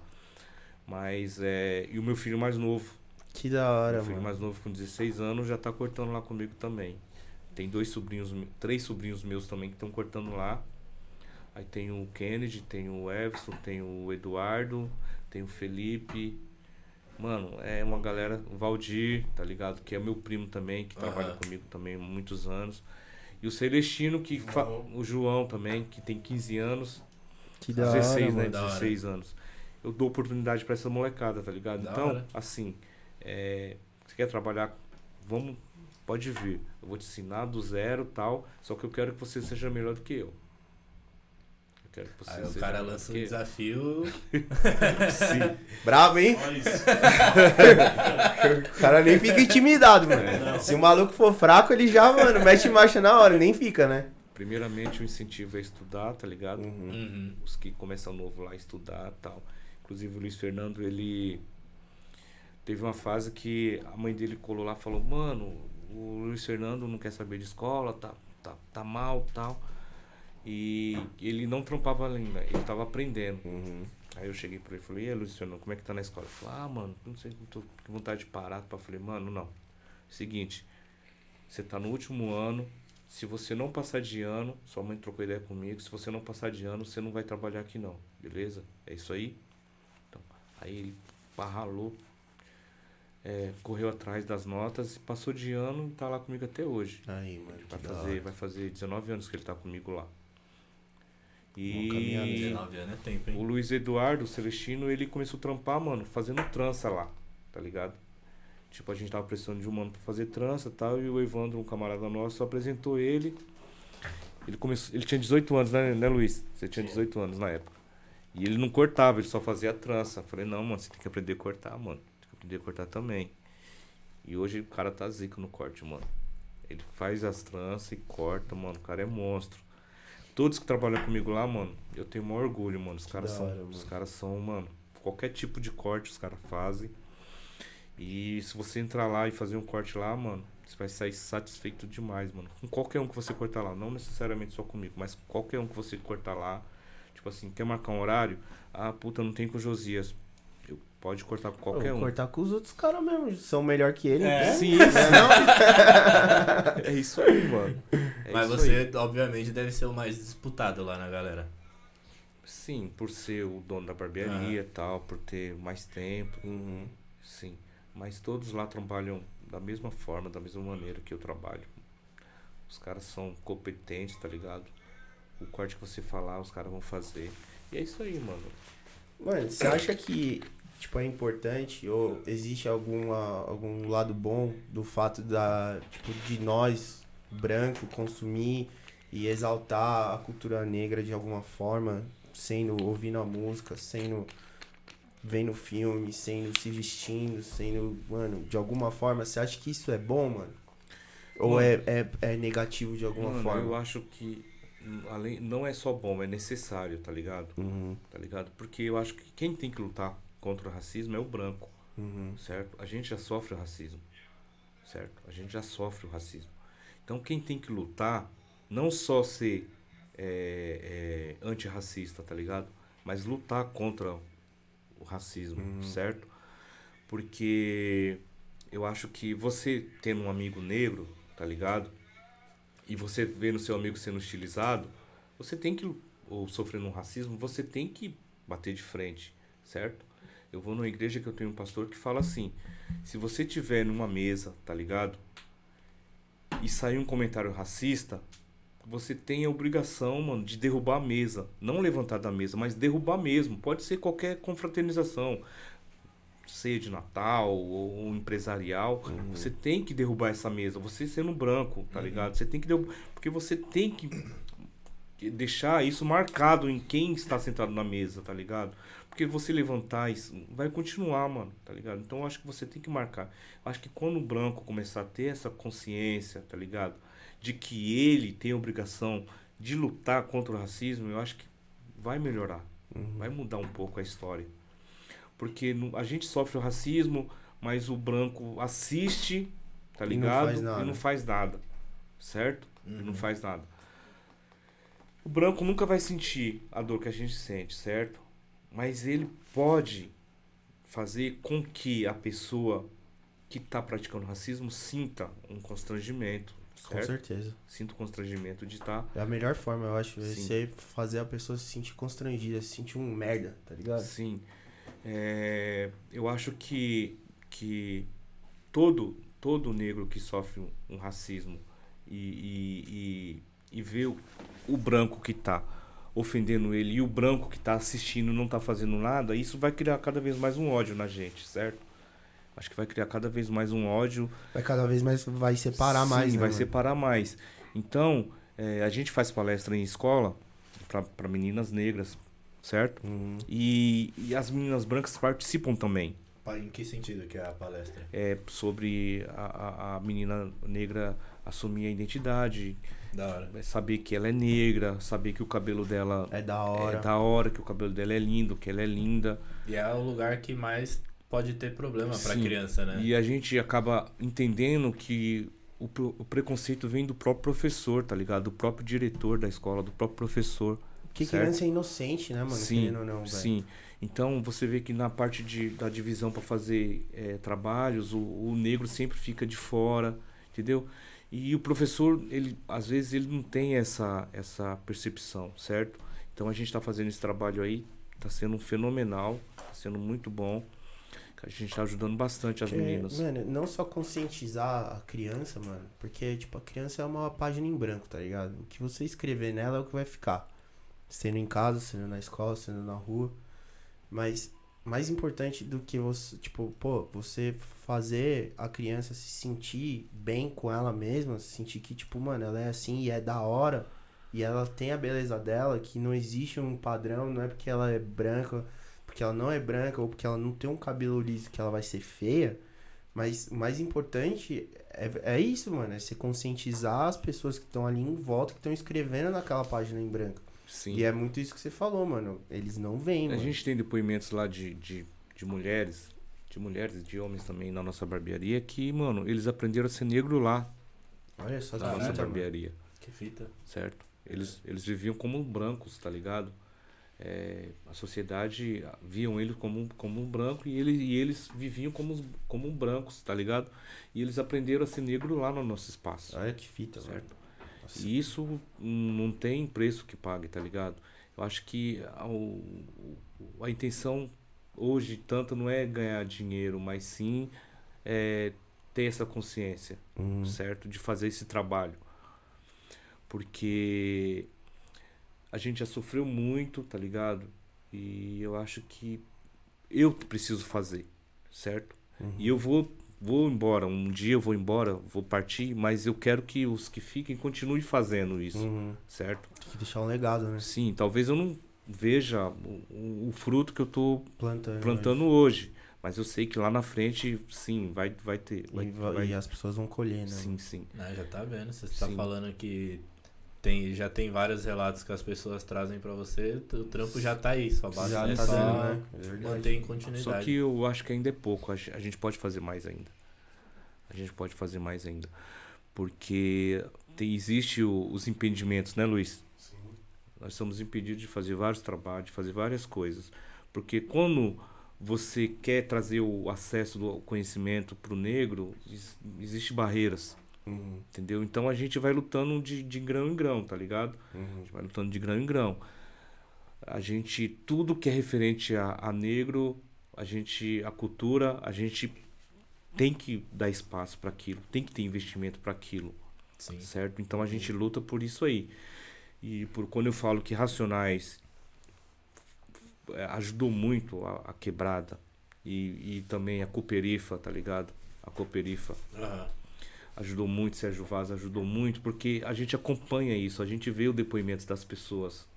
Speaker 3: Mas é. E o meu filho mais novo,
Speaker 2: Que da hora,
Speaker 3: meu filho
Speaker 2: mano.
Speaker 3: mais novo com 16 anos já tá cortando lá comigo também. Tem dois sobrinhos, três sobrinhos meus também que estão cortando lá. Aí tem o Kennedy, tem o Everson, tem o Eduardo, tem o Felipe. Mano, é uma galera, o Valdir, tá ligado? Que é meu primo também, que trabalha
Speaker 1: Aham.
Speaker 3: comigo também há muitos anos. E o Celestino, que fa- o João também, que tem 15 anos.
Speaker 2: Que da hora,
Speaker 3: 16, né?
Speaker 2: mano.
Speaker 1: Da hora.
Speaker 3: 16 anos. Eu dou oportunidade pra essa molecada, tá ligado?
Speaker 1: Da
Speaker 3: então,
Speaker 1: hora.
Speaker 3: assim, é, você quer trabalhar, vamos, pode vir. Eu vou te ensinar do zero tal, só que eu quero que você seja melhor do que eu. Eu quero que você
Speaker 1: Aí o
Speaker 3: seja
Speaker 1: cara
Speaker 3: melhor
Speaker 1: lança um
Speaker 3: que
Speaker 1: desafio. [laughs]
Speaker 3: Sim.
Speaker 2: Brabo, hein?
Speaker 4: Olha isso. [laughs]
Speaker 2: O cara nem fica intimidado, mano.
Speaker 4: Não.
Speaker 2: Se o maluco for fraco, ele já, mano, mete marcha na hora, nem fica, né?
Speaker 3: Primeiramente, o incentivo é estudar, tá ligado?
Speaker 2: Uhum.
Speaker 1: Uhum.
Speaker 3: Os que começam novo lá a estudar tal. Inclusive o Luiz Fernando, ele teve uma fase que a mãe dele colou lá e falou, mano, o Luiz Fernando não quer saber de escola, tá, tá, tá mal tal. E ele não trampava ainda, ele tava aprendendo.
Speaker 2: Uhum.
Speaker 3: Aí eu cheguei pra ele e falei, e aí, Luiz Fernando, como é que tá na escola? Ele falou, ah, mano, não sei, tô com vontade de parar. Eu falei, mano, não. Seguinte, você tá no último ano, se você não passar de ano, sua mãe trocou ideia comigo, se você não passar de ano, você não vai trabalhar aqui não, beleza? É isso aí? Aí ele ralou, é, correu atrás das notas, passou de ano e tá lá comigo até hoje.
Speaker 2: Aí, mano,
Speaker 3: Vai fazer,
Speaker 2: hora.
Speaker 3: vai fazer 19 anos que ele tá comigo lá. E
Speaker 1: 19 anos é tempo,
Speaker 3: o
Speaker 1: hein?
Speaker 3: Luiz Eduardo, o Celestino, ele começou a trampar, mano, fazendo trança lá, tá ligado? Tipo, a gente tava precisando de um mano pra fazer trança e tal, e o Evandro, um camarada nosso, apresentou ele. Ele começou, ele tinha 18 anos, né, né Luiz? Você tinha 18 anos na época. E ele não cortava, ele só fazia trança. Eu falei, não, mano, você tem que aprender a cortar, mano. Tem que aprender a cortar também. E hoje o cara tá zica no corte, mano. Ele faz as tranças e corta, mano. O cara é monstro. Todos que trabalham comigo lá, mano, eu tenho maior orgulho, mano. Os caras são.
Speaker 2: hora,
Speaker 3: Os caras são, mano. Qualquer tipo de corte os caras fazem. E se você entrar lá e fazer um corte lá, mano, você vai sair satisfeito demais, mano. Com qualquer um que você cortar lá. Não necessariamente só comigo, mas qualquer um que você cortar lá. Tipo assim, quer marcar um horário? Ah, puta, não tem com o Josias. Eu, pode cortar com qualquer um.
Speaker 2: cortar com os outros caras mesmo, são melhor que ele.
Speaker 4: É.
Speaker 2: então.
Speaker 3: Sim, [laughs] é isso aí, mano. É
Speaker 1: Mas
Speaker 3: isso
Speaker 1: você,
Speaker 3: aí.
Speaker 1: obviamente, deve ser o mais disputado lá na galera.
Speaker 3: Sim, por ser o dono da barbearia e tal, por ter mais tempo.
Speaker 2: Uhum.
Speaker 3: Sim. Mas todos lá trabalham da mesma forma, da mesma maneira que eu trabalho. Os caras são competentes, tá ligado? O corte que você falar, os caras vão fazer. E é isso aí, mano.
Speaker 2: Mano, você acha que tipo, é importante ou existe alguma, algum lado bom do fato da, tipo, de nós, branco, consumir e exaltar a cultura negra de alguma forma, sendo ouvindo a música, sendo vendo filme, sendo se vestindo, sendo, mano, de alguma forma, você acha que isso é bom, mano? Ou
Speaker 3: Mano.
Speaker 2: é, é, é negativo de alguma
Speaker 3: Mano,
Speaker 2: forma?
Speaker 3: eu acho que além, não é só bom, é necessário, tá ligado?
Speaker 2: Uhum,
Speaker 3: Tá ligado? Porque eu acho que quem tem que lutar contra o racismo é o branco.
Speaker 2: uhum,
Speaker 3: certo? A gente já sofre o racismo, certo? A gente já sofre o racismo. Então quem tem que lutar, não só ser é, é, antirracista, tá ligado? Mas lutar contra o racismo,
Speaker 2: Uhum.
Speaker 3: certo? Porque eu acho que você tendo um amigo negro, tá ligado? E você vendo seu amigo sendo estilizado, você tem que, ou sofrendo um racismo, você tem que bater de frente, certo? Eu vou numa igreja que eu tenho um pastor que fala assim: se você tiver numa mesa, tá ligado? E sair um comentário racista, você tem a obrigação, mano, de derrubar a mesa. Não levantar da mesa, mas derrubar mesmo. Pode ser qualquer confraternização, seja de Natal ou empresarial. Você tem que derrubar essa mesa. Você sendo branco, tá ligado? Você tem que derrubar. Porque você tem que deixar isso marcado em quem está sentado na mesa, tá ligado? Porque você levantar isso vai continuar, mano, tá ligado? Então eu acho que você tem que marcar. Acho que quando o branco começar a ter essa consciência, tá ligado? De que ele tem a obrigação de lutar contra o racismo, eu acho que vai melhorar. Vai mudar um pouco a história. Porque a gente sofre o racismo, mas o branco assiste, tá
Speaker 2: E não
Speaker 3: ligado?
Speaker 2: faz nada.
Speaker 3: E não faz nada. Certo?
Speaker 1: Uhum.
Speaker 3: não faz nada. O branco nunca vai sentir a dor que a gente sente, certo? Mas ele pode fazer com que a pessoa que está praticando racismo sinta um constrangimento,
Speaker 2: Com
Speaker 3: certo?
Speaker 2: certeza.
Speaker 3: Sinta o constrangimento de tá estar
Speaker 2: É a melhor forma, eu acho. é
Speaker 3: Sim.
Speaker 2: Você fazer a pessoa se sentir constrangida, se sentir um merda, tá ligado?
Speaker 3: Sim. É, eu acho que, que todo, todo negro que sofre um, um racismo e, e, e, e vê o, o branco que tá ofendendo ele e o branco que tá assistindo não tá fazendo nada, isso vai criar cada vez mais um ódio na gente, certo? Acho que vai criar cada vez mais um ódio
Speaker 2: Vai cada vez mais, vai separar
Speaker 3: Sim,
Speaker 2: mais, né,
Speaker 3: vai
Speaker 2: mano?
Speaker 3: separar mais. Então, é, a gente faz palestra em escola para meninas negras, certo?
Speaker 2: Uhum.
Speaker 3: E, e as meninas brancas participam também.
Speaker 1: Em que sentido que é a palestra?
Speaker 3: É sobre a, a, a menina negra assumir a identidade,
Speaker 1: Da hora.
Speaker 3: é saber que ela é negra, saber que o cabelo dela
Speaker 2: É da hora.
Speaker 3: é da hora, que o cabelo dela é lindo, que ela é linda.
Speaker 1: E é o lugar que mais pode ter problema pra
Speaker 3: Sim.
Speaker 1: criança, né?
Speaker 3: E a gente acaba entendendo que o, o preconceito vem do próprio professor, tá ligado? Do próprio diretor da escola, do próprio professor.
Speaker 2: Porque
Speaker 3: certo?
Speaker 2: criança é inocente, né, mano?
Speaker 3: sim,
Speaker 2: não,
Speaker 3: sim. Então você vê que na parte de, da divisão para fazer é, trabalhos, o, o negro sempre fica de fora, entendeu? E o professor, ele às vezes ele não tem essa, essa percepção, certo? Então a gente está fazendo esse trabalho aí, está sendo fenomenal, está sendo muito bom. A gente está ajudando bastante as
Speaker 2: Porque,
Speaker 3: meninas.
Speaker 2: Mano, não só conscientizar a criança, mano, porque, tipo, a criança é uma página em branco, tá ligado? O que você escrever nela é o que vai ficar. Sendo em casa, sendo na escola, sendo na rua. Mas mais importante do que você, tipo, pô, você fazer a criança se sentir bem com ela mesma, se sentir que, tipo, mano, ela é assim e é da hora. E ela tem a beleza dela, que não existe um padrão, não é porque ela é branca, porque ela não é branca ou porque ela não tem um cabelo liso que ela vai ser feia. Mas o mais importante é, é isso, mano. É você conscientizar as pessoas que estão ali em volta, que estão escrevendo naquela página em branco.
Speaker 3: Sim.
Speaker 2: E é muito isso que você falou, mano. Eles não veem,
Speaker 3: A
Speaker 2: mano.
Speaker 3: gente tem depoimentos lá de, de, de mulheres, de mulheres e de homens também na nossa barbearia que, mano, eles aprenderam a ser negro lá
Speaker 2: Olha só que
Speaker 3: na nossa
Speaker 2: fita, mano.
Speaker 3: barbearia,
Speaker 1: Que fita.
Speaker 3: certo? Eles, eles viviam como brancos, tá ligado? É, a sociedade viam eles como, como um branco e, ele, e eles viviam como, como brancos, tá ligado? E eles aprenderam a ser negro lá no nosso espaço,
Speaker 2: Olha que fita, mano. Nossa.
Speaker 3: E isso não tem preço que pague, tá ligado? Eu acho que a, a intenção hoje tanto não é ganhar dinheiro, mas sim é, ter essa consciência,
Speaker 2: Uhum.
Speaker 3: certo? De fazer esse trabalho. Porque a gente já sofreu muito, tá ligado? E eu acho que eu preciso fazer, certo?
Speaker 2: Uhum.
Speaker 3: E eu vou vou embora, um dia eu vou embora, vou partir, mas eu quero que os que fiquem continuem fazendo isso,
Speaker 2: Uhum.
Speaker 3: certo?
Speaker 2: Tem que deixar um legado, né?
Speaker 3: Sim, talvez eu não veja o, o- fruto que eu tô
Speaker 2: Plantando.
Speaker 3: plantando hoje, mas eu sei que lá na frente, sim, vai vai ter, vai,
Speaker 2: E, va-
Speaker 3: vai-
Speaker 2: e as pessoas vão colher, né?
Speaker 3: sim, sim.
Speaker 1: Ah, já tá vendo. Você tá
Speaker 3: Sim.
Speaker 1: falando que tem, já tem vários relatos que as pessoas trazem pra você. O trampo já tá aí. Só basta
Speaker 2: Já
Speaker 1: é
Speaker 2: tá
Speaker 1: só
Speaker 2: dando, né? É
Speaker 1: manter em continuidade.
Speaker 3: Só que eu acho que ainda é pouco, a ge- a gente pode fazer mais ainda. A gente pode fazer mais ainda. Porque tem, existe o- os impedimentos, né, Luiz? Nós somos impedidos de fazer vários trabalhos, de fazer várias coisas. Porque quando você quer trazer o acesso do conhecimento para o negro, ex- existe barreiras,
Speaker 2: Uhum.
Speaker 3: entendeu? Então a gente vai lutando de, de grão em grão, tá ligado? A
Speaker 2: Uhum.
Speaker 3: gente vai lutando de grão em grão. A gente, tudo que é referente a, a negro, a gente, a cultura, a gente tem que dar espaço para aquilo, tem que ter investimento para aquilo,
Speaker 1: Sim.
Speaker 3: certo? Então a gente luta por isso aí. E por quando eu falo que Racionais ajudou muito a, a quebrada e, e também a Cooperifa, tá ligado? A Cooperifa
Speaker 1: Aham.
Speaker 3: Ajudou muito, Sérgio Vaz ajudou muito, porque a gente acompanha isso, a gente vê o depoimento das pessoas.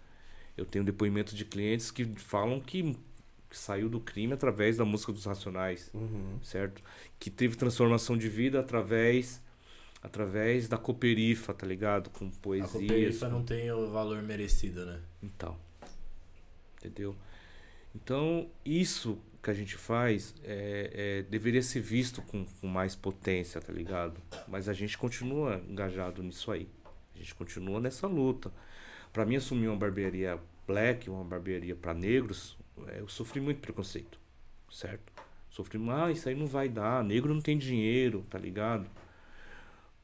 Speaker 3: Eu tenho depoimentos de clientes que falam que, que saiu do crime através da música dos Racionais,
Speaker 2: Uhum.
Speaker 3: certo? Que teve transformação de vida através através da Cooperifa, tá ligado? Com
Speaker 1: A
Speaker 3: poesias.
Speaker 1: cooperifa
Speaker 3: com-
Speaker 1: não tem o valor merecido, né?
Speaker 3: Então. Entendeu? Então, isso que a gente faz é, é, deveria ser visto com, com mais potência, tá ligado? Mas a gente continua engajado nisso aí. A gente continua nessa luta. Para mim, assumir uma barbearia black, uma barbearia para negros, é, eu sofri muito preconceito, certo? Sofri, ah, isso aí não vai dar, negro não tem dinheiro, tá ligado?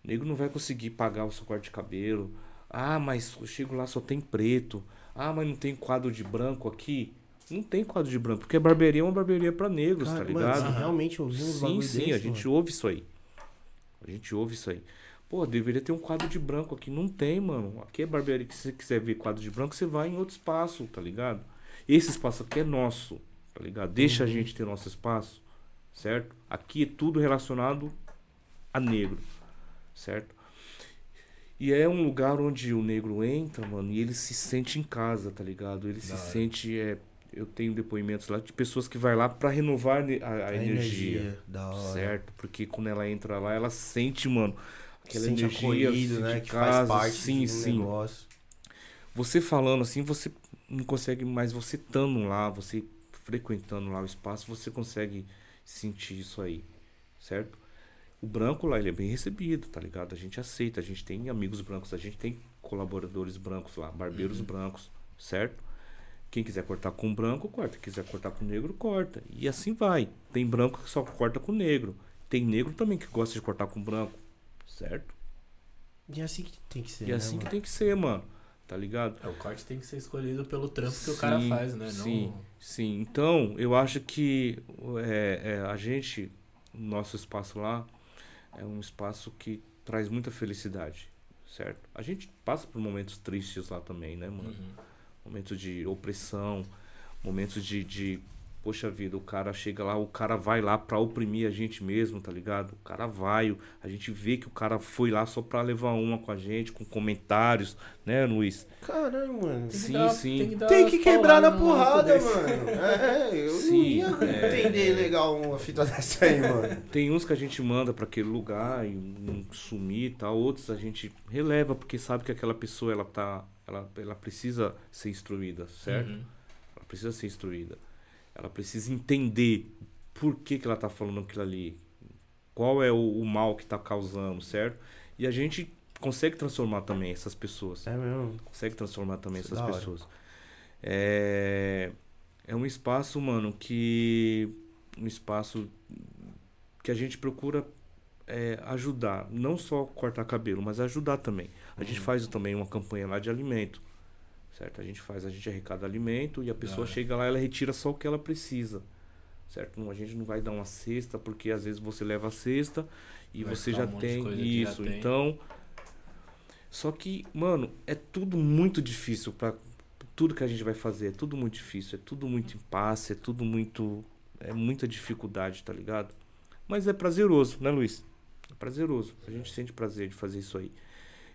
Speaker 3: Negro não vai conseguir pagar o seu corte de cabelo. Ah, mas eu chego lá só tem preto. Ah, mas não tem quadro de branco aqui. Não tem quadro de branco, porque a barbearia é uma barbearia para negros,
Speaker 2: Cara,
Speaker 3: tá
Speaker 2: mano,
Speaker 3: ligado?
Speaker 2: você realmente ouviu uns
Speaker 3: Sim, sim,
Speaker 2: desse,
Speaker 3: a gente
Speaker 2: mano?
Speaker 3: ouve isso aí. A gente ouve isso aí. Pô, deveria ter um quadro de branco aqui. Não tem, mano. Aqui é barbearia que se você quiser ver quadro de branco, você vai em outro espaço, tá ligado? Esse espaço aqui é nosso, tá ligado? Deixa
Speaker 2: Uhum.
Speaker 3: a gente ter nosso espaço, certo? Aqui é tudo relacionado a negro, certo? E é um lugar onde o negro entra, mano, e ele se sente em casa, tá ligado? Ele se
Speaker 1: Da hora.
Speaker 3: sente. É, eu tenho depoimentos lá de pessoas que vai lá pra renovar a, a
Speaker 2: A
Speaker 3: energia.
Speaker 2: da hora.
Speaker 3: Certo? Porque quando ela entra lá, ela sente, mano, aquela
Speaker 2: Sente
Speaker 3: energia
Speaker 2: acolhido,
Speaker 3: assim,
Speaker 2: né?
Speaker 3: de
Speaker 2: Que
Speaker 3: casa.
Speaker 2: faz parte
Speaker 3: sim, sim.
Speaker 2: negócio.
Speaker 3: Você falando assim, você não consegue mais, você estando lá, você frequentando lá o espaço, você consegue sentir isso aí, certo? O branco lá, ele é bem recebido, tá ligado? A gente aceita, a gente tem amigos brancos, a gente tem colaboradores brancos lá, barbeiros brancos, certo? Quem quiser cortar com branco, corta. Quem quiser cortar com negro, corta. E assim vai. Tem branco que só corta com negro. Tem negro também que gosta de cortar com branco, certo?
Speaker 2: E é assim que tem que ser,
Speaker 3: E
Speaker 2: né,
Speaker 3: é assim que
Speaker 2: mano?
Speaker 3: tem que ser, mano. Tá ligado?
Speaker 1: É, o corte tem que ser escolhido pelo trampo que o cara
Speaker 3: Sim,
Speaker 1: faz, né?
Speaker 3: Sim,
Speaker 1: Não...
Speaker 3: sim. Então, eu acho que é, é, a gente, o nosso espaço lá, é um espaço que traz muita felicidade, certo? A gente passa por momentos tristes lá também, né, mano?
Speaker 1: Uhum.
Speaker 3: Momentos de opressão, momentos de, de. Poxa vida, o cara chega lá, o cara vai lá pra oprimir a gente mesmo, tá ligado? O cara vai, a gente vê que o cara foi lá só pra levar uma com a gente, com comentários, né, Luiz?
Speaker 2: Caralho, mano.
Speaker 3: Sim,
Speaker 1: dar-
Speaker 3: sim.
Speaker 1: Tem que,
Speaker 2: Tem que quebrar na porrada, mano. É, eu não
Speaker 3: Sim,
Speaker 2: ia
Speaker 3: é.
Speaker 2: entender legal uma fita dessa aí, mano.
Speaker 3: Tem uns que a gente manda pra aquele lugar e não sumir e tal, outros a gente releva porque sabe que aquela pessoa ela tá, ela, ela precisa ser instruída, certo?
Speaker 1: Uhum.
Speaker 3: Ela precisa ser instruída. Ela precisa entender por que, que ela tá falando aquilo ali. Qual é o, o mal que tá causando, certo? E a gente consegue transformar também essas pessoas
Speaker 2: É mesmo.
Speaker 3: consegue transformar também
Speaker 2: Isso é
Speaker 3: essas pessoas. É, é um espaço, mano, que. Um espaço que a gente procura é, ajudar. Não só cortar cabelo, mas ajudar também. A gente
Speaker 1: Uhum.
Speaker 3: faz também uma campanha lá de alimento. Certo? A gente faz, a gente arrecada alimento e a pessoa
Speaker 1: hora.
Speaker 3: chega lá ela retira só o que ela precisa. Certo? Não, a gente não vai dar uma cesta, porque às vezes você leva a cesta e
Speaker 1: Vai
Speaker 3: você já
Speaker 1: um
Speaker 3: tem
Speaker 1: que já
Speaker 3: isso.
Speaker 1: tem.
Speaker 3: Então, só que, mano, é tudo muito difícil para tudo que a gente vai fazer, é tudo muito difícil, é tudo muito impasse, é tudo muito é muita dificuldade, tá ligado? Mas é prazeroso, né, Luiz? É prazeroso. A gente sente prazer de fazer isso aí.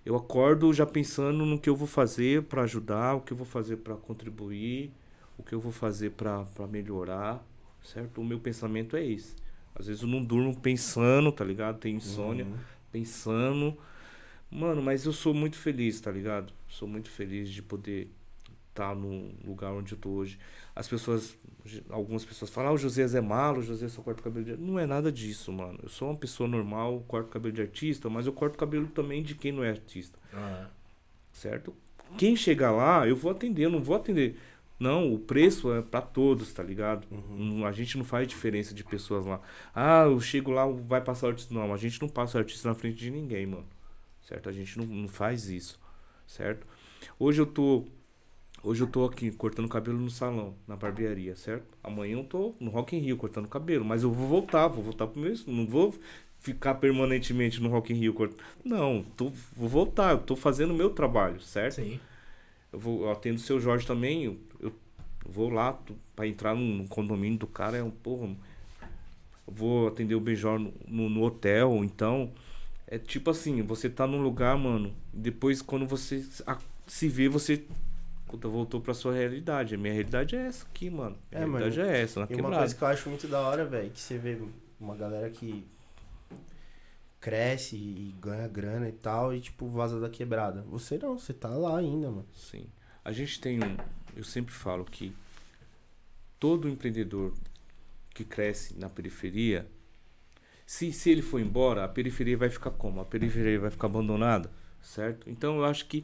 Speaker 3: Eu acordo já pensando no que eu vou fazer para ajudar, o que eu vou fazer para contribuir, o que eu vou fazer para melhorar, certo? O meu pensamento é esse. Às vezes eu não durmo pensando, tá ligado? Tem insônia
Speaker 2: Uhum.
Speaker 3: pensando. Mano, mas eu sou muito feliz, tá ligado? Sou muito feliz de poder estar no lugar onde eu tô hoje. As pessoas, algumas pessoas falam, ah, o Josias é malo, o Josias só corta o cabelo de Não é nada disso, mano. Eu sou uma pessoa normal, corto o cabelo de artista, mas eu corto o cabelo também de quem não é artista,
Speaker 1: Ah,
Speaker 3: certo? Quem chegar lá, eu vou atender, eu não vou atender. Não, o preço é pra todos, tá ligado?
Speaker 2: Uhum.
Speaker 3: A gente não faz diferença de pessoas lá. Ah, eu chego lá, vai passar o artista. Não, a gente não passa o artista na frente de ninguém, mano. Certo? A gente não, não faz isso. Certo? Hoje eu tô. Hoje eu tô aqui cortando cabelo no salão, na barbearia, certo? Amanhã eu tô no Rock in Rio cortando cabelo, mas eu vou voltar, vou voltar pro meu. Não vou ficar permanentemente no Rock in Rio cortando. Não, tô, vou voltar, eu tô fazendo o meu trabalho, certo?
Speaker 1: sim.
Speaker 3: Eu vou eu atendo o seu Jorge também. Eu, eu vou lá pra entrar num, num condomínio do cara. É um porra. Vou atender o Benjor no, no, no hotel. Então, é tipo assim: você tá num lugar, mano. Depois, quando você a- se vê, você. Puta, voltou pra sua realidade. A minha realidade é essa aqui, mano. Minha
Speaker 2: É, mano,
Speaker 3: realidade é essa, na
Speaker 2: E uma
Speaker 3: quebrada.
Speaker 2: coisa que eu acho muito da hora, velho, que você vê uma galera que cresce e ganha grana e tal, e tipo, vaza da quebrada. Você não, você tá lá ainda, mano.
Speaker 3: Sim. A gente tem um. Eu sempre falo que todo empreendedor que cresce na periferia, se, se ele for embora, a periferia vai ficar como? A periferia vai ficar abandonada, certo? Então eu acho que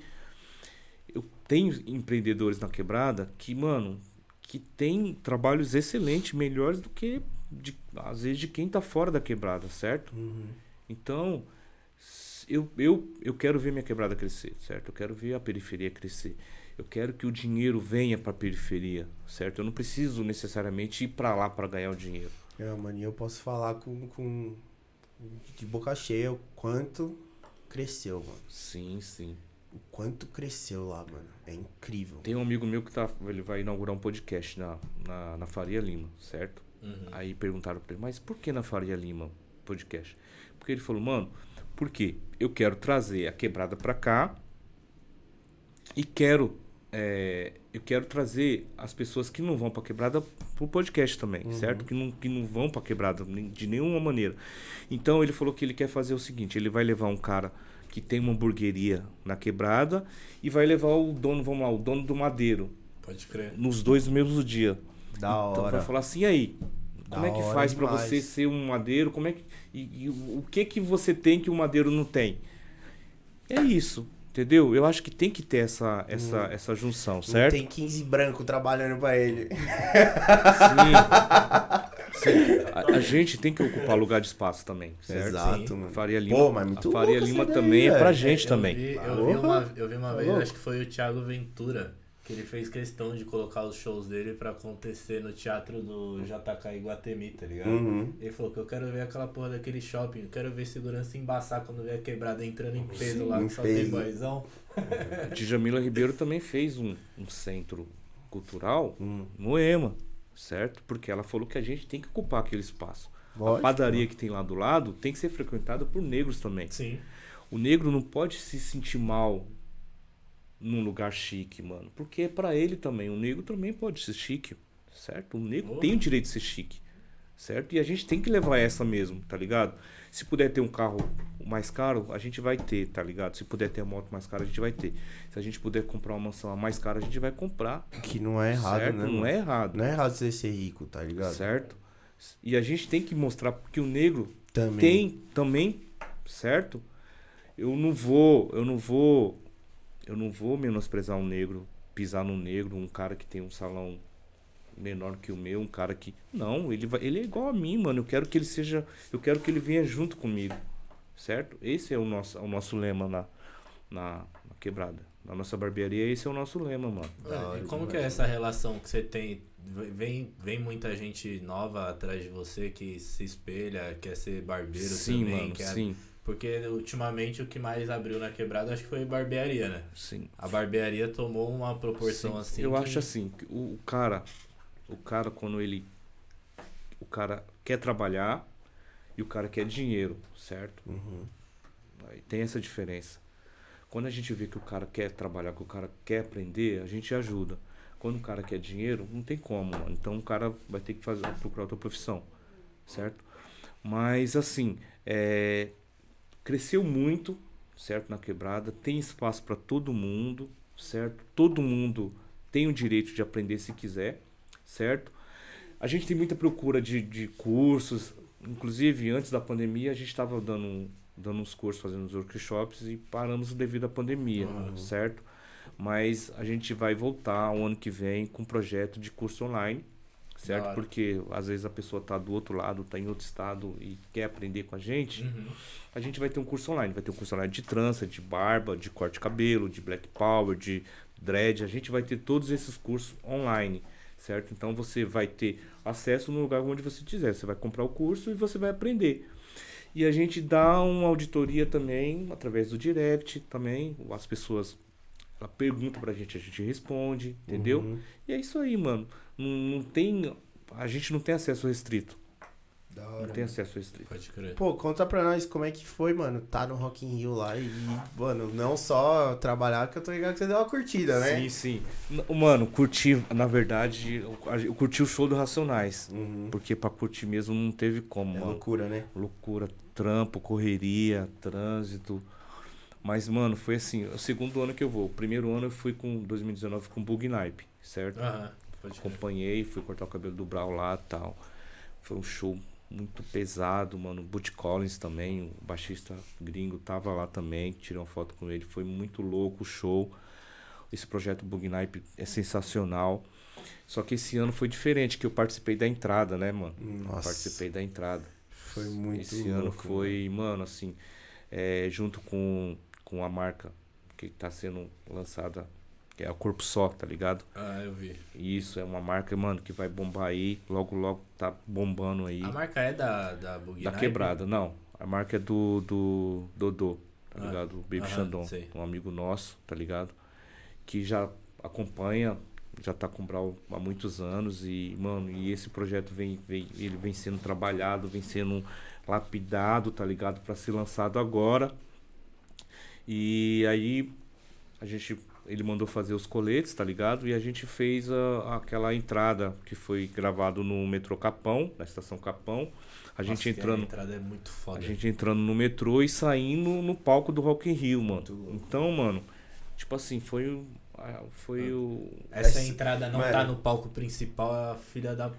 Speaker 3: tenho empreendedores na quebrada que, mano, que tem trabalhos excelentes, melhores do que de, às vezes de quem tá fora da quebrada, certo?
Speaker 2: Uhum.
Speaker 3: Então, eu, eu, eu quero ver minha quebrada crescer, certo? Eu quero ver a periferia crescer. Eu quero que o dinheiro venha para a periferia, certo? Eu não preciso necessariamente ir para lá para ganhar o dinheiro.
Speaker 2: É, mano, e eu posso falar com, com de boca cheia o quanto cresceu, mano.
Speaker 3: Sim, sim.
Speaker 2: O quanto cresceu lá, mano. É incrível.
Speaker 3: Tem um amigo meu que tá, ele vai inaugurar um podcast na, na, na Faria Lima, certo?
Speaker 1: Uhum.
Speaker 3: Aí perguntaram pra ele, mas por que na Faria Lima podcast? Porque ele falou, mano, por quê? Eu quero trazer a quebrada pra cá e quero é, eu quero trazer as pessoas que não vão pra quebrada pro podcast também, certo? Que não, que não vão pra quebrada de nenhuma maneira. Então ele falou que ele quer fazer o seguinte: ele vai levar um cara que tem uma hamburgueria na quebrada e vai levar o dono, vamos lá, o dono do madeiro,
Speaker 1: Pode crer.
Speaker 3: nos dois no mesmo dia.
Speaker 2: Da
Speaker 3: Então
Speaker 2: hora.
Speaker 3: vai falar assim, e aí?
Speaker 2: Da
Speaker 3: Como é que faz pra
Speaker 2: demais.
Speaker 3: você ser um madeiro? Como é que e, e o que que você tem que o madeiro não tem? É isso, entendeu? Eu acho que tem que ter essa essa essa junção,
Speaker 2: Não
Speaker 3: certo?
Speaker 2: tem 15 branco trabalhando pra ele.
Speaker 3: Sim. [laughs] Sim. A, a gente tem que ocupar lugar de espaço também, certo?
Speaker 2: Exato, mano.
Speaker 3: Faria Lima,
Speaker 2: Pô, mas muito
Speaker 3: a Faria Lima
Speaker 2: essa
Speaker 3: também
Speaker 2: ideia,
Speaker 3: é pra gente
Speaker 1: eu
Speaker 3: também.
Speaker 1: Vi, eu, vi uma, eu vi uma
Speaker 2: Tá
Speaker 1: vez, acho que foi o Thiago Ventura, que ele fez questão de colocar os shows dele pra acontecer no teatro do JK Iguatemi, tá ligado?
Speaker 2: Uhum.
Speaker 1: Ele falou que eu quero ver aquela porra daquele shopping, eu quero ver segurança embaçar quando a quebrada entrando em peso
Speaker 2: Sim,
Speaker 1: lá, que só tem
Speaker 2: peso.
Speaker 1: boizão.
Speaker 3: Djamila Ribeiro também fez um, um centro cultural
Speaker 2: Hum.
Speaker 3: no EMA, certo? Porque ela falou que a gente tem que ocupar aquele espaço. A
Speaker 2: Lógico.
Speaker 3: padaria que tem lá do lado tem que ser frequentada por negros também.
Speaker 1: Sim.
Speaker 3: O negro não pode se sentir mal num lugar chique, mano. Porque pra ele também, o negro também pode ser chique, certo? O negro
Speaker 1: Porra.
Speaker 3: tem o direito de ser chique, certo? E a gente tem que levar essa mesmo, tá ligado? Se puder ter um carro mais caro, a gente vai ter, tá ligado? Se puder ter a moto mais cara, a gente vai ter. Se a gente puder comprar uma mansão mais cara, a gente vai comprar.
Speaker 2: Que não é errado,
Speaker 3: certo?
Speaker 2: né?
Speaker 3: Não é errado,
Speaker 2: Não é errado você ser rico, tá ligado?
Speaker 3: certo? E a gente tem que mostrar que o negro
Speaker 2: Também.
Speaker 3: tem também, certo? Eu não vou, eu não vou, eu não vou menosprezar um negro, pisar no negro, um cara que tem um salão menor que o meu, um cara que não, ele vai, ele é igual a mim, mano. Eu quero que ele seja, eu quero que ele venha junto comigo, certo? Esse é o nosso, o nosso lema na, na, na quebrada, na nossa barbearia. Esse é o nosso lema, mano.
Speaker 1: E como que é essa relação que você tem? Vem, vem muita gente nova atrás de você que se espelha, quer ser barbeiro
Speaker 3: sim,
Speaker 1: também,
Speaker 3: mano,
Speaker 1: quer
Speaker 3: sim,
Speaker 1: Porque ultimamente o que mais abriu na quebrada acho que foi barbearia, né?
Speaker 3: sim.
Speaker 1: A barbearia tomou uma proporção
Speaker 3: Sim,
Speaker 1: assim.
Speaker 3: Eu
Speaker 1: que-
Speaker 3: acho assim, o cara, o cara quando ele o cara quer trabalhar e o cara quer dinheiro, certo?
Speaker 2: Uhum.
Speaker 3: Aí tem essa diferença. Quando a gente vê que o cara quer trabalhar, que o cara quer aprender, a gente ajuda. Quando o cara quer dinheiro, não tem como. Então o cara vai ter que fazer, procurar outra profissão, certo? Mas assim, é, cresceu muito, certo? Na quebrada, tem espaço para todo mundo, certo? Todo mundo tem o direito de aprender se quiser, certo? A gente tem muita procura de, de cursos, inclusive antes da pandemia a gente estava dando, dando uns cursos, fazendo uns workshops e paramos devido à pandemia,
Speaker 1: Uhum.
Speaker 3: certo? Mas a gente vai voltar o ano que vem com um projeto de curso online, certo?
Speaker 1: Hora.
Speaker 3: Porque às vezes a pessoa está do outro lado, está em outro estado e quer aprender com a gente
Speaker 1: Uhum.
Speaker 3: a gente vai ter um curso online. Vai ter um curso online de trança, de barba, de corte de cabelo, de black power, de dread. A gente vai ter todos esses cursos online, certo? Então você vai ter acesso no lugar onde você quiser. Você vai comprar o curso e você vai aprender. E a gente dá uma auditoria também através do direct também. As pessoas ela pergunta pra gente, a gente responde, entendeu?
Speaker 2: Uhum.
Speaker 3: E é isso aí, mano. Não, não tem. A gente não tem acesso restrito.
Speaker 2: Da
Speaker 3: Não tem acesso restrito.
Speaker 1: Pode crer.
Speaker 2: Pô, conta pra nós como é que foi, mano, tá no Rock in Rio lá e, mano, não só trabalhar, que eu tô ligado que você deu uma curtida, né?
Speaker 3: Sim, sim. Mano, curti, na verdade, eu, curti o show do Racionais.
Speaker 2: Uhum.
Speaker 3: Porque pra curtir mesmo não teve como,
Speaker 2: É
Speaker 3: mano.
Speaker 2: loucura, né?
Speaker 3: Loucura, trampo, correria, trânsito. Mas, mano, foi assim, o segundo ano que eu vou. O primeiro ano eu fui com 2019 com Bug Nipe, certo?
Speaker 1: Aham, crer.
Speaker 3: Acompanhei, fui cortar o cabelo do Brau lá e tal. Foi um show muito pesado, mano. Butch Collins também, o baixista gringo, tava lá também. Tirei uma foto com ele. Foi muito louco o show. Esse projeto Bugnipe é sensacional. Só que esse ano foi diferente, que eu participei da entrada, né, mano?
Speaker 2: Nossa.
Speaker 3: Participei da entrada.
Speaker 2: Foi muito
Speaker 3: Esse
Speaker 2: louco,
Speaker 3: ano foi, mano, assim, é, junto com, com a marca que tá sendo lançada, que é a Corpo Só, tá ligado?
Speaker 1: Ah, eu vi.
Speaker 3: Isso, é uma marca, mano, que vai bombar aí. Logo, logo tá bombando aí.
Speaker 1: A marca é da, da Bug
Speaker 3: Da quebrada, não. A marca é do, do Dodô, tá
Speaker 1: Ah,
Speaker 3: ligado? O Baby
Speaker 1: aham,
Speaker 3: Xandão,
Speaker 1: sei.
Speaker 3: um amigo nosso, tá ligado? Que já acompanha, já tá com o Brau há muitos anos e, mano, e esse projeto vem, vem ele vem sendo trabalhado, vem sendo lapidado, tá ligado? Pra ser lançado agora. E aí a gente ele mandou fazer os coletes, tá ligado? E a gente fez a, aquela entrada que foi gravado no metrô Capão, na estação Capão. A gente
Speaker 1: Nossa,
Speaker 3: entrando
Speaker 1: A entrada é muito foda.
Speaker 3: a gente entrando no metrô e saindo no palco do Rock in Rio, mano. Então, mano, tipo assim, foi Foi o.
Speaker 1: Essa
Speaker 2: Essa-
Speaker 1: entrada não
Speaker 2: Mano.
Speaker 1: tá no palco principal, é a filha da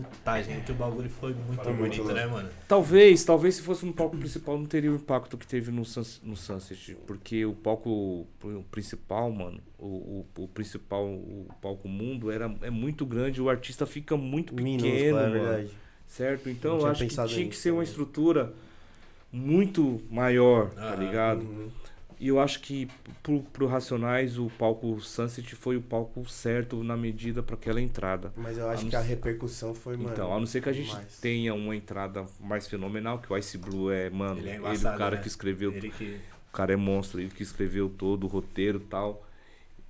Speaker 1: putagem, que o bagulho foi muito
Speaker 2: Foi muito
Speaker 1: bonito, né,
Speaker 2: louco.
Speaker 1: mano?
Speaker 3: Talvez, talvez se fosse no palco principal não teria o impacto que teve no, Suns- no Sunset. Porque o palco o principal, mano, o, o, o principal, o palco mundo era, é muito grande, o artista fica muito pequeno,
Speaker 2: Minúsculo, é
Speaker 3: mano.
Speaker 2: verdade.
Speaker 3: Certo? Então eu acho que tinha que ser uma
Speaker 2: também.
Speaker 3: estrutura muito maior, tá
Speaker 1: Aham.
Speaker 3: ligado?
Speaker 2: Uhum.
Speaker 3: E eu acho que pro, pro Racionais o palco Sunset foi o palco certo na medida para aquela entrada.
Speaker 2: Mas eu acho
Speaker 3: A
Speaker 2: que a repercussão foi, mano.
Speaker 3: então, a não ser que a gente
Speaker 2: demais.
Speaker 3: tenha uma entrada mais fenomenal, que o Ice Blue é, mano,
Speaker 1: Ele é
Speaker 3: ele,
Speaker 1: embaçado,
Speaker 3: o cara
Speaker 1: né?
Speaker 3: que escreveu,
Speaker 1: Ele que.
Speaker 3: o cara é monstro, ele que escreveu todo o roteiro e tal.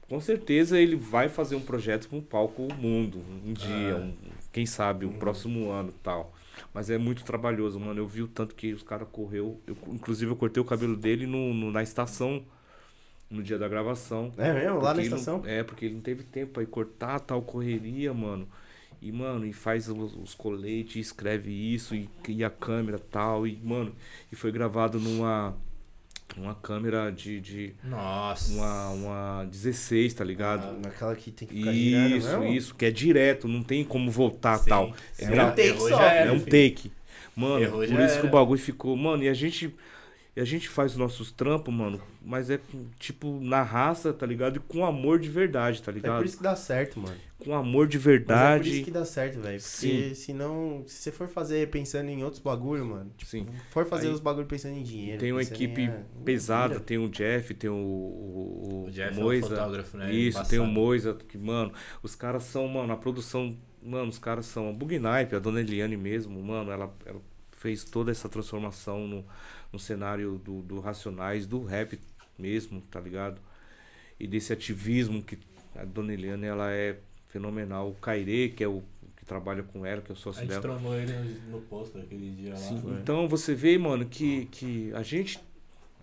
Speaker 3: Com certeza ele vai fazer um projeto com o palco mundo, um dia,
Speaker 1: Ah.
Speaker 3: um- quem sabe, o
Speaker 2: Uhum.
Speaker 3: próximo ano e tal. Mas é muito trabalhoso, mano. Eu vi o tanto que os caras correu. Eu, inclusive eu cortei o cabelo dele no, no- na estação no dia da gravação.
Speaker 2: É mesmo? Lá na
Speaker 3: ele não-
Speaker 2: estação?
Speaker 3: é, porque ele não teve tempo pra ir cortar tal correria, mano. E, mano, e faz os, os coletes, escreve isso, e, e a câmera tal, e, mano, e foi gravado numa. Uma câmera de. de
Speaker 1: Nossa.
Speaker 3: uma, uma 16, tá ligado?
Speaker 2: Ah, naquela que tem que ficar girando
Speaker 3: isso,
Speaker 2: mesmo?
Speaker 3: isso, que é direto, não tem como voltar
Speaker 1: Sim,
Speaker 3: tal.
Speaker 1: sim.
Speaker 3: É
Speaker 2: um take só,
Speaker 1: era,
Speaker 3: é um take. Mano, por isso que
Speaker 1: era.
Speaker 3: o bagulho ficou. Mano, e a gente. E a gente faz os nossos trampos, mano, mas é tipo na raça, tá ligado? E com amor de verdade, tá
Speaker 2: É
Speaker 3: ligado?
Speaker 2: por isso que dá certo, mano.
Speaker 3: Com amor de
Speaker 2: Mas é por
Speaker 3: verdade.
Speaker 2: isso que dá certo, velho. Porque
Speaker 3: Sim.
Speaker 2: senão, se você for fazer pensando em outros bagulho, mano, tipo,
Speaker 3: Sim.
Speaker 2: for fazer
Speaker 3: Aí
Speaker 2: os bagulho pensando em dinheiro.
Speaker 3: Tem uma
Speaker 2: em,
Speaker 3: equipe
Speaker 2: é,
Speaker 3: pesada, tem o Jeff, tem o, o,
Speaker 1: O Jeff é
Speaker 3: Moisa.
Speaker 1: um fotógrafo, né?
Speaker 3: Isso, tem o. Moisa, que, mano, os caras são, mano, a produção, mano, os caras são a Bugnipe, a dona Eliane mesmo, mano, ela, ela fez toda essa transformação no, no cenário do, do Racionais, do rap mesmo, tá ligado? E desse ativismo que a dona Eliane, ela é fenomenal. O Cairê, que é o que trabalha com ela, que é o
Speaker 1: A
Speaker 3: sócio
Speaker 1: gente
Speaker 3: dela.
Speaker 1: ele no posto aquele dia
Speaker 3: Sim,
Speaker 1: lá.
Speaker 2: foi.
Speaker 3: então você vê, mano, que, que a gente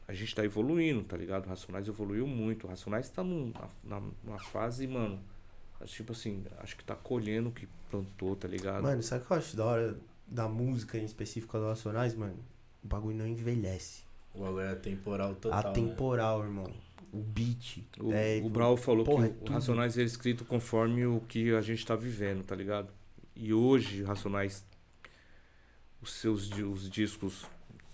Speaker 3: a gente tá evoluindo, tá ligado? O Racionais evoluiu muito. O Racionais tá num, na, numa fase, mano, tipo assim, acho que tá colhendo o que plantou, tá ligado?
Speaker 2: Mano, sabe o que eu acho da hora da música em específico dos Nacionais, mano? O bagulho não envelhece.
Speaker 1: O bagulho é temporal total. né?
Speaker 2: Atemporal, irmão. O beat.
Speaker 3: o,
Speaker 2: é,
Speaker 3: o Brau falou
Speaker 2: porra,
Speaker 3: que o. Racionais é escrito conforme o que a gente tá vivendo, tá ligado? E hoje, Racionais, os seus os discos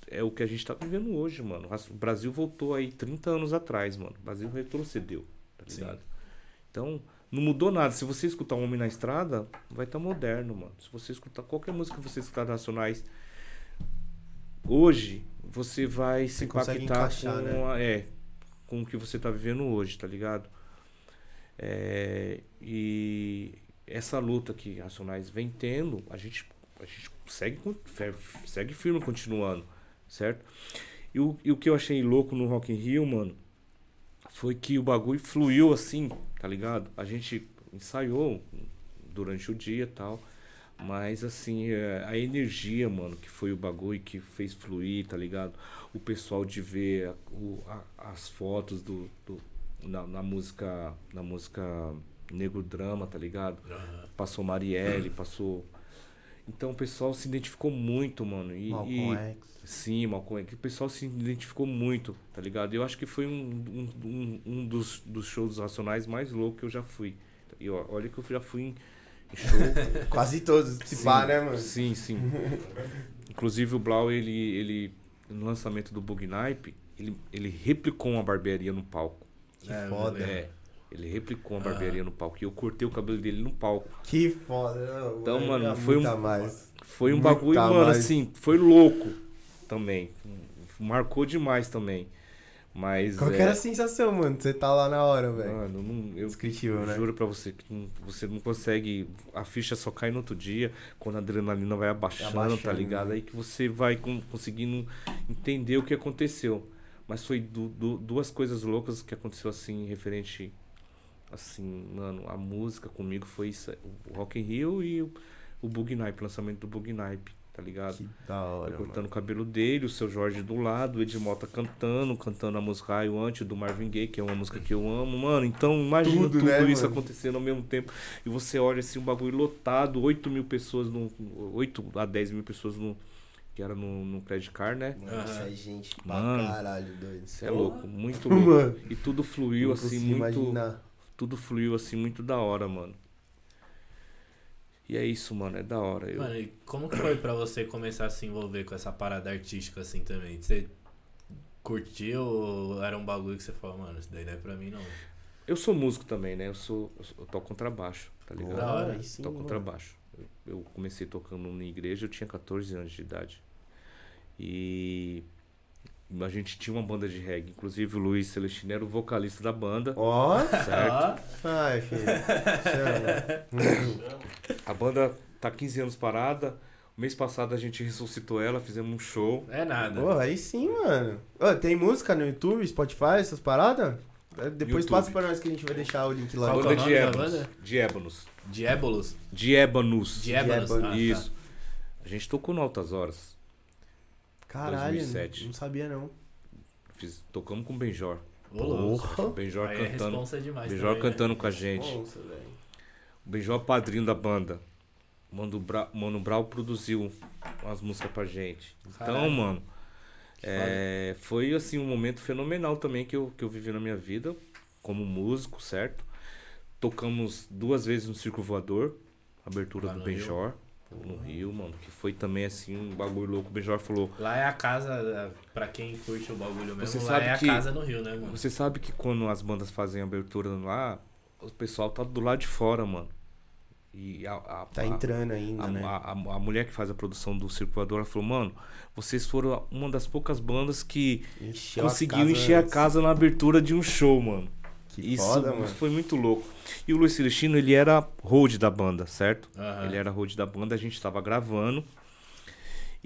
Speaker 3: é o que a gente tá vivendo hoje, mano. O Brasil voltou aí 30 anos atrás, mano. O Brasil retrocedeu, tá
Speaker 1: Sim.
Speaker 3: ligado? Então, não mudou nada. Se você escutar um Homem na Estrada, vai estar moderno, mano. Se você escutar qualquer música que você escutar Racionais, hoje, você vai se
Speaker 2: Você consegue
Speaker 3: impactar com,
Speaker 2: né?
Speaker 3: é, com o que você tá vivendo hoje, tá ligado? É, e essa luta que Racionais vem tendo, a gente, a gente segue, segue firme continuando, certo? E o, e o que eu achei louco no Rock in Rio, mano, foi que o bagulho fluiu assim, tá ligado? A gente ensaiou durante o dia e tal, mas assim, é, a energia, mano, que foi o bagulho que fez fluir, tá ligado? O pessoal de ver a- o- a- as fotos do, do- na, na música na música Negro Drama, tá ligado?
Speaker 1: Aham.
Speaker 3: Passou Marielle, passou. Então o pessoal se identificou muito, mano. E,
Speaker 2: Malcolm
Speaker 3: e-
Speaker 2: X.
Speaker 3: Sim, Malcolm X. O pessoal se identificou muito, tá ligado? Eu acho que foi um, um, um, um dos, dos shows racionais mais loucos que eu já fui. E olha que eu já fui em show. [laughs]
Speaker 2: Quase todos, se pá, né, mano?
Speaker 3: Sim, sim. Inclusive o Blau, ele, ele no lançamento do Bug Nipe, ele, ele replicou uma barbearia no palco.
Speaker 2: Que
Speaker 1: É,
Speaker 2: foda.
Speaker 1: eu
Speaker 3: É, ele replicou uma
Speaker 1: Ah.
Speaker 3: barbearia no palco. E eu cortei o cabelo dele no palco.
Speaker 2: Que foda. não,
Speaker 3: Então,
Speaker 2: vai
Speaker 3: mano,
Speaker 2: dar
Speaker 3: foi um-
Speaker 2: mais.
Speaker 3: Foi um
Speaker 2: Muita
Speaker 3: bagulho, mano,
Speaker 2: mais.
Speaker 3: assim, foi louco também. Marcou demais também. Mas.
Speaker 2: Qual que
Speaker 3: é,
Speaker 2: era a sensação, mano? Você tá lá na hora, velho.
Speaker 3: Mano, não, eu
Speaker 2: né?
Speaker 3: juro pra você que não- você não consegue. A ficha só cai no outro dia, quando a adrenalina vai abaixando, tá
Speaker 2: Abaixando,
Speaker 3: ligado?
Speaker 2: né?
Speaker 3: Aí que você vai com- conseguindo entender o que aconteceu. Mas foi du- du- duas coisas loucas que aconteceu assim, referente. Assim, mano, a música comigo foi isso, o Rock in Rio e o, o Bug Nipe, o lançamento do Bug Nipe, tá ligado?
Speaker 2: Que da hora,
Speaker 3: Eu cortando
Speaker 2: mano.
Speaker 3: o cabelo dele, o seu Jorge do lado, o Edmota cantando, cantando a música Raio Antes do Marvin Gaye, que é uma música que eu amo, mano. Então imagina
Speaker 2: Tudo,
Speaker 3: tudo,
Speaker 2: né,
Speaker 3: isso
Speaker 2: mano?
Speaker 3: acontecendo ao mesmo tempo. E você olha assim, um bagulho lotado, 8 mil pessoas, no, 8 a 10 mil pessoas no. Que era no, no Credit Card, né?
Speaker 1: Aham.
Speaker 2: é gente pra
Speaker 3: Mano.
Speaker 2: caralho, doido.
Speaker 3: Isso é louco, muito [laughs] louco.
Speaker 2: Mano,
Speaker 3: E tudo fluiu
Speaker 2: não
Speaker 3: assim, muito.
Speaker 2: imaginar.
Speaker 3: Tudo fluiu assim, muito da hora, mano. E é isso, mano, é da hora. Eu,
Speaker 1: Mano, e como que foi pra você começar a se envolver com essa parada artística assim também? Você curtiu ou era um bagulho que você falou, mano, isso daí não é pra mim não.
Speaker 3: eu sou músico também, né? Eu sou. Eu, sou- eu toco contrabaixo, tá ligado?
Speaker 1: Da hora.
Speaker 2: sim,
Speaker 3: toco contrabaixo. Eu, eu comecei tocando na igreja, eu tinha 14 anos de idade. E a gente tinha uma banda de reggae. Inclusive o Luiz Celestino era o vocalista da banda,
Speaker 2: Ó,
Speaker 3: certo?
Speaker 2: ai, filho. Chama.
Speaker 3: A banda tá 15 anos parada. O mês passado a gente ressuscitou ela, fizemos um show.
Speaker 1: É nada.
Speaker 2: Pô, aí sim, mano. Ô, tem música no YouTube, Spotify, essas paradas? É, Depois
Speaker 3: YouTube.
Speaker 2: passa pra nós que a gente vai deixar o link lá.
Speaker 1: Qual é
Speaker 3: banda
Speaker 1: nome da
Speaker 3: Diébanos.
Speaker 1: banda?
Speaker 3: Diébanos.
Speaker 1: Diébolos?
Speaker 3: Diébanos.
Speaker 1: Diébanos. Ah, tá.
Speaker 3: Isso. A gente tocou no Altas Horas.
Speaker 2: Caralho,
Speaker 3: 2007.
Speaker 2: não sabia não.
Speaker 3: Fiz, tocamos com o Benjor.
Speaker 2: Porra.
Speaker 3: O Benjor
Speaker 1: Aí é
Speaker 3: cantando.
Speaker 1: responsa demais
Speaker 3: Benjor
Speaker 1: também, né?
Speaker 3: cantando com a gente.
Speaker 2: Velho.
Speaker 3: O Benjó é padrinho da banda. Mano, Bra Mano Brau produziu umas músicas pra gente. Então,
Speaker 1: Caralho.
Speaker 3: mano, é, foi assim um momento fenomenal também que eu, que eu vivi na minha vida, como músico, certo? Tocamos duas vezes no Circo Voador, abertura
Speaker 1: Lá
Speaker 3: do Benjor, no Rio, mano, que foi também assim um bagulho louco. O Benjor falou:
Speaker 1: Lá é a casa, pra quem curte o bagulho mesmo,
Speaker 3: Você
Speaker 1: lá
Speaker 3: sabe
Speaker 1: é a
Speaker 3: que-
Speaker 1: casa no Rio, né, mano?
Speaker 3: Você sabe que quando as bandas fazem abertura lá, o pessoal tá do lado de fora, mano. E a, a-
Speaker 2: Tá
Speaker 3: a-
Speaker 2: entrando ainda,
Speaker 3: A,
Speaker 2: né?
Speaker 3: a, a- a mulher que faz a produção do Circulador ela falou, mano, vocês foram uma das poucas bandas que
Speaker 2: Encheu
Speaker 3: conseguiu encher a casa na abertura de um show, mano.
Speaker 2: Que
Speaker 3: Isso
Speaker 2: foda, mano.
Speaker 3: foi muito louco. E o Luiz Celestino, ele era hold da banda, certo?
Speaker 1: Aham.
Speaker 3: Ele era hold da banda, a gente tava gravando.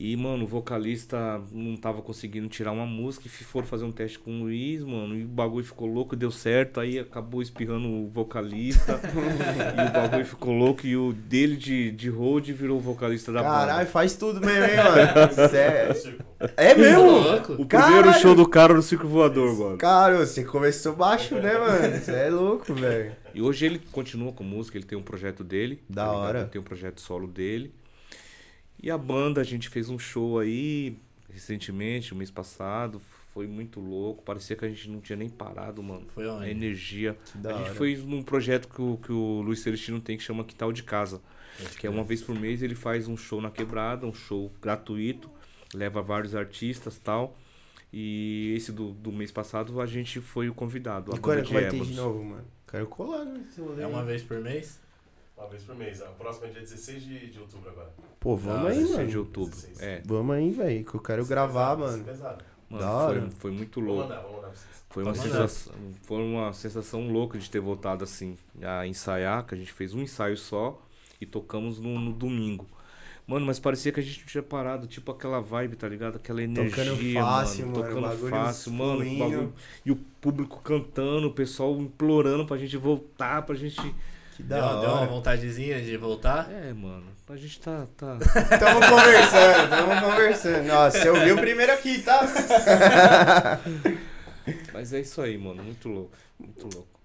Speaker 3: E, mano, o vocalista não tava conseguindo tirar uma música e foram fazer um teste com o Luiz, mano. E o bagulho ficou louco, deu certo. Aí acabou espirrando o vocalista. [laughs] e o bagulho ficou louco. E o dele de, de hold virou o vocalista da
Speaker 2: Caralho,
Speaker 3: banda.
Speaker 2: faz tudo mesmo, hein, mano? Sério. É [laughs] mesmo?
Speaker 1: louco.
Speaker 3: O primeiro
Speaker 2: Caralho.
Speaker 3: show do cara no Circo Voador, mano.
Speaker 2: Cara, você começou baixo, né, mano? Você é louco, velho.
Speaker 3: E hoje ele continua com música, ele tem um projeto dele.
Speaker 2: Da
Speaker 3: ligado?
Speaker 2: hora.
Speaker 3: Ele tem um projeto solo dele. E a banda, a gente fez um show aí recentemente, o mês passado. Foi muito louco. Parecia que a gente não tinha nem parado, mano.
Speaker 1: Foi
Speaker 3: A
Speaker 1: onde?
Speaker 3: energia.
Speaker 2: Que da
Speaker 3: a gente
Speaker 2: hora.
Speaker 3: foi num projeto que o, que o Luiz Celestino tem que chama Quintal de Casa. Que é uma vez por mês ele faz um show na quebrada, um show gratuito, leva vários artistas tal. E esse do, do mês passado a gente foi o convidado. a
Speaker 2: E quando é que vai ter de novo, mano? Quero colar rolê.
Speaker 1: É uma vez por mês?
Speaker 4: Uma vez por mês. A próxima é dia 16 de, de outubro agora.
Speaker 2: Pô, vamos
Speaker 1: Ah,
Speaker 2: aí,
Speaker 3: 16
Speaker 2: mano.
Speaker 3: de outubro.
Speaker 4: 16.
Speaker 3: É,
Speaker 2: Vamos aí, velho, que eu quero
Speaker 4: ser
Speaker 2: gravar,
Speaker 4: pesado,
Speaker 2: mano.
Speaker 4: pesado.
Speaker 3: mano,
Speaker 2: Da hora.
Speaker 3: foi, foi muito louco.
Speaker 4: mandar, vamos mandar pra vocês.
Speaker 3: Foi uma,
Speaker 1: mandar.
Speaker 3: sensação, foi uma sensação louca de ter voltado assim a ensaiar, que a gente fez um ensaio só e tocamos no, no domingo. Mano, mas parecia que a gente não tinha parado, tipo aquela vibe, tá ligado? Aquela energia,
Speaker 2: Tocando fácil,
Speaker 3: mano,
Speaker 2: mano,
Speaker 3: tocando
Speaker 2: bagulho
Speaker 3: fácil, mano, bagulho- e o público cantando, o pessoal implorando pra gente voltar, pra gente
Speaker 2: Que
Speaker 1: Deu,
Speaker 2: da
Speaker 1: deu uma
Speaker 2: hora.
Speaker 1: vontadezinha de voltar?
Speaker 3: É, mano, a gente tá tá
Speaker 2: Tamo conversando, tamo conversando. Nossa, você ouviu primeiro aqui, tá? [laughs]
Speaker 3: Mas é isso aí, mano, muito louco, muito louco.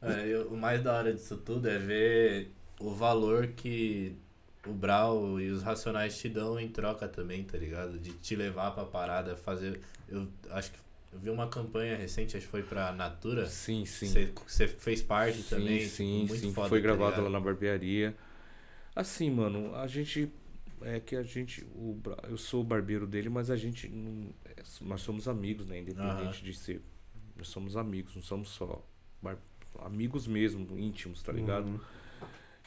Speaker 1: É, eu- o mais da hora disso tudo é ver o valor que o Brau e os Racionais te dão em troca também, tá ligado? De te levar pra parada, fazer. Eu acho que eu vi uma campanha recente, acho que foi pra Natura.
Speaker 3: Sim, sim.
Speaker 1: Você, fez parte
Speaker 3: Sim,
Speaker 1: também.
Speaker 3: sim,
Speaker 1: muito
Speaker 3: sim.
Speaker 1: foda,
Speaker 3: Foi
Speaker 1: tá
Speaker 3: gravado lá na barbearia. Assim, mano, a gente. É que a gente. O, eu sou o barbeiro dele, mas a gente. não- é, nós somos amigos, né? Independente
Speaker 1: Aham.
Speaker 3: de ser. Nós somos amigos, não somos só. bar- amigos mesmo, íntimos, tá ligado?
Speaker 2: Uhum.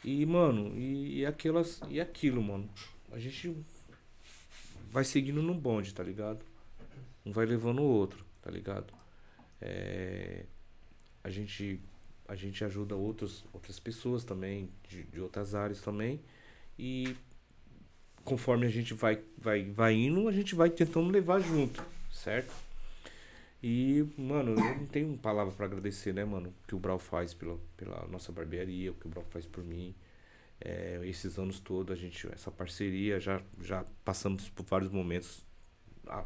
Speaker 3: E, mano, e, e aquelas. E aquilo, mano. A gente vai seguindo no bonde, tá ligado? Um vai levando o outro, tá ligado? É, a gente a gente ajuda outros, outras pessoas também, de, de outras áreas também. E conforme a gente vai, vai, vai indo, a gente vai tentando levar junto, certo? E, mano, eu não tenho palavra pra agradecer, né, mano? O que o Brau faz pela, pela nossa barbearia, o que o Brau faz por mim. É, esses anos todos, a gente, essa parceria, já, já passamos por vários momentos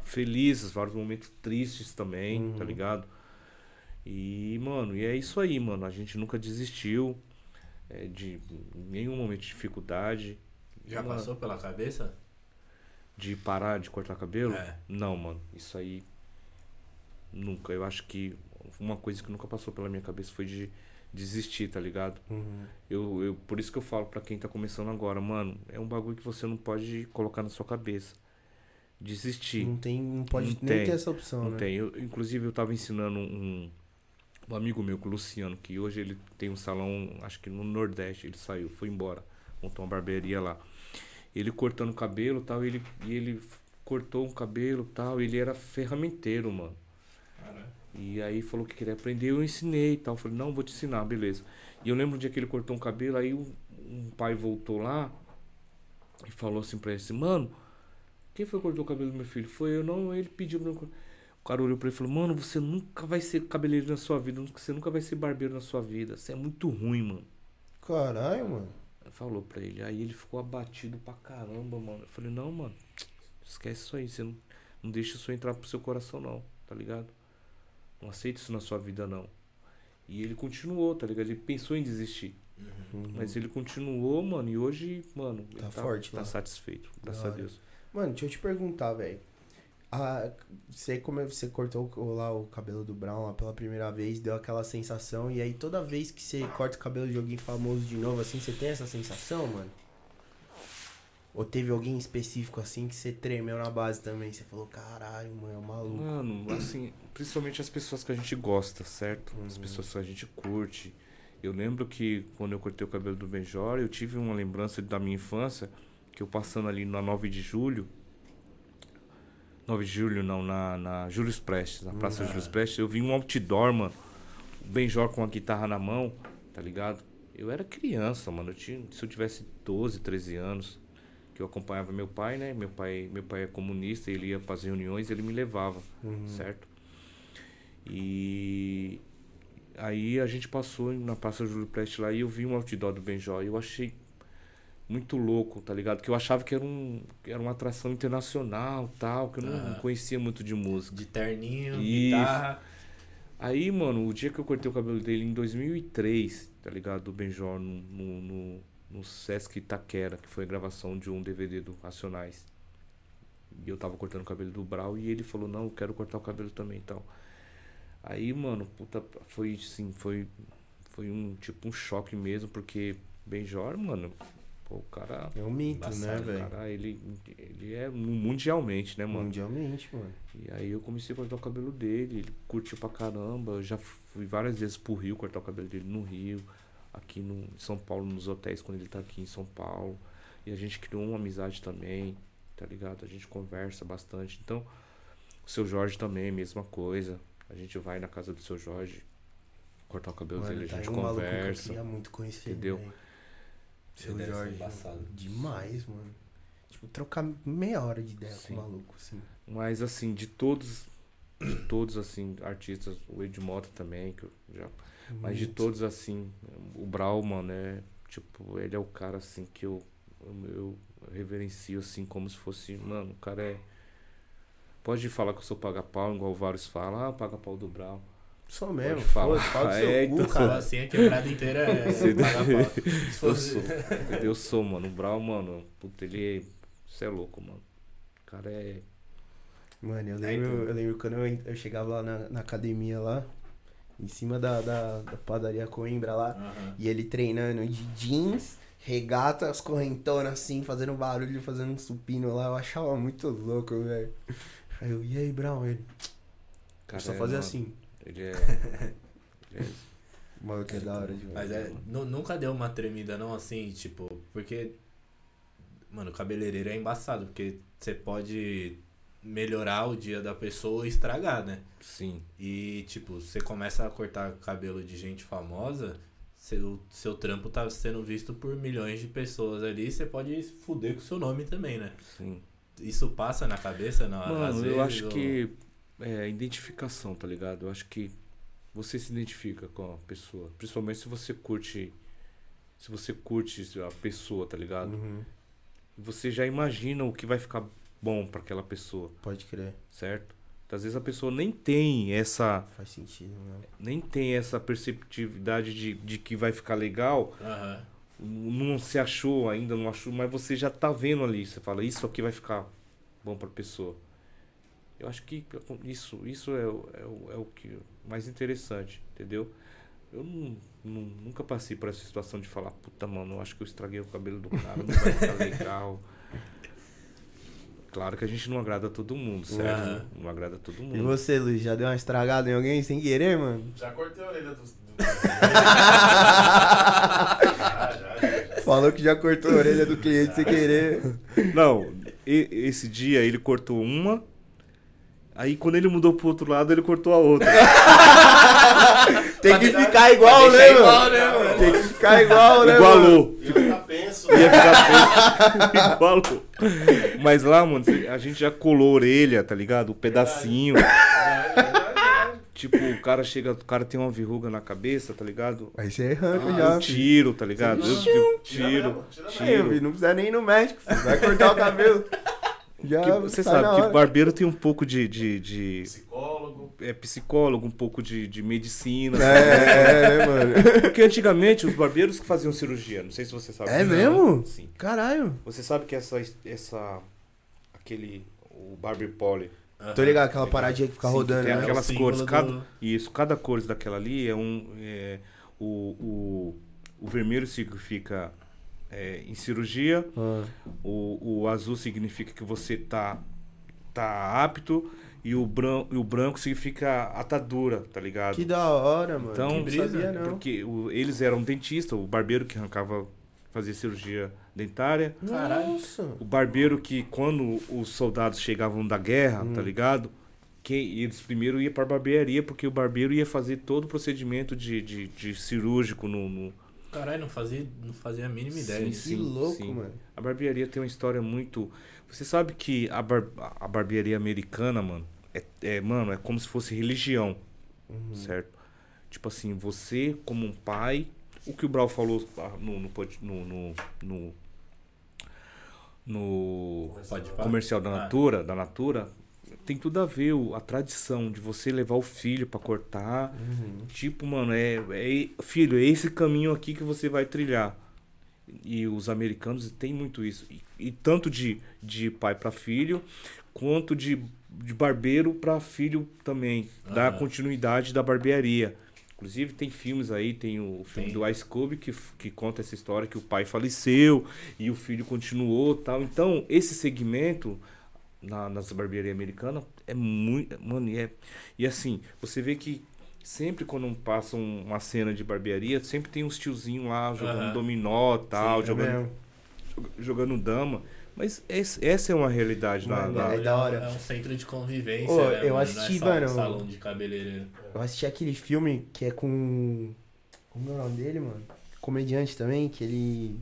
Speaker 3: felizes, vários momentos tristes também, tá
Speaker 2: Uhum.
Speaker 3: ligado? E, mano, e é isso aí, mano. A gente nunca desistiu é, de nenhum momento de dificuldade.
Speaker 1: Já
Speaker 3: Mano,
Speaker 1: passou pela cabeça?
Speaker 3: De parar de cortar cabelo?
Speaker 1: É.
Speaker 3: Não, mano. Isso aí. Nunca. Eu acho que uma coisa que nunca passou pela minha cabeça foi de desistir, tá ligado?
Speaker 2: Uhum.
Speaker 3: Eu, eu, por isso que eu falo pra quem tá começando agora, mano, é um bagulho que você não pode colocar na sua cabeça. Desistir.
Speaker 2: Não tem, não pode
Speaker 3: Não
Speaker 2: nem
Speaker 3: tem,
Speaker 2: ter essa opção,
Speaker 3: Não
Speaker 2: né?
Speaker 3: tem. Eu, inclusive, eu tava ensinando um, um amigo meu, o Luciano, que hoje ele tem um salão, acho que no Nordeste, ele saiu, foi embora, montou uma barbearia lá. Ele cortando cabelo e tal, ele, e ele cortou um cabelo e tal, ele era ferramenteiro, mano. E aí falou que queria aprender, eu ensinei e tal. Eu Falei, não, vou te ensinar, beleza. E eu lembro um dia que ele cortou um cabelo, aí um, um pai voltou lá e falou assim pra ele assim, mano, quem foi que cortou o cabelo do meu filho? Foi eu, não, ele pediu pra eu O cara olhou pra ele e falou, mano, você nunca vai ser cabeleireiro na sua vida, você nunca vai ser barbeiro na sua vida. Você é muito ruim, mano.
Speaker 2: Caralho, mano.
Speaker 3: Falou pra ele. Aí ele ficou abatido pra caramba, mano. Eu falei, não, mano, esquece isso aí. Você não, não deixa isso entrar pro seu coração, não, tá ligado? Não aceita isso na sua vida, não. E ele continuou, tá ligado? Ele pensou em desistir.
Speaker 2: Uhum.
Speaker 3: Mas ele continuou, mano, e hoje, mano, ele
Speaker 2: Tá forte
Speaker 3: tá
Speaker 2: lá.
Speaker 3: satisfeito, graças a. Deus.
Speaker 2: Mano, deixa eu te perguntar, velho. Ah, você, como você cortou o- lá o cabelo do Brown lá pela primeira vez, deu aquela sensação, e aí toda vez que você corta o cabelo de alguém famoso de novo, assim, você tem essa sensação, mano? Ou teve alguém específico assim que você tremeu na base também? Você falou, caralho, mano, é um maluco.
Speaker 3: Mano, assim, principalmente as pessoas que a gente gosta, certo? As
Speaker 2: Uhum.
Speaker 3: pessoas que a gente curte. Eu lembro que quando eu cortei o cabelo do Benjor, eu tive uma lembrança da minha infância, que eu passando ali na 9 de julho. 9 de julho não, na, na Júlio Prestes, na Praça
Speaker 1: Hum.
Speaker 3: Júlio Prestes, eu vi um outdoor, mano. O Benjor com a guitarra na mão, tá ligado? Eu era criança, mano. Eu tinha, se eu tivesse 12, 13 anos, que eu acompanhava meu pai, né? Meu pai, meu pai é comunista, ele ia para as reuniões, ele me levava,
Speaker 2: Uhum.
Speaker 3: certo? E aí a gente passou na Praça Júlio Prestes lá e eu vi um outdoor do Benjó e eu achei muito louco, tá ligado? Que eu achava que era, um, que era uma atração internacional, tal, que eu não, conhecia muito de música.
Speaker 1: De terninho,
Speaker 3: Isso.
Speaker 1: guitarra.
Speaker 3: Aí, mano, o dia que eu cortei o cabelo dele em 2003, tá ligado? Do Benjor no, no, no, no Sesc Itaquera, que foi a gravação de um DVD do Racionais. E eu tava cortando o cabelo do Brau e ele falou: Não, eu quero cortar o cabelo também e tal. Aí, mano, puta, foi assim, foi, foi um tipo um choque mesmo, porque Benjor, mano, pô, o cara.
Speaker 2: É um mito, né, velho?
Speaker 3: ele, ele é mundialmente, né, mano?
Speaker 2: Mundialmente, mano.
Speaker 3: E aí eu comecei a cortar o cabelo dele, ele curtiu pra caramba. Eu já fui várias vezes pro Rio cortar o cabelo dele no Rio, aqui no em São Paulo, nos hotéis quando ele tá aqui em São Paulo. E a gente criou uma amizade também, tá ligado? A gente conversa bastante. Então, o seu Jorge também, mesma coisa. A gente vai na casa do seu Jorge cortar o cabelo
Speaker 2: Mano,
Speaker 3: dele,
Speaker 2: tá
Speaker 3: a gente
Speaker 2: um maluco que eu
Speaker 3: conversa.
Speaker 2: queria muito conhecer,
Speaker 3: entendeu?
Speaker 2: velho. Seu
Speaker 1: ser
Speaker 2: Jorge.
Speaker 1: embaçado.
Speaker 2: Demais, mano. Tipo, trocar meia hora de ideia
Speaker 3: Sim.
Speaker 2: com o maluco, assim.
Speaker 3: Mas assim, de todos, de todos assim, artistas, o Ed Mota também, que eu já Mas de
Speaker 2: Muito.
Speaker 3: todos, assim, o Brau, mano, é. Tipo, ele é o cara, assim, que eu, eu, reverencio, assim, como se fosse. Mano, o cara é. Pode falar que eu sou paga-pau, igual vários falam. Ah, paga-pau do Brau.
Speaker 2: Só mesmo,
Speaker 3: Pode falar.
Speaker 2: fala do seu
Speaker 3: É,
Speaker 2: cu,
Speaker 3: então,
Speaker 2: cara.
Speaker 1: Assim, a quebrada inteira é [laughs]
Speaker 3: Você- Eu sou. Eu sou, mano. O Brau, mano, puta, ele é. Você é louco, mano. O cara é.
Speaker 2: Mano, eu
Speaker 1: É,
Speaker 2: lembro,
Speaker 1: então.
Speaker 2: eu lembro quando eu, eu chegava lá na, na academia lá, em cima da, da, da padaria Coimbra lá,
Speaker 1: Aham.
Speaker 2: e ele treinando de jeans, regata, as correntonas assim, fazendo barulho, fazendo um supino lá. Eu achava muito louco, velho. Aí eu, e aí, Brown? Ele,
Speaker 3: Cara,
Speaker 2: só
Speaker 3: é,
Speaker 2: fazer
Speaker 3: mano,
Speaker 2: assim.
Speaker 3: Ele é. [laughs] ele é-
Speaker 2: Mano, que é da hora demais.
Speaker 1: Mas é, nu- nunca deu uma tremida não assim, tipo, porque. Mano, cabeleireiro é embaçado, porque você pode melhorar o dia da pessoa ou estragar, né?
Speaker 3: Sim.
Speaker 1: E, tipo, você começa a cortar cabelo de gente famosa, seu, seu trampo tá sendo visto por milhões de pessoas ali, você pode fuder com o seu nome também, né?
Speaker 3: Sim.
Speaker 1: Isso passa na cabeça, não? às
Speaker 3: Mano, eu
Speaker 1: vezes,
Speaker 3: acho
Speaker 1: ou-
Speaker 3: que é identificação, tá ligado? Eu acho que você se identifica com a pessoa. Principalmente se você curte. Se você curte a pessoa, tá ligado?
Speaker 2: Uhum,
Speaker 3: Você já imagina o que vai ficar bom pra aquela pessoa,
Speaker 2: pode crer.
Speaker 3: certo? Às vezes a pessoa nem tem essa.
Speaker 2: Faz sentido, né?
Speaker 3: Nem tem essa perceptividade de, de que vai ficar legal.
Speaker 1: Aham.
Speaker 3: Não se achou ainda, não achou, mas você já tá vendo ali. Você fala, isso aqui vai ficar bom pra pessoa. Eu acho que isso, isso é, o- é, o, é o que mais interessante, entendeu? Eu não, não- nunca passei por essa situação de falar, puta, mano, eu acho que eu estraguei o cabelo do cara, não vai ficar legal. Claro que a gente não agrada todo mundo, certo?
Speaker 1: Aham.
Speaker 3: Não agrada todo
Speaker 2: E
Speaker 3: mundo.
Speaker 2: você, Luiz, já deu uma estragada em alguém sem querer, mano?
Speaker 4: Já cortei a orelha dos. do... já, já, já, já.
Speaker 2: Falou que já cortou a orelha do cliente sem querer.
Speaker 3: Não, e- esse dia ele cortou uma, aí quando ele mudou pro outro lado, ele cortou a outra. [laughs]
Speaker 2: Tem que ficar igual, né, mano? Tem que ficar igual, né?
Speaker 3: Igualou.
Speaker 4: Eu ficar penso.
Speaker 3: Ia ficar feio. [laughs] Igualou. Mas lá, mano, a gente já colou a orelha, tá ligado? O pedacinho.
Speaker 4: Verdade, [laughs] verdade.
Speaker 3: Tipo, o cara chega, o cara tem uma verruga na cabeça, tá ligado?
Speaker 2: Aí você arranca
Speaker 3: Ah,
Speaker 2: já, filho.
Speaker 3: tiro, tá ligado? Eu, tiro,
Speaker 4: tira
Speaker 3: tiro.
Speaker 2: não precisa nem ir no médico, vai cortar o cabelo. Já
Speaker 3: Que você sabe que barbeiro tem um pouco de, de, de-
Speaker 4: Psicólogo.
Speaker 3: é psicólogo, um pouco de, de medicina.
Speaker 2: É, é, mano. [laughs]
Speaker 3: Porque antigamente os barbeiros que faziam cirurgia, não sei se você sabe.
Speaker 2: É mesmo?
Speaker 3: Sim.
Speaker 2: Caralho.
Speaker 3: Você sabe que essa essa aquele o barber poly,
Speaker 1: Aham.
Speaker 2: Tô ligado, aquela paradinha que fica
Speaker 3: Sim,
Speaker 2: rodando,
Speaker 3: tem
Speaker 2: né?
Speaker 3: aquelas
Speaker 1: É
Speaker 3: cores, cada isso, cada cor daquela ali é um é, o, o, o vermelho significa é, em cirurgia,
Speaker 2: Ah,
Speaker 3: o, o azul significa que você tá tá apto e o branco, e o branco significa atadura, tá ligado?
Speaker 2: que da hora, mano.
Speaker 3: Então,
Speaker 2: não
Speaker 1: brisa,
Speaker 2: sabia, não.
Speaker 3: Porque o- eles eram dentistas, o barbeiro que arrancava, fazia cirurgia dentária,
Speaker 1: Caralho.
Speaker 2: Nossa.
Speaker 3: o barbeiro que quando os soldados chegavam da guerra,
Speaker 2: Hum.
Speaker 3: tá ligado? Que eles primeiro iam pra barbearia, porque o barbeiro ia fazer todo o procedimento de, de, de cirúrgico no, no-
Speaker 1: Caralho, não fazia, não fazia a mínima ideia
Speaker 3: Sim,
Speaker 1: disso.
Speaker 2: Que louco,
Speaker 3: sim.
Speaker 2: mano.
Speaker 3: A barbearia tem uma história muito. Você sabe que a, bar... a barbearia americana, mano, é, é, mano, é como se fosse religião,
Speaker 2: Uhum.
Speaker 3: certo? Tipo assim, você como um pai, o que o Brau falou ah, no no, no, no, no,
Speaker 1: falar.
Speaker 3: comercial da
Speaker 1: Ah.
Speaker 3: Natura, da Natura, tem tudo a ver a tradição de você levar o filho pra cortar.
Speaker 2: Uhum.
Speaker 3: Tipo, mano, é, é filho, é esse caminho aqui que você vai trilhar. E os americanos têm muito isso. E, e tanto de, de pai pra filho, quanto de, de barbeiro pra filho também. Da
Speaker 1: Aham.
Speaker 3: continuidade da barbearia. Inclusive tem filmes aí, tem o filme
Speaker 1: Tem.
Speaker 3: do Ice Cube que, que conta essa história que o pai faleceu e o filho continuou tal. Então, esse segmento na, nas barbearias americanas é muito. Mano, e, é, e assim, você vê que sempre quando passa um- uma cena de barbearia, sempre tem uns tiozinhos lá jogando
Speaker 1: Aham.
Speaker 3: dominó tal,
Speaker 2: É
Speaker 3: jogando,
Speaker 2: mesmo.
Speaker 3: jogando dama. Mas esse- essa é uma realidade na,
Speaker 2: Mano,
Speaker 3: na-
Speaker 2: é da hora.
Speaker 1: É um centro de convivência,
Speaker 2: Ô,
Speaker 1: né,
Speaker 2: eu
Speaker 1: mano?
Speaker 2: assisti,
Speaker 1: não é
Speaker 2: mano,
Speaker 1: um salão de cabeleireiro.
Speaker 2: Eu assisti aquele filme que é com. Como é o nome dele, mano? Comediante também, que ele.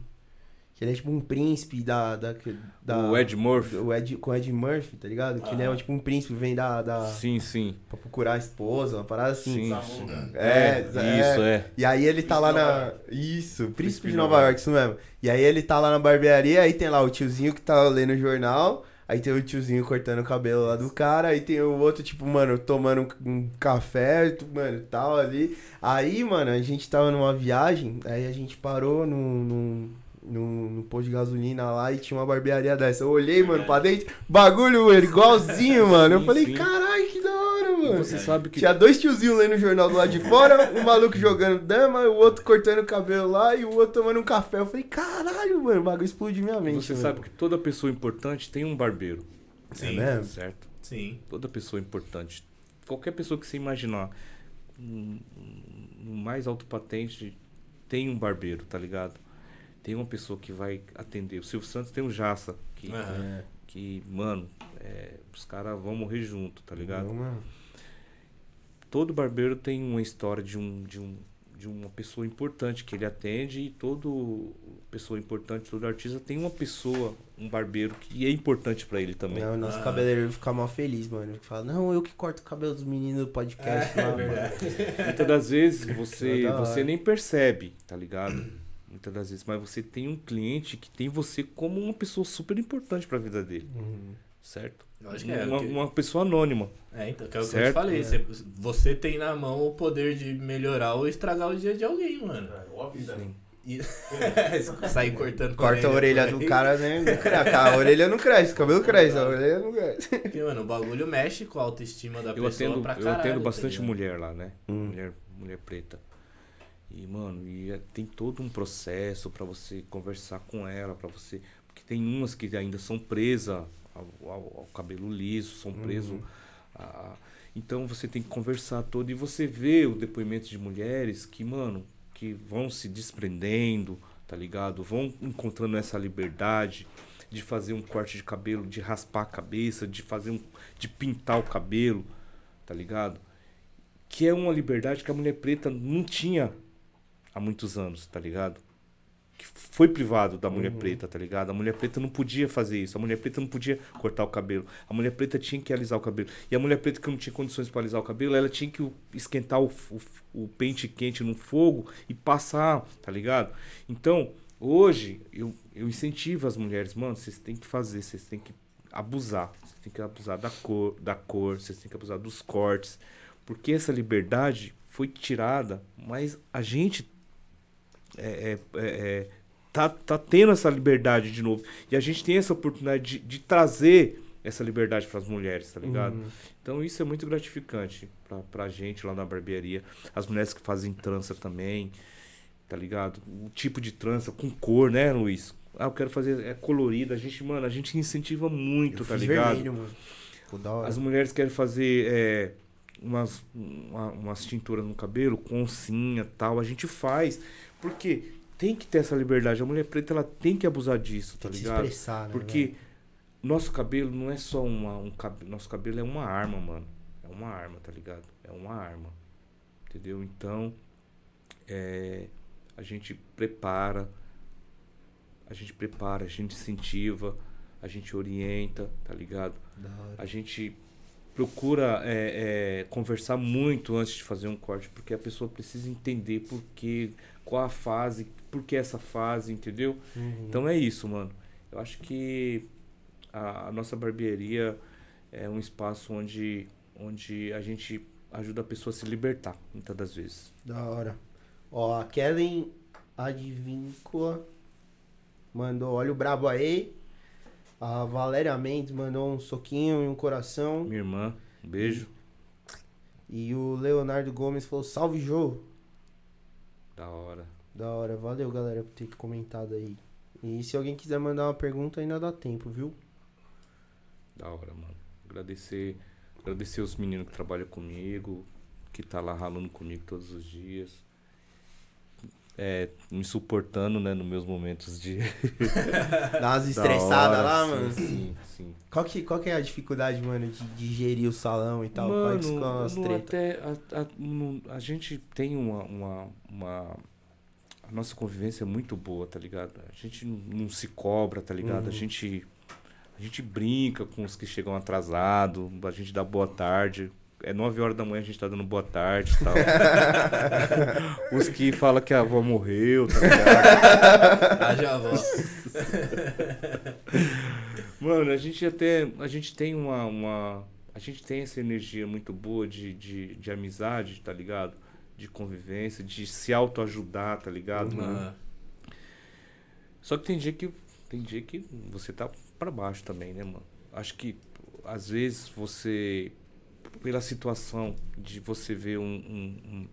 Speaker 2: Ele é tipo um príncipe da. da, da
Speaker 3: o Ed Murphy.
Speaker 2: O Ed, com o Ed Murphy, tá ligado? Que ele é
Speaker 1: Aham.
Speaker 2: tipo um príncipe, vem da. da
Speaker 3: Sim, sim.
Speaker 2: pra procurar a esposa, uma parada assim.
Speaker 3: Sim,
Speaker 4: Zamunda.
Speaker 2: É,
Speaker 3: isso é.
Speaker 2: E aí ele tá
Speaker 4: Príncipe
Speaker 2: lá na. Isso, príncipe,
Speaker 3: de
Speaker 2: de
Speaker 3: Nova
Speaker 2: Nova York, isso mesmo. E aí ele tá lá na barbearia, aí tem lá o tiozinho que tá lendo o jornal. Aí tem o tiozinho cortando o cabelo lá do cara, aí tem o outro, tipo, mano, tomando um, café, mano, tal ali. Aí, mano, a gente tava numa viagem, aí a gente parou num, num, num, num posto de gasolina lá e tinha uma barbearia dessa. Eu olhei, mano, pra dentro, bagulho, mano, igualzinho, [laughs] mano. Eu
Speaker 3: Sim,
Speaker 2: falei,
Speaker 3: sim.
Speaker 2: caralho, que da hora, mano.
Speaker 3: Você sabe que.
Speaker 2: Tinha dois tiozinhos lendo o jornal do lado de fora, um maluco jogando dama, o outro cortando o cabelo lá e o outro tomando um café. Eu falei, caralho, mano, o bagulho explodiu minha mente.
Speaker 3: Você
Speaker 2: mano.
Speaker 3: sabe que toda pessoa importante tem um barbeiro.
Speaker 1: Sim.
Speaker 2: É mesmo?
Speaker 3: Certo?
Speaker 1: Sim.
Speaker 3: Toda pessoa importante. Qualquer pessoa que você imaginar, um, um mais alto patente, tem um barbeiro, tá ligado? Tem uma pessoa que vai atender. O Silvio Santos tem um Jaça, que.
Speaker 2: É,
Speaker 3: que mano, é, os caras vão morrer junto, tá ligado?
Speaker 2: não, mano.
Speaker 3: todo barbeiro tem uma história de um, de um de uma pessoa importante que ele atende e todo pessoa importante, todo artista tem uma pessoa, um barbeiro que é importante pra ele também.
Speaker 2: Não, nosso
Speaker 1: Ah.
Speaker 2: cabeleireiro fica mal feliz, mano. Ele fala, não, eu que corto o cabelo dos meninos do podcast lá, mano.
Speaker 3: Muitas das vezes [laughs] você
Speaker 2: Da hora.
Speaker 3: você nem percebe, tá ligado? Muitas das vezes, mas você tem um cliente que tem você como uma pessoa super importante pra vida dele,
Speaker 2: Uhum.
Speaker 3: certo?
Speaker 1: Eu acho que é.
Speaker 3: uma,
Speaker 1: que-
Speaker 3: uma pessoa anônima.
Speaker 1: É, então, que é o que eu
Speaker 3: Certo?
Speaker 1: te falei.
Speaker 2: É.
Speaker 1: Você, você tem na mão o poder de melhorar ou estragar o dia de alguém, mano.
Speaker 4: É, ou a vida, né?
Speaker 1: E... [laughs] Sair cortando
Speaker 2: Corta a orelha do cara, né? A orelha não cresce, o cabelo cresce, a orelha não cresce.
Speaker 1: Porque, mano, o bagulho mexe com a autoestima da
Speaker 3: Eu
Speaker 1: pessoa
Speaker 3: atendo,
Speaker 1: pra
Speaker 3: eu
Speaker 1: caralho.
Speaker 3: atendo
Speaker 1: tá
Speaker 3: bastante mulher lá, né?
Speaker 2: Hum.
Speaker 3: Mulher, mulher preta. E, mano, e é- tem todo um processo pra você conversar com ela, pra você. Porque tem umas que ainda são presas ao, ao- ao cabelo liso, são presas. a- então você tem que conversar todo. E você vê o depoimento de mulheres que, mano, que vão se desprendendo, tá ligado? Vão encontrando essa liberdade de fazer um corte de cabelo, de raspar a cabeça, de fazer um. de pintar o cabelo, tá ligado? Que é uma liberdade que a mulher preta não tinha há muitos anos, tá ligado? Que foi privado da mulher preta, tá ligado? A mulher preta não podia fazer isso. A mulher preta não podia cortar o cabelo. A mulher preta tinha que alisar o cabelo. E a mulher preta que não tinha condições para alisar o cabelo, ela tinha que esquentar o, o o pente quente no fogo e passar, tá ligado? Então, hoje, eu, eu incentivo as mulheres, mano, vocês têm que fazer, vocês têm que abusar. Vocês têm que abusar da cor, da cor, vocês têm que abusar dos cortes. Porque essa liberdade foi tirada, mas a gente é, é, é, é, tá, tá tendo essa liberdade de novo. E a gente tem essa oportunidade de, de trazer essa liberdade para as mulheres, tá ligado?
Speaker 2: Uhum.
Speaker 3: Então isso é muito gratificante pra, pra gente lá na barbearia. As mulheres que fazem trança também, tá ligado? O tipo de trança com cor, né, Luiz? Ah, eu quero fazer é colorida. A gente, mano, a gente incentiva muito,
Speaker 2: Eu
Speaker 3: tá ligado?
Speaker 2: vermelho, mano.
Speaker 3: As mulheres querem fazer é, umas, uma- umas tinturas no cabelo, com oncinha tal. A gente faz. Porque tem que ter essa liberdade. A mulher preta, ela tem que abusar disso, tá
Speaker 2: Tem que se
Speaker 3: ligado?
Speaker 2: expressar, né?
Speaker 3: Porque
Speaker 2: velho?
Speaker 3: nosso cabelo não é só uma, um cabelo. Nosso cabelo é uma arma, mano. É uma arma, tá ligado? É uma arma. Entendeu? Então, é, a gente prepara. A gente prepara, a gente incentiva, a gente orienta, tá ligado? A gente procura é, é, conversar muito antes de fazer um corte, porque a pessoa precisa entender por quê, qual a fase, por que essa fase, entendeu?
Speaker 2: Uhum.
Speaker 3: Então é isso, mano. Eu acho que a, a nossa barbearia é um espaço onde, onde a gente ajuda a pessoa a se libertar, muitas das vezes.
Speaker 2: Da hora. Ó, a Kellen Advíncula mandou olha o brabo aí. A Valéria Mendes mandou um soquinho e um coração.
Speaker 3: Minha irmã, um beijo.
Speaker 2: E o Leonardo Gomes falou: Salve, Jô.
Speaker 3: Da hora.
Speaker 2: Da hora. Valeu, galera, por ter comentado aí. E se alguém quiser mandar uma pergunta, ainda dá tempo, viu?
Speaker 3: Da hora, mano. Agradecer, agradecer os meninos que trabalham comigo, que tá lá ralando comigo todos os dias. É, me suportando, né, nos meus momentos de. [laughs]
Speaker 2: Dá umas
Speaker 3: da
Speaker 2: estressadas lá,
Speaker 3: sim,
Speaker 2: mano.
Speaker 3: Sim, sim.
Speaker 2: Qual que, qual que é a dificuldade, mano, de, de gerir o salão e tal? Quais que são
Speaker 3: até a, a, no- a gente tem uma, uma, uma- A nossa convivência é muito boa, tá ligado? A gente não, não se cobra, tá ligado?
Speaker 2: Uhum.
Speaker 3: A gente. A gente brinca com os que chegam atrasados, a gente dá boa tarde. É 9 horas da manhã a gente tá dando boa tarde e tal. [laughs] os que falam que a avó morreu, tá [laughs] ligado?
Speaker 1: Haja voz.
Speaker 3: Mano, a gente até. A gente tem uma. uma a gente tem essa energia muito boa de, de, de amizade, tá ligado? De convivência, de se autoajudar, tá ligado?
Speaker 1: Aham.
Speaker 3: Só que tem dia que. Tem dia que você tá pra baixo também, né, mano? Acho que às vezes você pela situação de você ver um. um- um-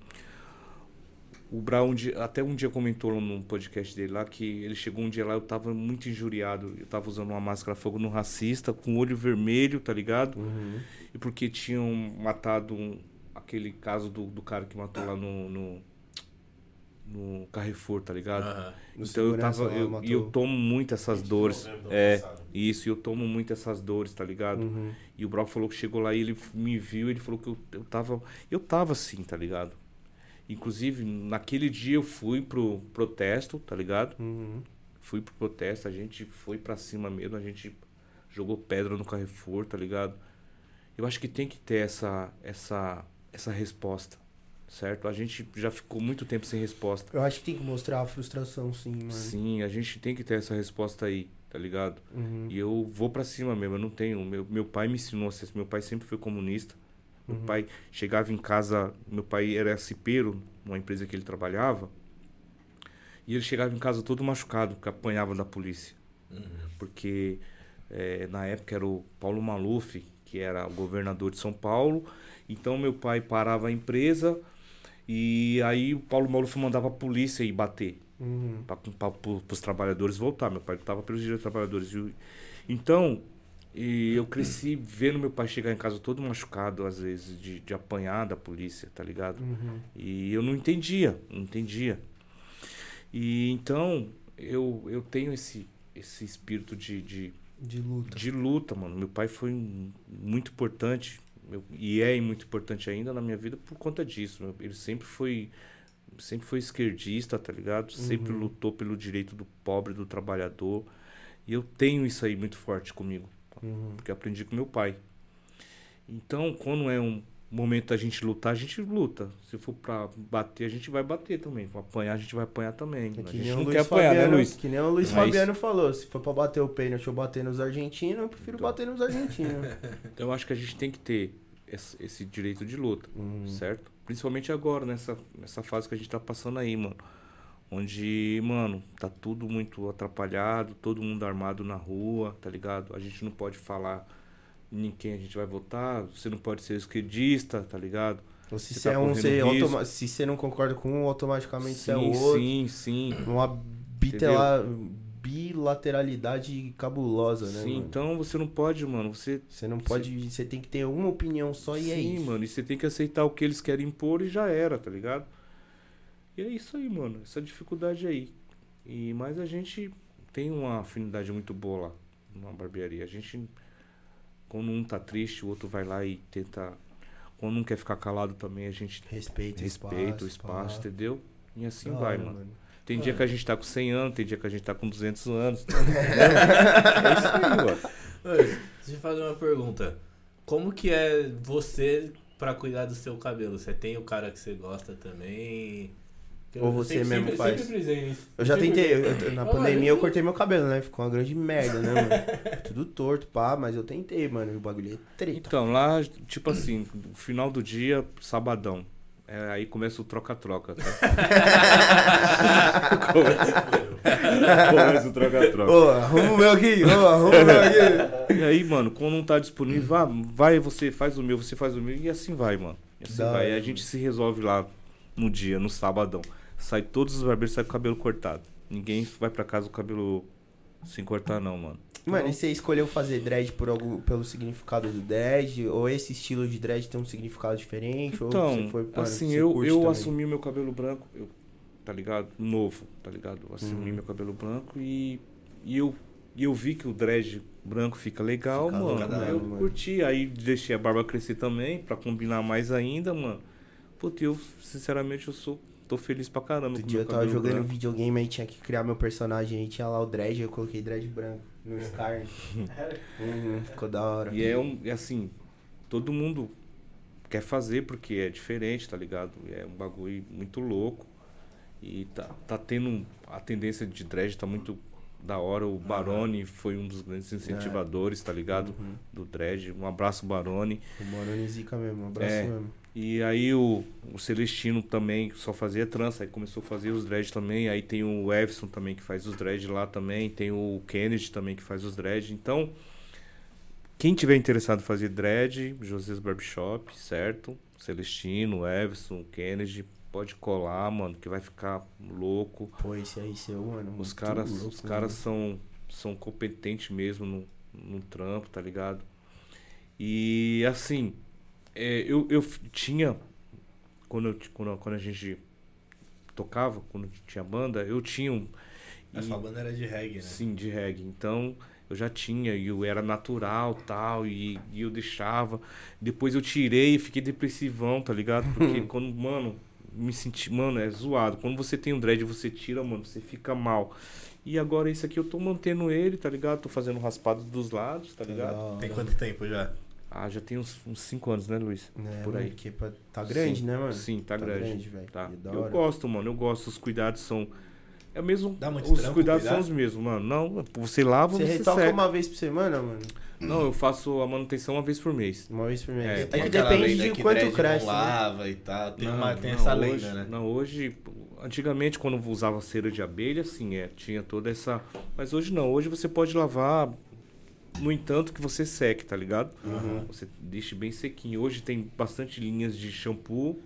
Speaker 3: o Brown até um dia comentou num podcast dele lá que ele chegou um dia lá, eu tava muito injuriado. Eu tava usando uma máscara fogo no racista, com olho vermelho, tá ligado?
Speaker 2: Uhum.
Speaker 3: E porque tinham matado um- aquele caso do, do cara que matou lá no, no, no Carrefour, tá ligado?
Speaker 2: O
Speaker 3: Então eu tava.
Speaker 2: lá
Speaker 3: Eu,
Speaker 2: matou-
Speaker 3: e eu tomo muito essas
Speaker 4: 20 de
Speaker 3: dores. É,
Speaker 4: passado.
Speaker 3: isso, e eu tomo muito essas dores, tá ligado?
Speaker 2: Uhum.
Speaker 3: E o Brown falou que chegou lá e ele me viu, ele falou que eu, eu tava. Eu tava assim, tá ligado? Inclusive, naquele dia eu fui pro protesto, tá ligado?
Speaker 2: Uhum.
Speaker 3: Fui pro protesto, a gente foi pra cima mesmo, a gente jogou pedra no Carrefour, tá ligado? Eu acho que tem que ter essa, essa, essa resposta, certo? A gente já ficou muito tempo sem resposta.
Speaker 2: Eu acho que tem que mostrar a frustração, sim, mano.
Speaker 3: Sim, a gente tem que ter essa resposta aí, tá ligado?
Speaker 2: Uhum.
Speaker 3: E eu vou pra cima mesmo, eu não tenho. Meu, meu pai me ensinou a ser. Meu pai sempre foi comunista. Meu
Speaker 2: Uhum.
Speaker 3: pai chegava em casa, meu pai era cipeiro, numa empresa que ele trabalhava. E ele chegava em casa todo machucado, porque apanhava da polícia.
Speaker 1: Uhum.
Speaker 3: Porque eh, na época era o Paulo Maluf, que era o governador de São Paulo. Então meu pai parava a empresa e aí o Paulo Maluf mandava a polícia ir bater
Speaker 2: Uhum.
Speaker 3: para os trabalhadores voltar. Meu pai lutava pelos direitos dos trabalhadores. Então, e eu cresci vendo meu pai chegar em casa todo machucado, às vezes, de, de apanhar da polícia, tá ligado?
Speaker 2: Uhum.
Speaker 3: E eu não entendia, não entendia. E então, eu, eu tenho esse, esse espírito de, de,
Speaker 2: De luta.
Speaker 3: de luta, mano. Meu pai foi um- muito importante meu- e é muito importante ainda na minha vida por conta disso. meu. Ele sempre foi sempre foi esquerdista, tá ligado? Sempre
Speaker 2: Uhum.
Speaker 3: lutou pelo direito do pobre, do trabalhador. E eu tenho isso aí muito forte comigo,
Speaker 2: Uhum.
Speaker 3: porque aprendi com meu pai. Então, quando é um momento da gente lutar, a gente luta. Se for pra bater, a gente vai bater também. For apanhar, a gente vai apanhar também.
Speaker 2: É
Speaker 3: a
Speaker 2: que
Speaker 3: gente
Speaker 2: nem, o
Speaker 3: não
Speaker 2: Luiz
Speaker 3: quer apanhar,
Speaker 2: Fabiano,
Speaker 3: né, Luiz?
Speaker 2: que nem o Luiz
Speaker 3: Mas-
Speaker 2: Fabiano falou. Se for pra bater o pênalti ou bater nos argentinos, eu prefiro
Speaker 3: Então.
Speaker 2: bater nos argentinos. [laughs]
Speaker 3: Então, eu acho que a gente tem que ter esse, esse direito de luta.
Speaker 2: Uhum.
Speaker 3: certo? Principalmente agora, nessa, nessa fase que a gente tá passando aí, mano. Onde, mano, tá tudo muito atrapalhado, todo mundo armado na rua, tá ligado? A gente não pode falar em quem a gente vai votar, você não pode ser esquerdista, tá ligado?
Speaker 2: Ou se
Speaker 3: Você tá
Speaker 2: é um, você automa- se você não concorda com um, automaticamente você é
Speaker 3: sim,
Speaker 2: outro.
Speaker 3: sim, sim.
Speaker 2: Uma bitela- bilateralidade cabulosa, né?
Speaker 3: sim,
Speaker 2: mano?
Speaker 3: então você não pode, mano. Você.
Speaker 2: Você não pode. Você tem que ter uma opinião só e
Speaker 3: sim,
Speaker 2: é isso.
Speaker 3: mano. E você tem que aceitar o que eles querem impor e já era, tá ligado? E é isso aí, mano. Essa dificuldade aí. E, mas a gente tem uma afinidade muito boa lá na barbearia. A gente, quando um tá triste, o outro vai lá e tenta. Quando um quer ficar calado também, a gente
Speaker 2: Respeita,
Speaker 3: respeita o
Speaker 2: espaço,
Speaker 3: espaço,
Speaker 2: pá.
Speaker 3: entendeu? E assim vai,
Speaker 2: hora,
Speaker 3: mano. Tem dia que a gente tá com 100 anos, tem dia que a gente tá com 200 anos. [laughs] é isso aí, mano.
Speaker 1: Oi, deixa eu fazer uma pergunta. Como que é você pra cuidar do seu cabelo? Você tem o cara que você gosta também? Eu
Speaker 2: Ou você mesmo
Speaker 1: sempre-
Speaker 2: faz?
Speaker 1: Sempre.
Speaker 2: Eu já
Speaker 1: Sempre
Speaker 2: tentei, eu- eu- na
Speaker 1: Ô,
Speaker 2: pandemia
Speaker 1: mas
Speaker 2: eu
Speaker 1: não-
Speaker 2: cortei meu cabelo, né? Ficou uma grande merda, né, mano? [laughs] Tudo torto, pá, mas eu tentei, mano. E o bagulho é treta.
Speaker 3: Então, lá, tipo assim, no final do dia, sabadão. É, aí começa o troca-troca, tá? [laughs] começa, o troca-troca.
Speaker 2: Ô, arruma o meu aqui, ô, arruma o meu aqui. [laughs]
Speaker 3: E aí, mano, quando não tá disponível, vá, vai você faz o meu, você faz o meu, e assim vai, mano. E assim
Speaker 2: Da
Speaker 3: vai. E a gente se resolve lá no dia, no sabadão. Sai todos os barbeiros, sai com o cabelo cortado. Ninguém vai pra casa com o cabelo sem cortar, não, mano.
Speaker 2: Mano, e você escolheu fazer dread por algum, pelo significado do dread? Ou esse estilo de dread tem um significado diferente? ou
Speaker 3: Então,
Speaker 2: você foi,
Speaker 3: assim, eu, eu
Speaker 2: também?
Speaker 3: assumi meu cabelo branco, eu, tá ligado? Novo, tá ligado? Eu assumi
Speaker 2: Uhum.
Speaker 3: meu cabelo branco e, e, eu, e eu vi que o dread branco fica legal,
Speaker 2: Fica
Speaker 3: mano.
Speaker 2: louco,
Speaker 3: eu
Speaker 2: mano.
Speaker 3: curti, aí deixei a barba crescer também, pra combinar mais ainda, mano. Puta, eu, sinceramente, eu sou. tô feliz pra caramba.
Speaker 2: Outro dia eu tava jogando
Speaker 3: branco.
Speaker 2: videogame aí tinha que criar meu personagem aí, tinha lá o dread, eu coloquei dread branco no Scar. uhum, ficou da hora.
Speaker 3: E é um, é assim, todo mundo quer fazer porque é diferente, tá ligado? É um bagulho muito louco. E tá, tá tendo. A tendência de dread tá muito da hora. O Barone foi um dos grandes incentivadores, tá ligado?
Speaker 2: Uhum.
Speaker 3: Do dread. Um abraço, Barone.
Speaker 2: O Moroni zica mesmo, um abraço
Speaker 3: É.
Speaker 2: mesmo.
Speaker 3: E aí o, o Celestino também só fazia trança, aí começou a fazer os dread também. Aí tem o Everson também que faz os dread lá também. Tem o Kennedy também que faz os dread. Então, Quem tiver interessado em fazer dread, José Barbershop, certo? Celestino, Everson, Kennedy, pode colar, mano, que vai ficar louco.
Speaker 2: Pô, esse aí seu, mano.
Speaker 3: Os
Speaker 2: muito
Speaker 3: caras,
Speaker 2: louco,
Speaker 3: os caras
Speaker 2: mano.
Speaker 3: são, são competentes mesmo no, no trampo, tá ligado? E assim, é, eu, eu tinha, quando, eu, quando, quando a gente tocava, quando tinha banda, eu tinha um.
Speaker 1: A sua banda era de reggae, né?
Speaker 3: Sim, de reggae. Então eu já tinha, e eu era natural tal, e, e eu deixava. Depois eu tirei e fiquei depressivão, tá ligado? Porque [laughs] quando, mano, me senti, mano, é zoado. Quando você tem um dread, você tira, mano, você fica mal. E agora esse aqui eu tô mantendo ele, tá ligado? Tô fazendo raspado dos lados, tá ligado?
Speaker 1: Tem quanto tempo já?
Speaker 3: Ah, já tem uns 5 anos, né, Luiz?
Speaker 2: Né,
Speaker 3: Por aí.
Speaker 2: pra- tá grande,
Speaker 3: Sim,
Speaker 2: né, mano?
Speaker 3: Sim, tá, grande.
Speaker 2: velho.
Speaker 3: Tá.
Speaker 2: Da
Speaker 3: Eu gosto, mano, eu gosto. Os cuidados são. É o mesmo.
Speaker 1: Dá muito
Speaker 3: os
Speaker 1: trampo
Speaker 3: cuidados
Speaker 1: cuidar?
Speaker 3: são os mesmos, mano. Não, você lava,
Speaker 2: Você
Speaker 3: você,
Speaker 2: retoca
Speaker 3: seca.
Speaker 2: uma vez por semana, mano?
Speaker 3: Não, eu faço a manutenção uma vez por mês.
Speaker 2: Uma vez por mês.
Speaker 3: É,
Speaker 2: É, que depende de
Speaker 1: que
Speaker 2: quanto cresce,
Speaker 1: não
Speaker 2: né?
Speaker 1: lava e tal. Tem,
Speaker 3: Não,
Speaker 1: uma, tem
Speaker 3: não,
Speaker 1: essa
Speaker 3: hoje,
Speaker 1: lenda, né?
Speaker 3: Não, hoje, antigamente quando usava cera de abelha, assim, é, tinha toda essa. Mas hoje não, hoje você pode lavar, no entanto que você seque, tá ligado?
Speaker 1: Uhum.
Speaker 3: Você deixe bem sequinho. Hoje tem bastante linhas de shampoo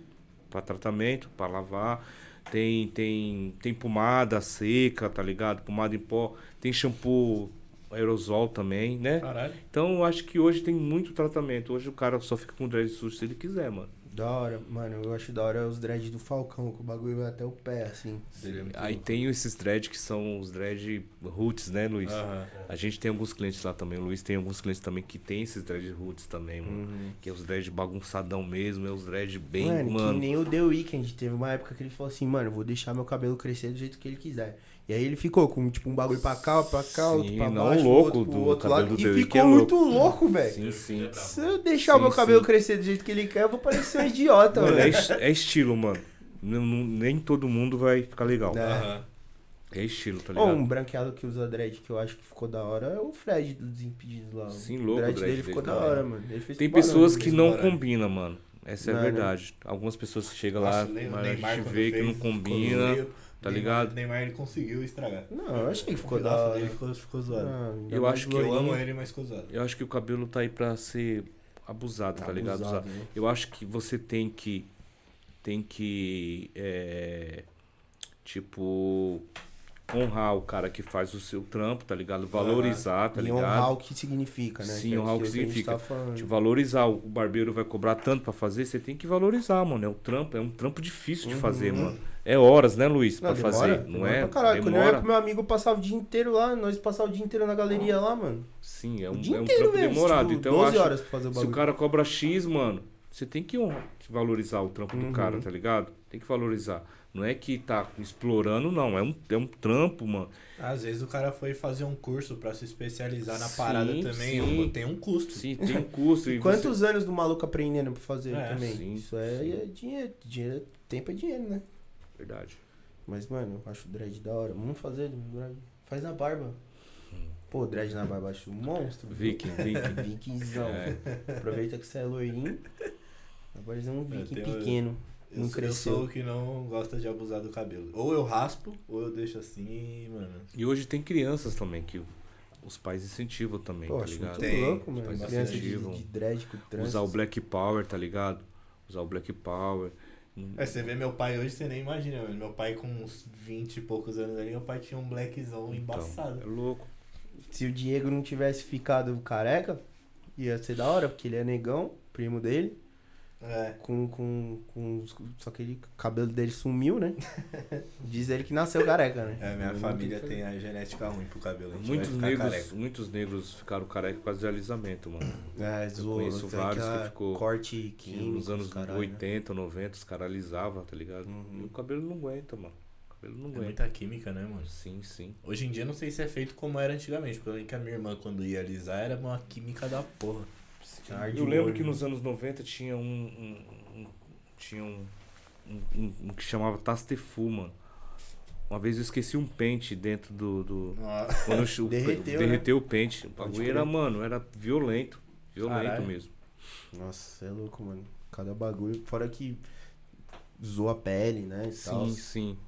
Speaker 3: para tratamento, para lavar. Tem, tem, tem pomada seca, tá ligado? Pomada em pó. Tem shampoo aerosol também, né?
Speaker 1: Caralho.
Speaker 3: Então eu acho que hoje tem muito tratamento. Hoje o cara só fica com dread sujo se ele quiser, mano.
Speaker 2: Da hora, mano. Eu acho da hora os dreads do Falcão, que o bagulho vai até o pé, assim.
Speaker 1: Muito
Speaker 3: Aí
Speaker 1: louco.
Speaker 3: tem esses dread que são os dread roots, né, Luiz?
Speaker 1: Aham.
Speaker 3: A gente tem alguns clientes lá também. O Luiz tem alguns clientes também que tem esses dread roots também, mano.
Speaker 2: Uhum.
Speaker 3: Que é os dread bagunçadão mesmo, é os dread bem,
Speaker 2: mano,
Speaker 3: mano.
Speaker 2: que nem o The Weeknd. Teve uma época que ele falou assim, mano, eu vou deixar meu cabelo crescer do jeito que ele quiser. E aí ele ficou com, tipo, um bagulho pra cá, pra cá, outro
Speaker 3: Sim,
Speaker 2: pra
Speaker 3: não,
Speaker 2: baixo,
Speaker 3: louco
Speaker 2: outro pro
Speaker 3: do
Speaker 2: outro lado.
Speaker 3: do
Speaker 2: E ficou
Speaker 3: é
Speaker 2: muito louco, velho.
Speaker 3: Sim, sim.
Speaker 2: Se eu deixar o
Speaker 3: Sim,
Speaker 2: meu cabelo
Speaker 3: sim.
Speaker 2: crescer do jeito que ele quer, eu vou parecer um [laughs] idiota,
Speaker 3: Mano, é, é estilo, mano. Não- não- nem todo mundo vai ficar legal.
Speaker 2: É.
Speaker 3: É estilo, tá
Speaker 2: Ó,
Speaker 3: ligado?
Speaker 2: um branqueado que usa dread que eu acho que ficou da hora é o Fred dos Desimpedidos lá.
Speaker 3: Sim,
Speaker 2: o
Speaker 3: louco o
Speaker 2: dread,
Speaker 3: dread
Speaker 2: dele ficou
Speaker 3: dele
Speaker 2: da
Speaker 3: também.
Speaker 2: hora, mano. Ele fez
Speaker 3: Tem pessoas
Speaker 2: ele
Speaker 3: que não combinam, mano. Essa é a
Speaker 2: né?
Speaker 3: verdade. Algumas pessoas que chegam lá,
Speaker 1: o
Speaker 3: mas a gente vê que não
Speaker 1: ficou
Speaker 3: combina. Tá
Speaker 1: Neymar-
Speaker 3: ligado?
Speaker 1: Neymar ele conseguiu estragar.
Speaker 2: Não, eu achei que ficou da hora.
Speaker 1: dele ficou, ficou zoado.
Speaker 2: Ah,
Speaker 3: Eu acho que
Speaker 1: eu amo ele, mas ficou zoado.
Speaker 3: Eu acho que o cabelo tá aí pra ser abusado, tá ligado?
Speaker 2: Abusado,
Speaker 3: Usado.
Speaker 2: né?
Speaker 3: Eu acho que você tem que. Tem que. é, tipo. Honrar o cara que faz o seu trampo, tá ligado? Valorizar, tá
Speaker 2: e
Speaker 3: ligado?
Speaker 2: honrar o que significa, né?
Speaker 3: Sim,
Speaker 2: Que é
Speaker 3: honrar o que
Speaker 2: gente
Speaker 3: significa.
Speaker 2: tá falando.
Speaker 3: Te valorizar. O barbeiro vai cobrar tanto pra fazer, você tem que valorizar, mano. É um trampo, é um trampo difícil de fazer,
Speaker 2: Uhum.
Speaker 3: mano. É horas, né, Luiz,
Speaker 2: demora,
Speaker 3: fazer. Não
Speaker 2: demora
Speaker 3: é?
Speaker 2: Pra caralho. Quando eu ia
Speaker 3: Demora.
Speaker 2: com meu amigo, eu passava o dia inteiro lá, nós passava o dia inteiro na galeria lá, mano.
Speaker 3: Sim, é
Speaker 2: o
Speaker 3: um,
Speaker 2: dia
Speaker 3: é um
Speaker 2: inteiro
Speaker 3: trampo
Speaker 2: mesmo.
Speaker 3: demorado.
Speaker 2: tipo,
Speaker 3: então eu
Speaker 2: 12
Speaker 3: acho,
Speaker 2: horas pra fazer o
Speaker 3: se o
Speaker 2: bagulho.
Speaker 3: cara cobra X, mano, você tem que valorizar o trampo
Speaker 2: Uhum.
Speaker 3: do cara, tá ligado? Tem que valorizar. Não é que tá explorando, não. É um, é um trampo, mano.
Speaker 1: Às vezes o cara foi fazer um curso pra se especializar na
Speaker 3: Sim,
Speaker 1: parada também.
Speaker 3: sim.
Speaker 1: Tem um custo.
Speaker 3: Sim, tem um custo. [laughs] e
Speaker 2: Quantos anos do maluco aprendendo pra fazer
Speaker 1: É,
Speaker 2: também?
Speaker 3: sim.
Speaker 2: Isso é, é dinheiro, dinheiro. Tempo é dinheiro, né?
Speaker 3: Verdade.
Speaker 2: Mas, mano, eu acho o dread da hora. Vamos fazer, dread. faz na barba. Pô, dread na barba, acho um monstro.
Speaker 3: Viking, Viking. [laughs]
Speaker 2: Vikingzão.
Speaker 3: É.
Speaker 2: Aproveita que você é loirinho. Agora é um viking
Speaker 1: tenho-
Speaker 2: pequeno.
Speaker 1: Eu,
Speaker 2: Não
Speaker 1: sou- eu
Speaker 2: cresceu.
Speaker 1: sou o que não gosta de abusar do cabelo. Ou eu raspo, ou eu deixo assim e, mano.
Speaker 3: E hoje tem crianças também que os pais incentivam também,
Speaker 2: Pô,
Speaker 3: tá
Speaker 2: acho
Speaker 3: ligado?
Speaker 2: muito
Speaker 1: Tem,
Speaker 2: louco, mano.
Speaker 3: faz
Speaker 2: Criança de,
Speaker 3: sentido.
Speaker 2: de dread com trans.
Speaker 3: Usar o Black Power, tá ligado? Usar o Black Power.
Speaker 1: É, você vê meu pai hoje, você nem imagina. mano. Meu pai com uns 20 e poucos anos ali, meu pai tinha um blackzão embaçado.
Speaker 3: É louco.
Speaker 2: Se o Diego não tivesse ficado careca, ia ser da hora, porque ele é negão, primo dele.
Speaker 1: É.
Speaker 2: Com, com, com. Só que ele, o cabelo dele sumiu, né? [laughs] Diz ele que nasceu careca, né?
Speaker 1: É, minha
Speaker 2: Não
Speaker 1: família tem a genética ruim pro cabelo. A gente
Speaker 3: Muitos
Speaker 1: vai ficar
Speaker 3: negros,
Speaker 1: careca.
Speaker 3: muitos negros ficaram careca por causa de alisamento, mano.
Speaker 2: É, zoou.
Speaker 3: conheço vários que ficou-
Speaker 2: Corte químico.
Speaker 3: nos anos
Speaker 2: caralho.
Speaker 3: 80, 90, os caras alisavam, tá ligado?
Speaker 2: Uhum.
Speaker 3: E o cabelo não aguenta, mano. O cabelo não
Speaker 1: É
Speaker 3: aguenta.
Speaker 1: muita química, né, mano?
Speaker 3: Sim, sim.
Speaker 1: Hoje em dia não sei se é feito como era antigamente, porque eu lembro que a minha irmã, quando ia alisar, era uma química da porra.
Speaker 3: Eu lembro que
Speaker 2: né?
Speaker 3: nos anos 90 tinha um. um- um- tinha um, um, que chamava Tastefu, mano. Uma vez eu esqueci um pente dentro do. do quando o- o-
Speaker 2: Derreteu,
Speaker 3: derreteu o pente. O bagulho era, mano, era violento. Violento
Speaker 1: Caralho.
Speaker 3: mesmo.
Speaker 2: Nossa, você é louco, mano. Cada bagulho. Fora que zoa a pele, né? tal.
Speaker 3: Sim, sim.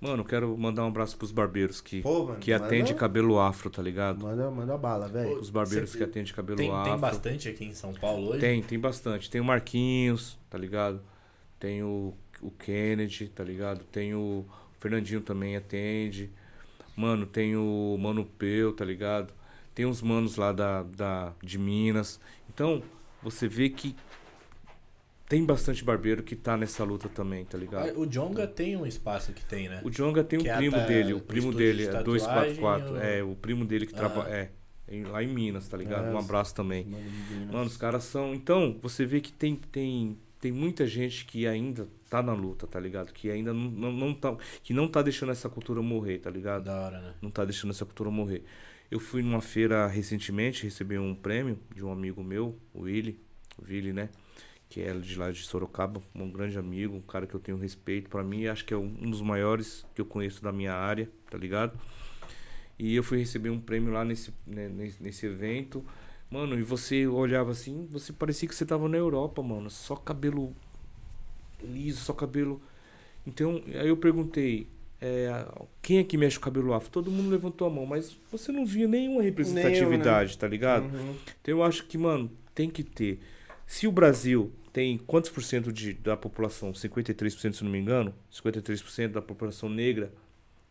Speaker 3: Mano, quero mandar um abraço pros barbeiros que,
Speaker 2: Pô, mano.
Speaker 3: que atende
Speaker 2: manda,
Speaker 3: cabelo afro, tá ligado?
Speaker 2: Manda, manda bala, velho.
Speaker 3: Os barbeiros que atendem cabelo
Speaker 1: Tem,
Speaker 3: afro.
Speaker 1: tem bastante aqui em São Paulo hoje?
Speaker 3: Tem, tem bastante. Tem o Marquinhos, tá ligado? Tem o, o Kennedy, tá ligado? Tem o Fernandinho também atende. Mano, tem o Mano Peu, tá ligado? Tem uns manos lá da, da, de Minas. Então, você vê que tem bastante barbeiro que tá nessa luta também, tá ligado?
Speaker 1: O Jonga tem um espaço que tem, né?
Speaker 3: O Jonga tem um
Speaker 1: Que é
Speaker 3: primo dele, o primo dele,
Speaker 1: de
Speaker 3: é
Speaker 1: tatuagem
Speaker 3: 244.
Speaker 1: ou-
Speaker 3: É, o primo dele que
Speaker 1: Ah.
Speaker 3: trabalha. É, em- lá em Minas, tá ligado?
Speaker 2: É,
Speaker 3: Um abraço também.
Speaker 2: Mano,
Speaker 3: os caras são. Então, você vê que tem, tem, tem muita gente que ainda tá na luta, tá ligado? Que ainda não, não, não tá. Que não tá deixando essa cultura morrer, tá ligado?
Speaker 1: Da hora, né?
Speaker 3: Não tá deixando essa cultura morrer. Eu fui numa feira recentemente, recebi um prêmio de um amigo meu, o Willy, o Willy, né? Que é de lá de Sorocaba, um grande amigo, um cara que eu tenho respeito. Pra mim, acho que é um dos maiores que eu conheço da minha área, tá ligado? E eu fui receber um prêmio lá nesse, né, nesse, nesse evento. Mano, e você olhava assim, você parecia que você tava na Europa, mano. Só cabelo liso, só cabelo. Então, aí eu perguntei, é, quem é que mexe o cabelo afro? Todo mundo levantou a mão, mas você não via nenhuma representatividade, tá ligado?
Speaker 2: Uhum.
Speaker 3: Então eu acho que, mano, tem que ter. Se o Brasil tem quantos por cento de, da população? 53%, se não me engano? 53% da população negra.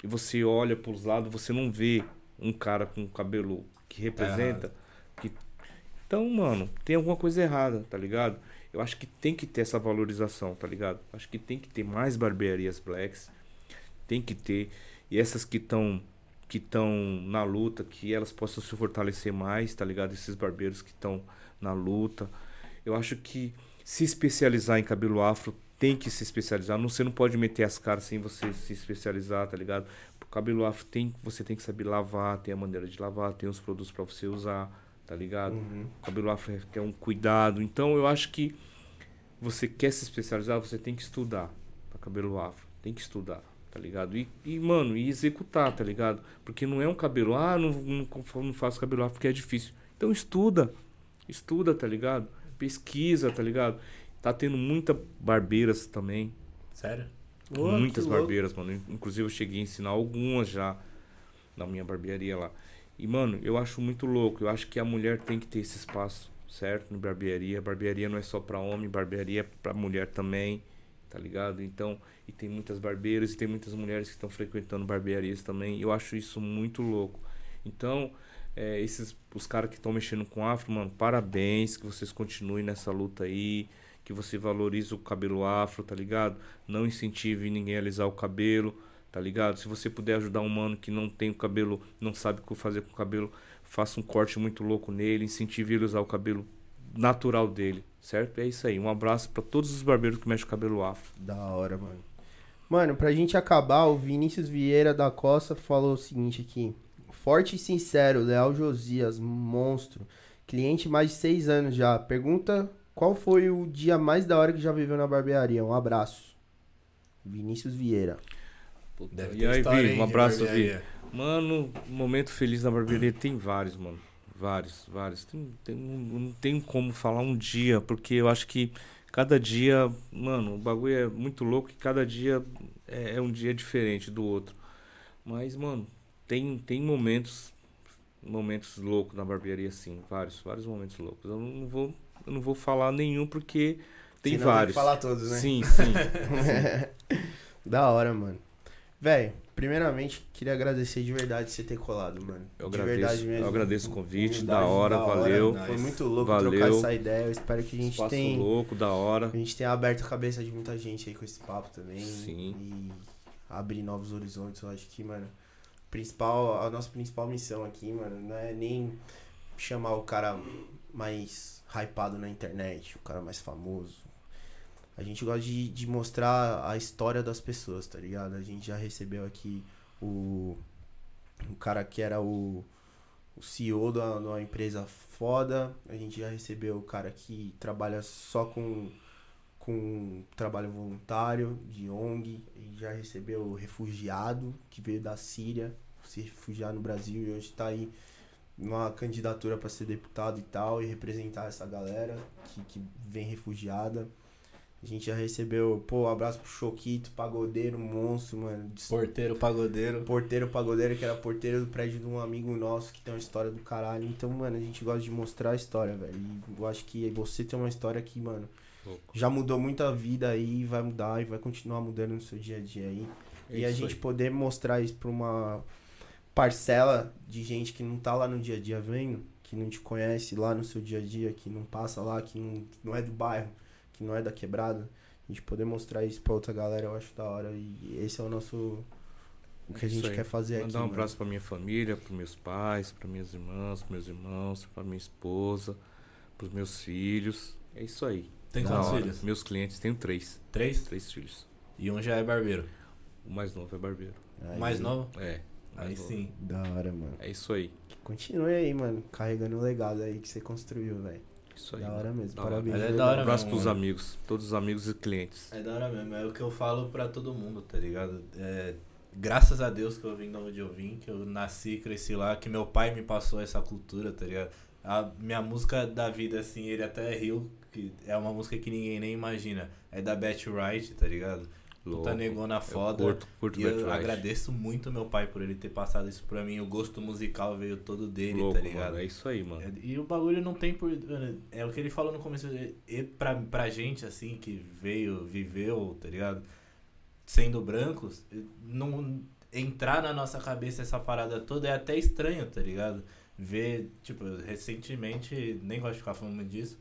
Speaker 3: E você olha pros lados, você não vê um cara com cabelo que representa. que... Então, mano, tem alguma coisa errada, tá ligado? Eu acho que tem que ter essa valorização, tá ligado? Acho que tem que ter mais barbearias blacks. Tem que ter. E essas que estão que estão na luta, que elas possam se fortalecer mais, tá ligado? Esses barbeiros que estão na luta. Eu acho que se especializar em cabelo afro tem que se especializar. Não, você não pode meter as caras sem você se especializar, tá ligado? O cabelo afro tem, você tem que saber lavar, tem a maneira de lavar, tem os produtos para você usar, tá ligado?
Speaker 2: Uhum.
Speaker 3: O cabelo afro é um cuidado. Então eu acho que você quer se especializar, você tem que estudar pra cabelo afro. Tem que estudar, tá ligado? E, e, mano, e executar, tá ligado? Porque não é um cabelo, ah, não, não, não faço cabelo afro porque é difícil. Então estuda. Estuda, tá ligado? Pesquisa, tá ligado? Tá tendo muita barbeiras também.
Speaker 1: Sério?
Speaker 2: Ô,
Speaker 3: Muitas
Speaker 2: louco.
Speaker 3: barbeiras, mano. Inclusive eu cheguei a ensinar algumas já na minha barbearia lá. E, mano, eu acho muito louco. Eu acho que a mulher tem que ter esse espaço, certo? No barbearia. Barbearia não é só pra homem, barbearia é pra mulher também, tá ligado? Então, e tem muitas barbeiras e tem muitas mulheres que estão frequentando barbearias também. Eu acho isso muito louco. Então, é, esses os caras que estão mexendo com afro, mano, parabéns, que vocês continuem nessa luta aí, que você valorize o cabelo afro, tá ligado? Não incentive ninguém a alisar o cabelo, tá ligado? Se você puder ajudar um mano que não tem o cabelo, não sabe o que fazer com o cabelo, faça um corte muito louco nele, incentive ele a usar o cabelo natural dele, certo? É isso aí. Um abraço pra todos os barbeiros que mexem o cabelo afro.
Speaker 2: Da hora, mano. Mano, pra gente acabar, o Vinícius Vieira da Costa falou o seguinte aqui. Forte e sincero, Leal Josias, monstro. Cliente mais de seis anos já. Pergunta qual foi o dia mais da hora que já viveu na barbearia. Um abraço. Vinícius Vieira.
Speaker 1: Deve
Speaker 3: e
Speaker 1: ter
Speaker 3: aí,
Speaker 1: história,
Speaker 3: Vi, um abraço, Vi. Mano, momento feliz na barbearia tem vários, mano. Vários, vários. Tem, tem, não não tem como falar um dia, porque eu acho que cada dia, mano, o bagulho é muito louco e cada dia é, é um dia diferente do outro. Mas, mano, tem, tem momentos momentos loucos na barbearia, sim. Vários, vários momentos loucos. Eu não vou, eu não vou falar nenhum porque tem
Speaker 2: Senão
Speaker 3: vários.
Speaker 2: falar todos, né?
Speaker 3: Sim, [laughs] sim.
Speaker 2: da hora, mano. Véi, primeiramente, queria agradecer de verdade você ter colado, mano.
Speaker 3: Eu
Speaker 2: de
Speaker 3: agradeço,
Speaker 2: verdade mesmo.
Speaker 3: eu agradeço o convite,
Speaker 2: Humildade,
Speaker 3: da hora, valeu.
Speaker 2: Foi muito louco
Speaker 3: Valeu.
Speaker 2: trocar essa ideia. Eu espero que a gente
Speaker 3: Espaço
Speaker 2: tenha.
Speaker 3: louco, da hora.
Speaker 2: A gente tem aberto a cabeça de muita gente aí com esse papo também.
Speaker 3: Sim.
Speaker 2: E abrir novos horizontes. Eu acho que, mano, principal, a nossa principal missão aqui, mano, não é nem chamar o cara mais hypado na internet, o cara mais famoso. A gente gosta de, de mostrar a história das pessoas, tá ligado? A gente já recebeu aqui o, o cara que era o, o CEO da, de uma empresa foda. A gente já recebeu o cara que trabalha só com com trabalho voluntário de ONG e já recebeu o refugiado que veio da Síria se refugiar no Brasil e hoje está aí numa candidatura para ser deputado e tal e representar essa galera que, que vem refugiada. A gente já recebeu, pô, abraço pro Choquito, pagodeiro, monstro, mano.
Speaker 1: Porteiro, pagodeiro.
Speaker 2: Porteiro pagodeiro, que era porteiro do prédio de um amigo nosso que tem uma história do caralho. Então, mano, a gente gosta de mostrar a história, velho. E eu acho que você tem uma história que, mano, Já mudou muita vida aí, vai mudar e vai continuar mudando no seu dia a dia aí.
Speaker 3: É
Speaker 2: e a gente
Speaker 3: aí.
Speaker 2: poder mostrar isso pra uma parcela de gente que não tá lá no dia a dia vendo, que não te conhece lá no seu dia a dia, que não passa lá, que não, não é do bairro, que não é da quebrada. A gente poder mostrar isso pra outra galera, eu acho da hora. E esse é o nosso. O que a
Speaker 3: Isso
Speaker 2: gente
Speaker 3: aí.
Speaker 2: quer fazer aqui.
Speaker 3: Mandar um
Speaker 2: mano.
Speaker 3: abraço pra minha família, pros meus pais, para minhas irmãs, pros meus irmãos, pra minha esposa, pros meus filhos. É isso aí.
Speaker 1: Tem quantos
Speaker 3: hora.
Speaker 1: filhos?
Speaker 3: Meus clientes, tenho três.
Speaker 1: Três?
Speaker 3: Três filhos.
Speaker 1: E um já é barbeiro.
Speaker 3: O mais novo é barbeiro.
Speaker 2: Aí,
Speaker 1: O mais novo?
Speaker 3: É.
Speaker 1: Aí
Speaker 3: novo.
Speaker 1: sim.
Speaker 2: Da hora, mano.
Speaker 3: É isso aí.
Speaker 2: Continue aí, mano. Carregando o legado aí que você construiu, velho.
Speaker 3: Isso aí.
Speaker 2: Da hora mesmo.
Speaker 3: Da hora.
Speaker 2: Parabéns.
Speaker 1: Mas é da hora?
Speaker 3: Um abraço
Speaker 1: mesmo,
Speaker 3: pros
Speaker 1: mano.
Speaker 3: amigos, todos os amigos e clientes.
Speaker 1: É da hora mesmo, é o que eu falo pra todo mundo, tá ligado? É, graças a Deus que eu vim de onde eu vim, que eu nasci, cresci lá, que meu pai me passou essa cultura, tá ligado? A minha música da vida, assim, ele até riu, que é uma música que ninguém nem imagina. É da Betty Wright, tá ligado? Puta negona
Speaker 3: Eu
Speaker 1: foda.
Speaker 3: curto, curto
Speaker 1: E eu
Speaker 3: Wright.
Speaker 1: agradeço muito meu pai por ele ter passado isso pra mim. O gosto musical veio todo dele,
Speaker 3: Louco,
Speaker 1: tá ligado?
Speaker 3: mano. É isso aí, mano.
Speaker 1: É, E o bagulho não tem por. É o que ele falou no começo. é- E pra, pra gente, assim, que veio, viveu, tá ligado? Sendo brancos, não entrar na nossa cabeça essa parada toda é até estranho, tá ligado? Ver, tipo, recentemente, nem gosto de ficar falando disso,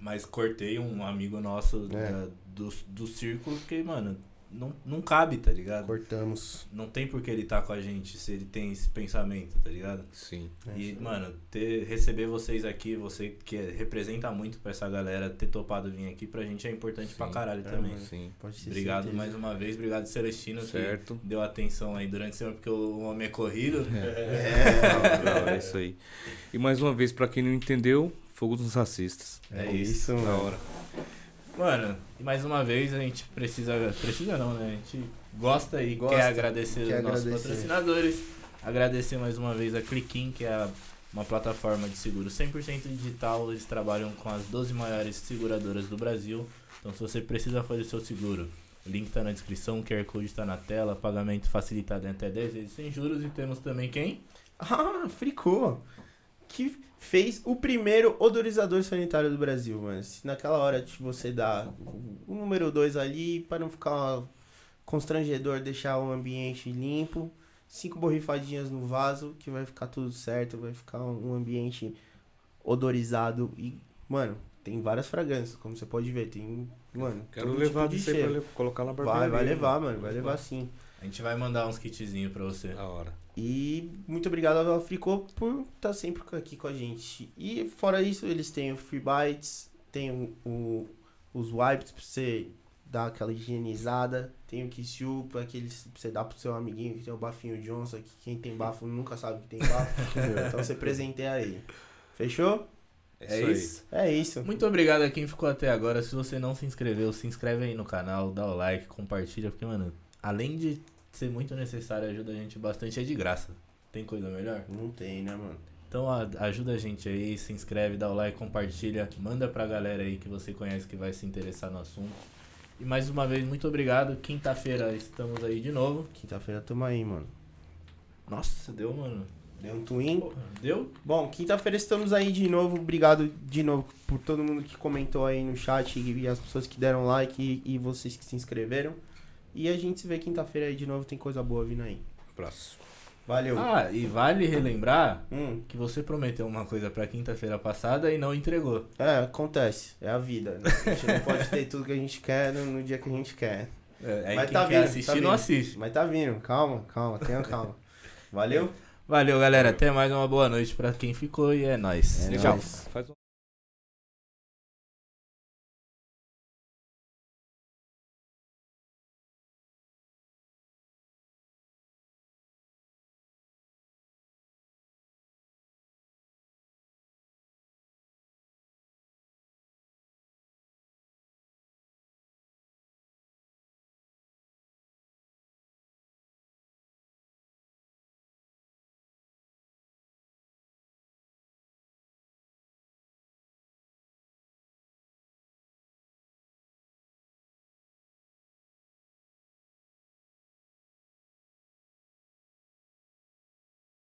Speaker 1: mas cortei um amigo nosso
Speaker 2: É.
Speaker 1: da- do, do círculo, porque, mano, não, não cabe, tá ligado?
Speaker 2: Cortamos.
Speaker 1: Não tem por que ele tá com a gente se ele tem esse pensamento, tá ligado?
Speaker 3: Sim.
Speaker 2: É
Speaker 1: E,
Speaker 2: isso.
Speaker 1: mano, ter, receber vocês aqui, você que é- representa muito pra essa galera, ter topado vir aqui pra gente é importante
Speaker 3: Sim.
Speaker 1: pra caralho
Speaker 2: É,
Speaker 1: também.
Speaker 2: mano.
Speaker 3: Sim.
Speaker 2: Pode ser
Speaker 1: Obrigado
Speaker 2: certeza.
Speaker 1: mais uma vez, obrigado Celestino
Speaker 3: Certo.
Speaker 1: que deu atenção aí durante a semana, porque o homem é corrido. [laughs]
Speaker 2: É,
Speaker 3: Da hora, é isso aí. E mais uma vez, pra quem não entendeu, fogo dos racistas.
Speaker 1: É
Speaker 2: é
Speaker 1: isso.
Speaker 2: isso,
Speaker 3: Da
Speaker 2: mano.
Speaker 3: hora.
Speaker 1: Mano, e mais uma vez a gente precisa. Precisa não, né? A gente gosta e
Speaker 2: Gosta,
Speaker 1: quer agradecer
Speaker 2: quer
Speaker 1: os nossos
Speaker 2: agradecer.
Speaker 1: patrocinadores. Agradecer mais uma vez a Clickin, que é a- uma plataforma de seguro 100% digital. Eles trabalham com as 12 maiores seguradoras do Brasil. Então, se você precisa fazer seu seguro, o link tá na descrição, o QR Code tá na tela, pagamento facilitado em até 10 vezes sem juros. E temos também quem? [laughs]
Speaker 2: Ah, Fricô. Que fez o primeiro odorizador sanitário do Brasil, mano. Se naquela hora de você dar o número 2 ali, para não ficar constrangedor, deixar o ambiente limpo. Cinco borrifadinhas no vaso, que vai ficar tudo certo, vai ficar um ambiente odorizado. E, mano, tem várias fragrâncias, como você pode ver. Tem, mano,
Speaker 3: Quero
Speaker 2: todo
Speaker 3: levar
Speaker 2: tipo de
Speaker 3: aí pra colocar na barbearia.
Speaker 2: Vai, vai levar,
Speaker 3: mano.
Speaker 2: mano, vai levar sim.
Speaker 1: A gente vai mandar uns kitzinhos pra você.
Speaker 3: Da hora.
Speaker 2: E muito obrigado ao Fricô por estar sempre aqui com a gente. E fora isso, eles têm o Free Bites, tem o, o- os wipes pra você dar aquela higienizada, tem o Kissu pra, aqueles, pra você dar pro seu amiguinho que tem o bafinho Johnson, que quem tem bafo nunca sabe que tem bafo. [laughs] então você presenteia aí. Fechou?
Speaker 3: É,
Speaker 1: É
Speaker 3: isso
Speaker 1: isso?
Speaker 2: É isso.
Speaker 1: Muito obrigado a quem ficou até agora. Se você não se inscreveu, se inscreve aí no canal, dá o like, compartilha, porque, mano, além de ser muito necessário, ajuda a gente bastante, é de graça. Tem coisa melhor?
Speaker 2: Não tem, né, mano?
Speaker 1: Então a- ajuda a gente aí, se inscreve, dá o like, compartilha, manda pra galera aí que você conhece que vai se interessar no assunto. E mais uma vez, muito obrigado. Quinta-feira estamos aí de novo.
Speaker 2: Quinta-feira tamo aí, mano.
Speaker 1: Nossa, deu, mano.
Speaker 2: Deu um twin.
Speaker 1: Deu?
Speaker 2: Bom, quinta-feira estamos aí de novo. Obrigado de novo por todo mundo que comentou aí no chat e as pessoas que deram like e, e vocês que se inscreveram. E a gente se vê quinta-feira aí de novo, tem coisa boa vindo aí.
Speaker 3: Abraço.
Speaker 2: Valeu.
Speaker 1: Ah, e vale relembrar
Speaker 2: Hum,
Speaker 1: que você prometeu uma coisa pra quinta-feira passada e não entregou.
Speaker 2: é, acontece. É a vida. né? A gente não pode ter tudo que a gente quer no, no dia que a gente quer.
Speaker 1: É, aí
Speaker 2: Mas
Speaker 1: quem
Speaker 2: tá
Speaker 1: quer
Speaker 2: vindo,
Speaker 1: assistir,
Speaker 2: tá
Speaker 1: não
Speaker 2: vindo.
Speaker 1: assiste.
Speaker 2: Mas tá vindo. Calma, calma. Tenha calma. Valeu?
Speaker 1: Valeu, galera. Até mais uma boa noite pra quem ficou e é nóis.
Speaker 2: É
Speaker 1: Tchau.
Speaker 2: nóis.